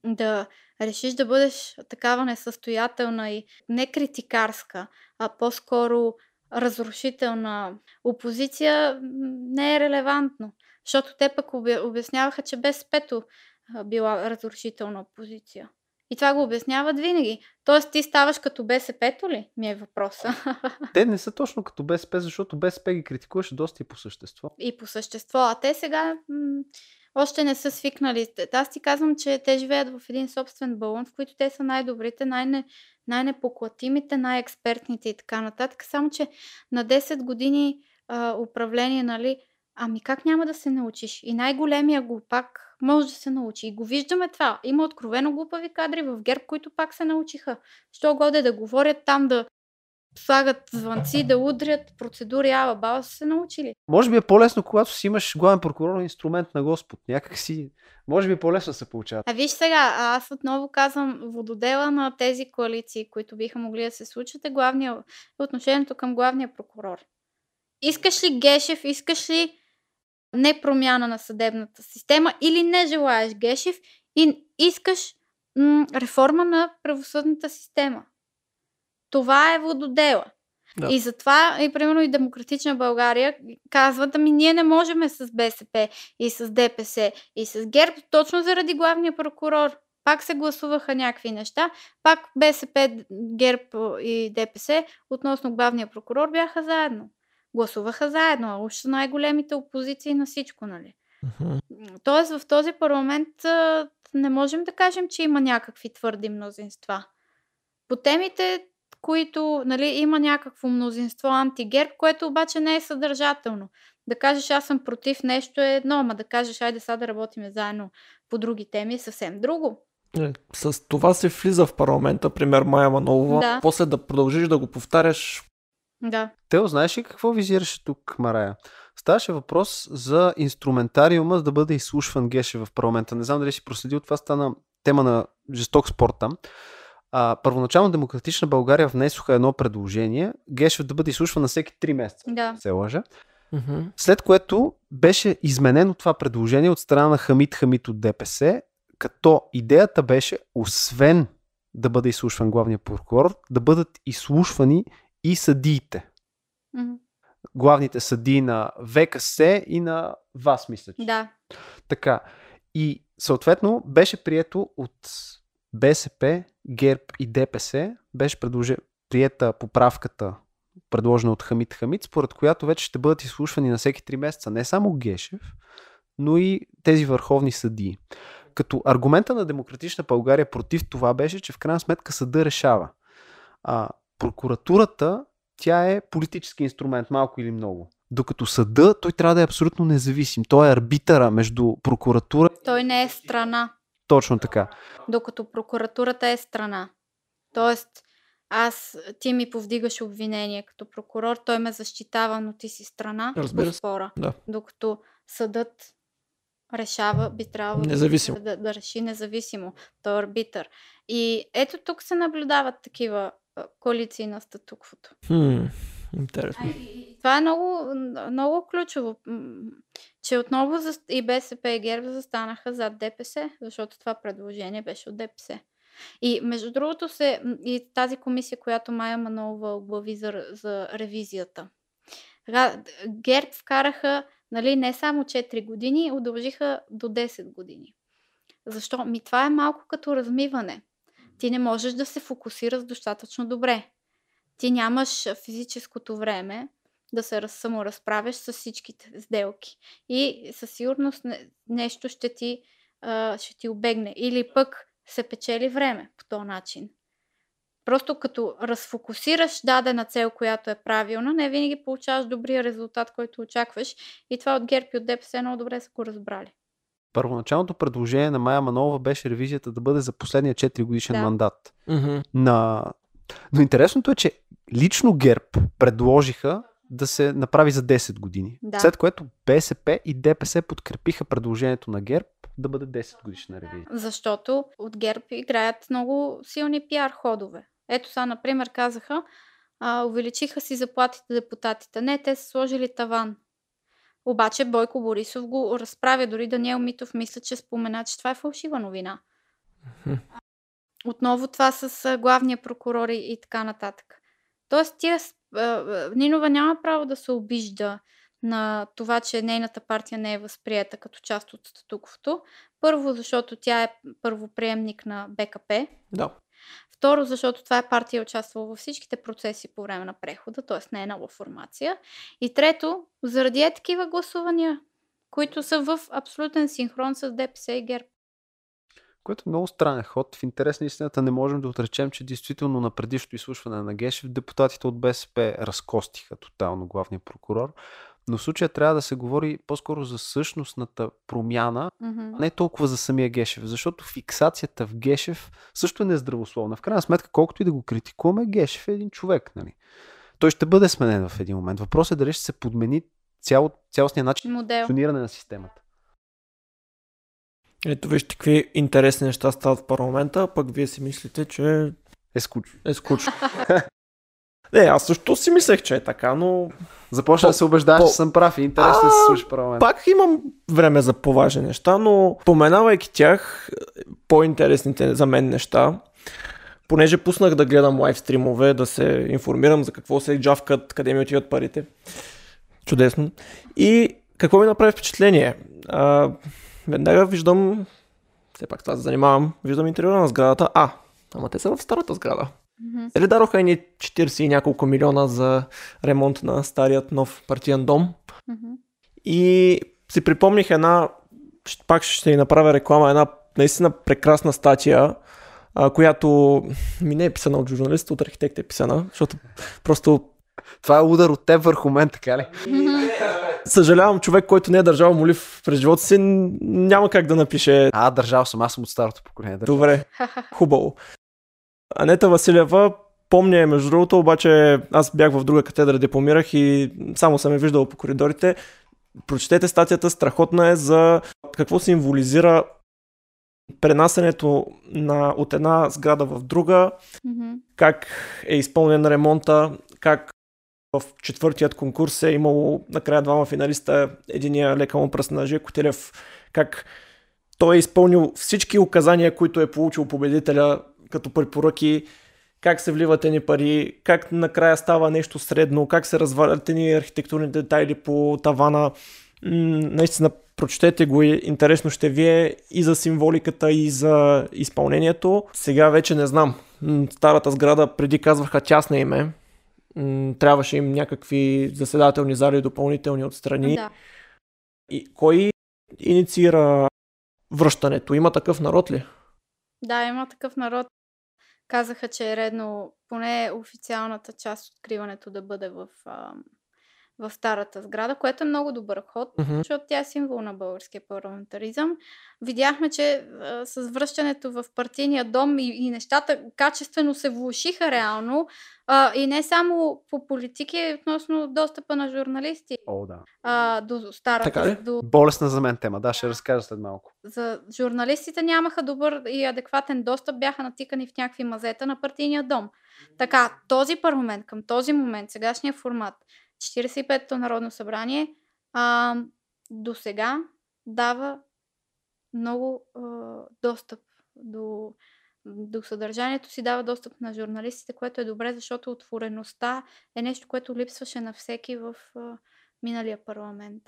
да решиш да бъдеш такава несъстоятелна и не критикарска, а по-скоро разрушителна опозиция, не е релевантно. Защото те пък обя- обясняваха, че без пето била разрушителна опозиция. И това го обясняват винаги. Тоест ти ставаш като БСП-то ли? Ми е въпроса. Те не са точно като БСП, защото БСП ги критикуваше доста и по същество. И по същество. А те сега м- още не са свикнали. Аз ти казвам, че те живеят в един собствен балон, в който те са най-добрите, най-не, най-непоклатимите, най-експертните и така нататък. Само, че на 10 години а, управление, нали, ами как няма да се научиш? И най-големия глупак може да се научи. И го виждаме това. Има откровено глупави кадри в ГЕРБ, които пак се научиха. Що годе да говорят там, да слагат звънци, да удрят процедури, ала баба са се научили. Може би е по-лесно, когато си имаш главен прокурор инструмент на Господ. Някак си, може би е по-лесно се получава. А виж сега, аз отново казвам, вододела на тези коалиции, които биха могли да се случат е главния, отношението към главния прокурор. Искаш ли Гешев, искаш ли не промяна на съдебната система или не желаеш Гешев и искаш м- реформа на правосъдната система. Това е вододела. Да. И затова, и примерно и Демократична България казват, ами ние не можем с БСП и с ДПС и с ГЕРБ, точно заради главния прокурор. Пак се гласуваха някакви неща, пак БСП, ГЕРБ и ДПС относно главния прокурор бяха заедно. Гласуваха заедно, а уж са най-големите опозиции на всичко, нали? Uh-huh. Тоест в този парламент не можем да кажем, че има някакви твърди мнозинства. По темите които нали, има някакво мнозинство антигерб, което обаче не е съдържателно. Да кажеш аз съм против нещо е едно, ама да кажеш айде сега да работим заедно по други теми е съвсем друго. Не, с това се влиза в парламента, пример Майя Манолова. Да. После да продължиш да го повтаряш. Да. Тео, знаеш ли какво визираше тук, Марая? Ставаше въпрос за инструментариума, за да бъде изслушван Геше в парламента. Не знам дали си проследил, това стана тема на жесток спорт там. А, първоначално Демократична България внесоха едно предложение Гешев да бъде изслушван на всеки 3 месеца. Да. Се лъжа. Mm-hmm. След което беше изменено това предложение от страна на Хамид Хамид от ДПС, като идеята беше, освен да бъде изслушван главния прокурор, да бъдат изслушвани и съдиите. Mm-hmm. Главните съдии на ВКС и на вас, мисля. Че. Да. Така. И съответно беше прието от БСП, ГЕРБ и ДПС беше предложи, приета поправката, предложена от Хамид Хамид, според която вече ще бъдат изслушвани на всеки 3 месеца не само Гешев, но и тези върховни съдии. Като аргумента на Демократична България против това беше, че в крайна сметка съда решава. А прокуратурата, тя е политически инструмент, малко или много. Докато съда, той трябва да е абсолютно независим. Той е арбитъра между прокуратура. Той не е страна. Точно така. Докато прокуратурата е страна. Тоест, аз, ти ми повдигаш обвинение като прокурор, той ме защитава, но ти си страна Разбира се. спора. Да. Докато съдът решава, би трябвало независимо. Да, да реши независимо. Той е арбитър. И ето тук се наблюдават такива коалиции на статуквото. Хм, интересно. Това е много, много ключово, че отново и БСП и ГЕРБ застанаха зад ДПС, защото това предложение беше от ДПС. И между другото се, и тази комисия, която Майя Манолова оглави за, за ревизията. ГЕРБ вкараха нали, не само 4 години, удължиха до 10 години. Защо? Ми това е малко като размиване. Ти не можеш да се фокусираш достатъчно добре. Ти нямаш физическото време да се саморазправяш с всичките сделки. И със сигурност нещо ще ти, ще ти обегне. Или пък се печели време по този начин. Просто като разфокусираш дадена цел, която е правилна, не винаги получаваш добрия резултат, който очакваш. И това от ГЕРБ и от ДПС много добре са го разбрали. Първоначалното предложение на Майя Манова беше ревизията да бъде за последния 4 годишен Да. мандат. Mm-hmm. На... Но интересното е, че лично ГЕРБ предложиха да се направи за 10 години. Да. След което БСП и ДПС подкрепиха предложението на ГЕРБ да бъде 10 годишна ревизия. Защото от ГЕРБ играят много силни пиар ходове. Ето сега, например, казаха, а, увеличиха си заплатите депутатите. Не, те са сложили таван. Обаче Бойко Борисов го разправя. Дори Даниел Митов мисля, че спомена, че това е фалшива новина. Отново това с главния прокурор и, така нататък. Тоест, тия, Нинова няма право да се обижда на това, че нейната партия не е възприета като част от статуквото. Първо, защото тя е първоприемник на БКП. Да. Второ, защото това е партия, участвала във всичките процеси по време на прехода, т.е. не е нова формация. И трето, заради е такива гласувания, които са в абсолютен синхрон с ДПС и ГЕРБ. Което е много странен ход. В интерес на истината не можем да отречем, че действително на предишното изслушване на Гешев депутатите от БСП разкостиха тотално главния прокурор. Но в случая трябва да се говори по-скоро за същностната промяна, mm-hmm. не толкова за самия Гешев, защото фиксацията в Гешев също е нездравословна. В крайна сметка, колкото и да го критикуваме, Гешев е един човек. Нали? Той ще бъде сменен в един момент. Въпросът е дали ще се подмени цял, цялостния начин на функциониране на системата. Ето вижте какви интересни неща стават в парламента, а пък вие си мислите, че е скучно. Е скучно. Не, аз също си мислех, че е така, но... Започна по, да се убеждаваш, по... че съм прав и интересно да се слуша парламент. Пак имам време за поважни неща, но поменавайки тях, по-интересните за мен неща, понеже пуснах да гледам лайв стримове, да се информирам за какво се джавкат, къде ми отиват парите. Чудесно. И какво ми направи впечатление? А, веднага виждам, все пак това се занимавам, виждам интервюра на сградата. А, ама те са в старата сграда. Mm-hmm. Дали дароха едни 40 и няколко милиона за ремонт на старият нов партиен дом. Mm-hmm. И си припомних една, пак ще ни направя реклама, една наистина прекрасна статия, а, която ми не е писана от журналист, от архитект е писана, защото просто... Това е удар от теб върху мен, така ли? Съжалявам, човек, който не е държал молив през живота си, няма как да напише. А, държал съм, аз съм от старото поколение. Държал. Добре, хубаво. Анета Василева помня между другото, обаче аз бях в друга катедра, дипломирах и само съм я виждал по коридорите. Прочетете статията, страхотна е за какво символизира пренасенето на, от една сграда в друга, mm-hmm. как е изпълнен ремонта, как в четвъртият конкурс е имало накрая двама финалиста, единия лека му пръст на Жеко Телев, как той е изпълнил всички указания, които е получил победителя като препоръки, как се вливат едни пари, как накрая става нещо средно, как се развалят едни архитектурни детайли по тавана. М- наистина, прочетете го и интересно ще ви е и за символиката, и за изпълнението. Сега вече не знам. Старата сграда преди казваха тясна име. Трябваше им някакви заседателни зали допълнителни отстрани. Да. И кой инициира връщането? Има такъв народ ли? Да, има такъв народ. Казаха, че е редно поне официалната част от откриването да бъде в, в старата сграда, което е много добър ход, mm-hmm. защото тя е символ на българския парламентаризъм. Видяхме, че а, с връщането в партийния дом и, и нещата качествено се влушиха реално. А, и не само по политики, относно достъпа на журналисти О, да. а, до старата. Така ли? До... Болесна за мен тема, да, ще разкажа след малко. За журналистите нямаха добър и адекватен достъп, бяха натикани в някакви мазета на партийния дом. Така, този парламент, към този момент, сегашния формат, 45-то Народно събрание, а, до сега дава много а, достъп до до съдържанието си дава достъп на журналистите, което е добре, защото отвореността е нещо, което липсваше на всеки в а, миналия парламент.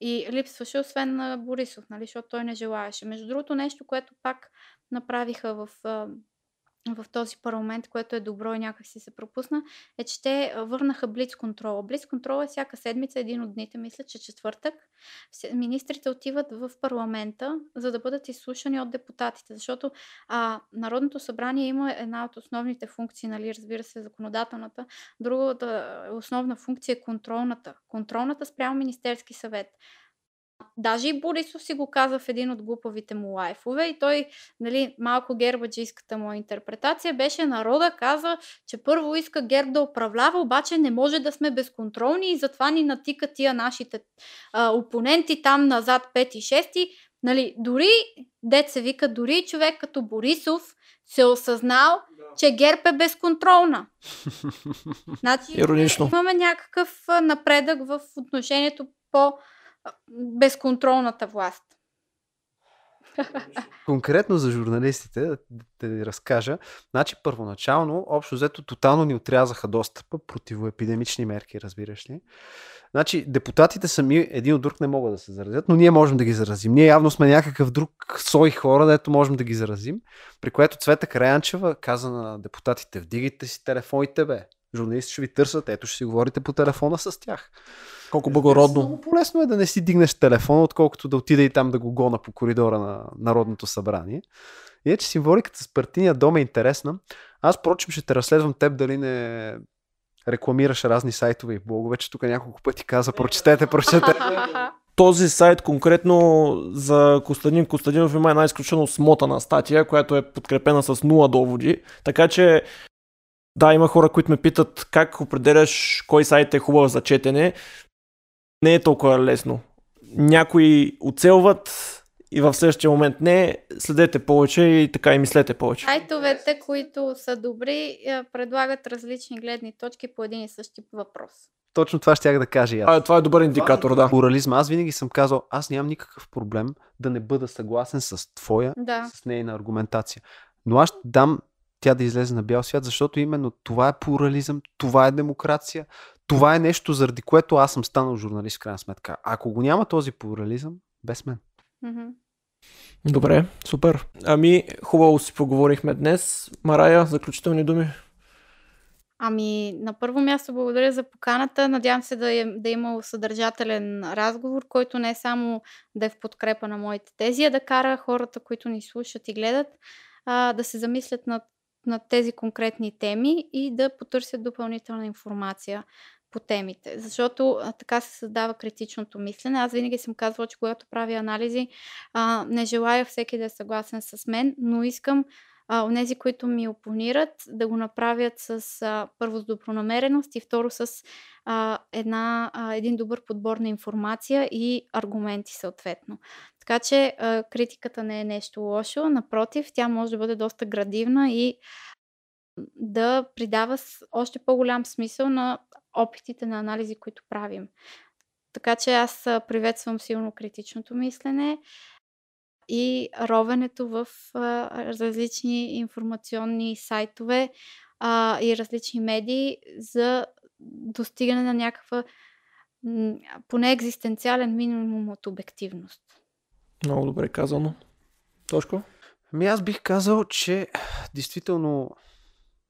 И липсваше освен на Борисов, нали, защото той не желаеше. Между другото, нещо, което пак направиха в а, в този парламент, което е добро и някак си се пропусна, е, че те върнаха блиц контрола. Блиц контрола е всяка седмица, един от дните, мисля, че четвъртък. Министрите отиват в парламента, за да бъдат изслушани от депутатите, защото а, Народното събрание има една от основните функции, нали, разбира се, законодателната. Другата основна функция е контролната. Контролната спрямо Министерски съвет. Даже и Борисов си го каза в един от глупавите му лайфове и той, нали, малко гербаджийската му интерпретация беше народа каза, че първо иска герб да управлява, обаче не може да сме безконтролни и затова ни натика тия нашите а, опоненти там назад 5 и 6. Нали, дори, дет се вика, дори човек като Борисов се е осъзнал, да. че герб е безконтролна. Значи, Иронично. имаме някакъв напредък в отношението по безконтролната власт. Конкретно за журналистите, да, да ви разкажа. Значи, първоначално, общо взето, тотално ни отрязаха достъпа, противоепидемични мерки, разбираш ли. Значи, депутатите сами един от друг не могат да се заразят, но ние можем да ги заразим. Ние явно сме някакъв друг сой хора, дето можем да ги заразим. При което Цвета Краянчева каза на депутатите, вдигайте си телефоните, бе. Журналисти ще ви търсят, ето ще си говорите по телефона с тях. Колко благородно. Много по-лесно е да не си дигнеш телефона, отколкото да отида и там да го гона по коридора на Народното събрание. Иначе символиката с партийния дом е интересна. Аз, прочим, ще те разследвам теб дали не рекламираш разни сайтове и блогове, че тук няколко пъти каза, прочетете, прочетете. Този сайт конкретно за Костадин Костадинов има една изключително смотана статия, която е подкрепена с нула доводи. Така че да, има хора, които ме питат как определяш кой сайт е хубав за четене. Не е толкова лесно. Някои оцелват и в следващия момент не, следете повече и така и мислете повече. Сайтовете, които са добри, е, предлагат различни гледни точки по един и същи въпрос. Точно това ще да кажа и аз. А, това е добър индикатор, да. Плурализма. Аз винаги съм казал, аз нямам никакъв проблем да не бъда съгласен с твоя, Да. с нейна аргументация. Но аз ще дам тя да излезе на бял свят, защото именно това е плурализъм, това е демокрация, това е нещо, заради което аз съм станал журналист, в крайна сметка. Ако го няма този плурализъм, без мен. Добре, супер. Ами, хубаво си поговорихме днес. Марая, заключителни думи. Ами, на първо място благодаря за поканата. Надявам се да е, да е имал съдържателен разговор, който не е само да е в подкрепа на моите тези, а да кара хората, които ни слушат и гледат, а, да се замислят над, над тези конкретни теми и да потърсят допълнителна информация по темите. Защото а, така се създава критичното мислене. Аз винаги съм казвала, че когато правя анализи, а, не желая всеки да е съгласен с мен, но искам онези, които ми опонират, да го направят с а, първо с добронамереност и второ с а, една, а, един добър подбор на информация и аргументи съответно. Така че а, критиката не е нещо лошо, напротив, тя може да бъде доста градивна и да придава още по-голям смисъл на опитите на анализи, които правим. Така че аз приветствам силно критичното мислене и ровенето в различни информационни сайтове а, и различни медии за достигане на някаква поне екзистенциален минимум от обективност. Много добре казано. Тошко? Ами аз бих казал, че действително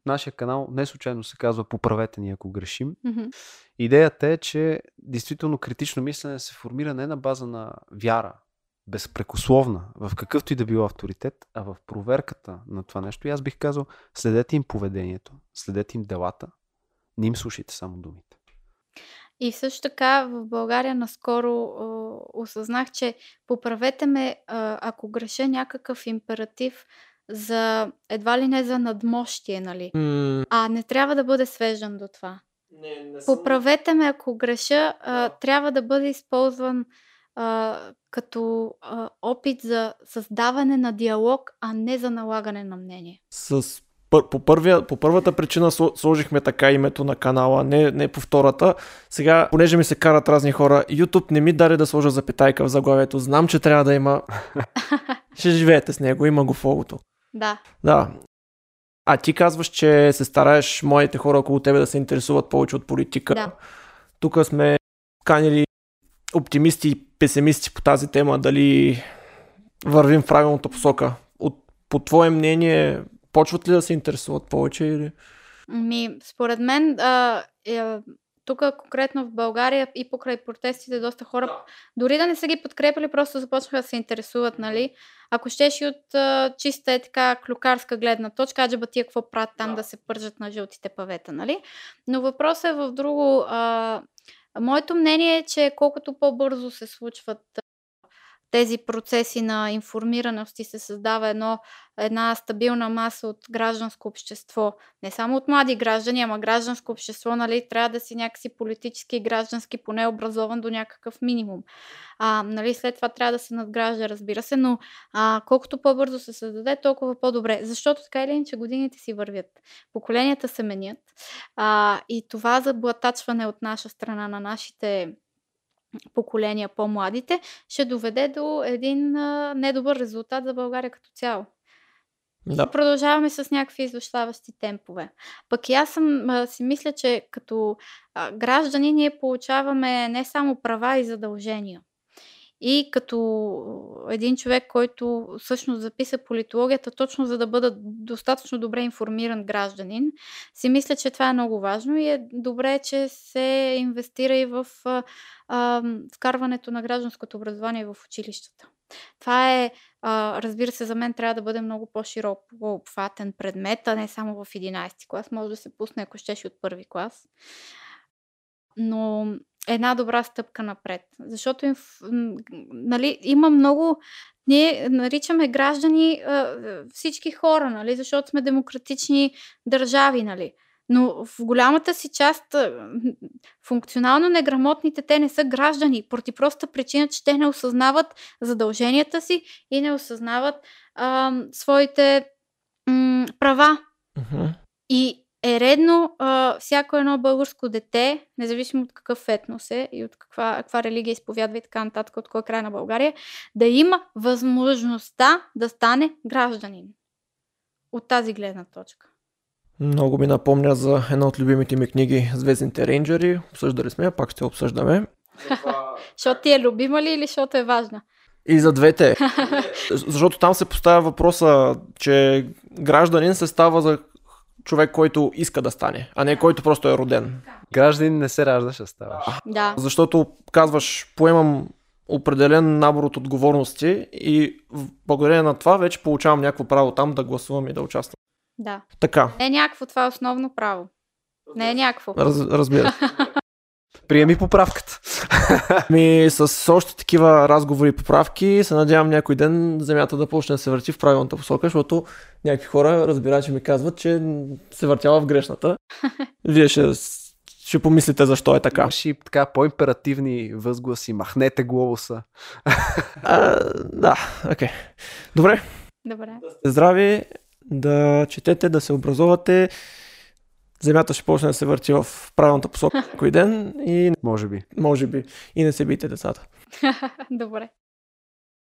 нашия канал не случайно се казва Поправете ни ако грешим. Мгм. Идеята е, че действително критично мислене се формира не на база на вяра, безпрекословна, в какъвто и да било авторитет, а в проверката на това нещо. И аз бих казал, следете им поведението, следете им делата, не им слушайте само думите. И също така в България наскоро а, осъзнах, че поправете ме, ако греша някакъв императив за едва ли не за надмощие, нали? М- А не трябва да бъде свеждан до това. не, не Поправете ме, ако греша, а, трябва да бъде използван а, като а, опит за създаване на диалог, а не за налагане на мнение. С, по, първия, по първата причина сло- сложихме така името на канала, не, не по втората. Сега, понеже ми се карат разни хора, YouTube не ми даде да сложа запитайка в заглавието. Знам, че трябва да има. Ще живеете с него, има го в логото. Да. Да. А ти казваш, че се стараеш моите хора около тебе да се интересуват повече от политика. Да. Тук сме канили оптимисти и песимисти по тази тема, дали вървим в правилната посока. От, по твое мнение, почват ли да се интересуват повече или... Ми, според мен, а, е, тук конкретно в България и покрай протестите доста хора, Да. дори да не са ги подкрепили, просто започнаха да се интересуват, нали? Ако щеш и от а, чиста е така клюкарска гледна точка, аджаба тия какво правят там Да. да се пържат на жълтите павета, нали? Но въпросът е в друго. А, моето мнение е, че колкото по-бързо се случват тези процеси на информираност и се създава едно, една стабилна маса от гражданско общество, не само от млади граждани, ама гражданско общество, нали, трябва да си някакси политически и граждански поне образован до някакъв минимум. А, нали, след това трябва да се надгражда, разбира се, но а, колкото по-бързо се създаде, толкова по-добре. Защото така или иначе годините си вървят. Поколенията се менят. А, и това заблатачване от наша страна на нашите поколения, по-младите, ще доведе до един а, недобър резултат за България като цяло. Да. Продължаваме с някакви изощаващи темпове. Пък и аз съм, а, си мисля, че като а, граждани ние получаваме не само права и задължения. И като един човек, който всъщност записа политологията, точно за да бъда достатъчно добре информиран гражданин, си мисля, че това е много важно и е добре, че се инвестира и в а, вкарването на гражданското образование в училищата. Това е, а, разбира се, за мен трябва да бъде много по-широк, по-обхватен предмет, а не само в 11 клас. Може да се пусне, ако щеше от първи клас. Но една добра стъпка напред. Защото им, нали, има много. Ние наричаме граждани всички хора, нали, защото сме демократични държави, нали. Но в голямата си част функционално неграмотните те не са граждани, поради проста причина, че те не осъзнават задълженията си и не осъзнават а, своите м- права. Uh-huh. И е редно а, всяко едно българско дете, независимо от какъв етнос е и от каква, каква религия изповядва и така нататък, от кой край на България, да има възможността да стане гражданин. От тази гледна точка. Много ми напомня за една от любимите ми книги Звездните рейнджери. Обсъждали сме, пак ще обсъждаме. защото ти е любима ли или защото е важна? И за двете. Защото там се поставя въпроса, че гражданин се става за човек, който иска да стане, а не който просто е роден. Гражданин не се ражда, ще ставаш. Да. Защото казваш, поемам определен набор от отговорности и благодарение на това вече получавам някакво право там да гласувам и да участвам. Да. Така. Не е някакво, това е основно право. Не е някакво. Раз, разбира. Приеми поправката. Ми с още такива разговори и поправки се надявам някой ден земята да почне да се върти в правилната посока, защото някакви хора, разбира, че ми казват, че се въртяла в грешната. Вие ще, ще помислите защо е така. Имаш и така по-императивни възгласи. Махнете глобуса. а, да, окей. Okay. Добре. Добре. Здрави, да четете, да се образувате. Земята ще почне да се върти в правилната посока някой ден и... Може би. Може би. И не се бийте децата. Добре.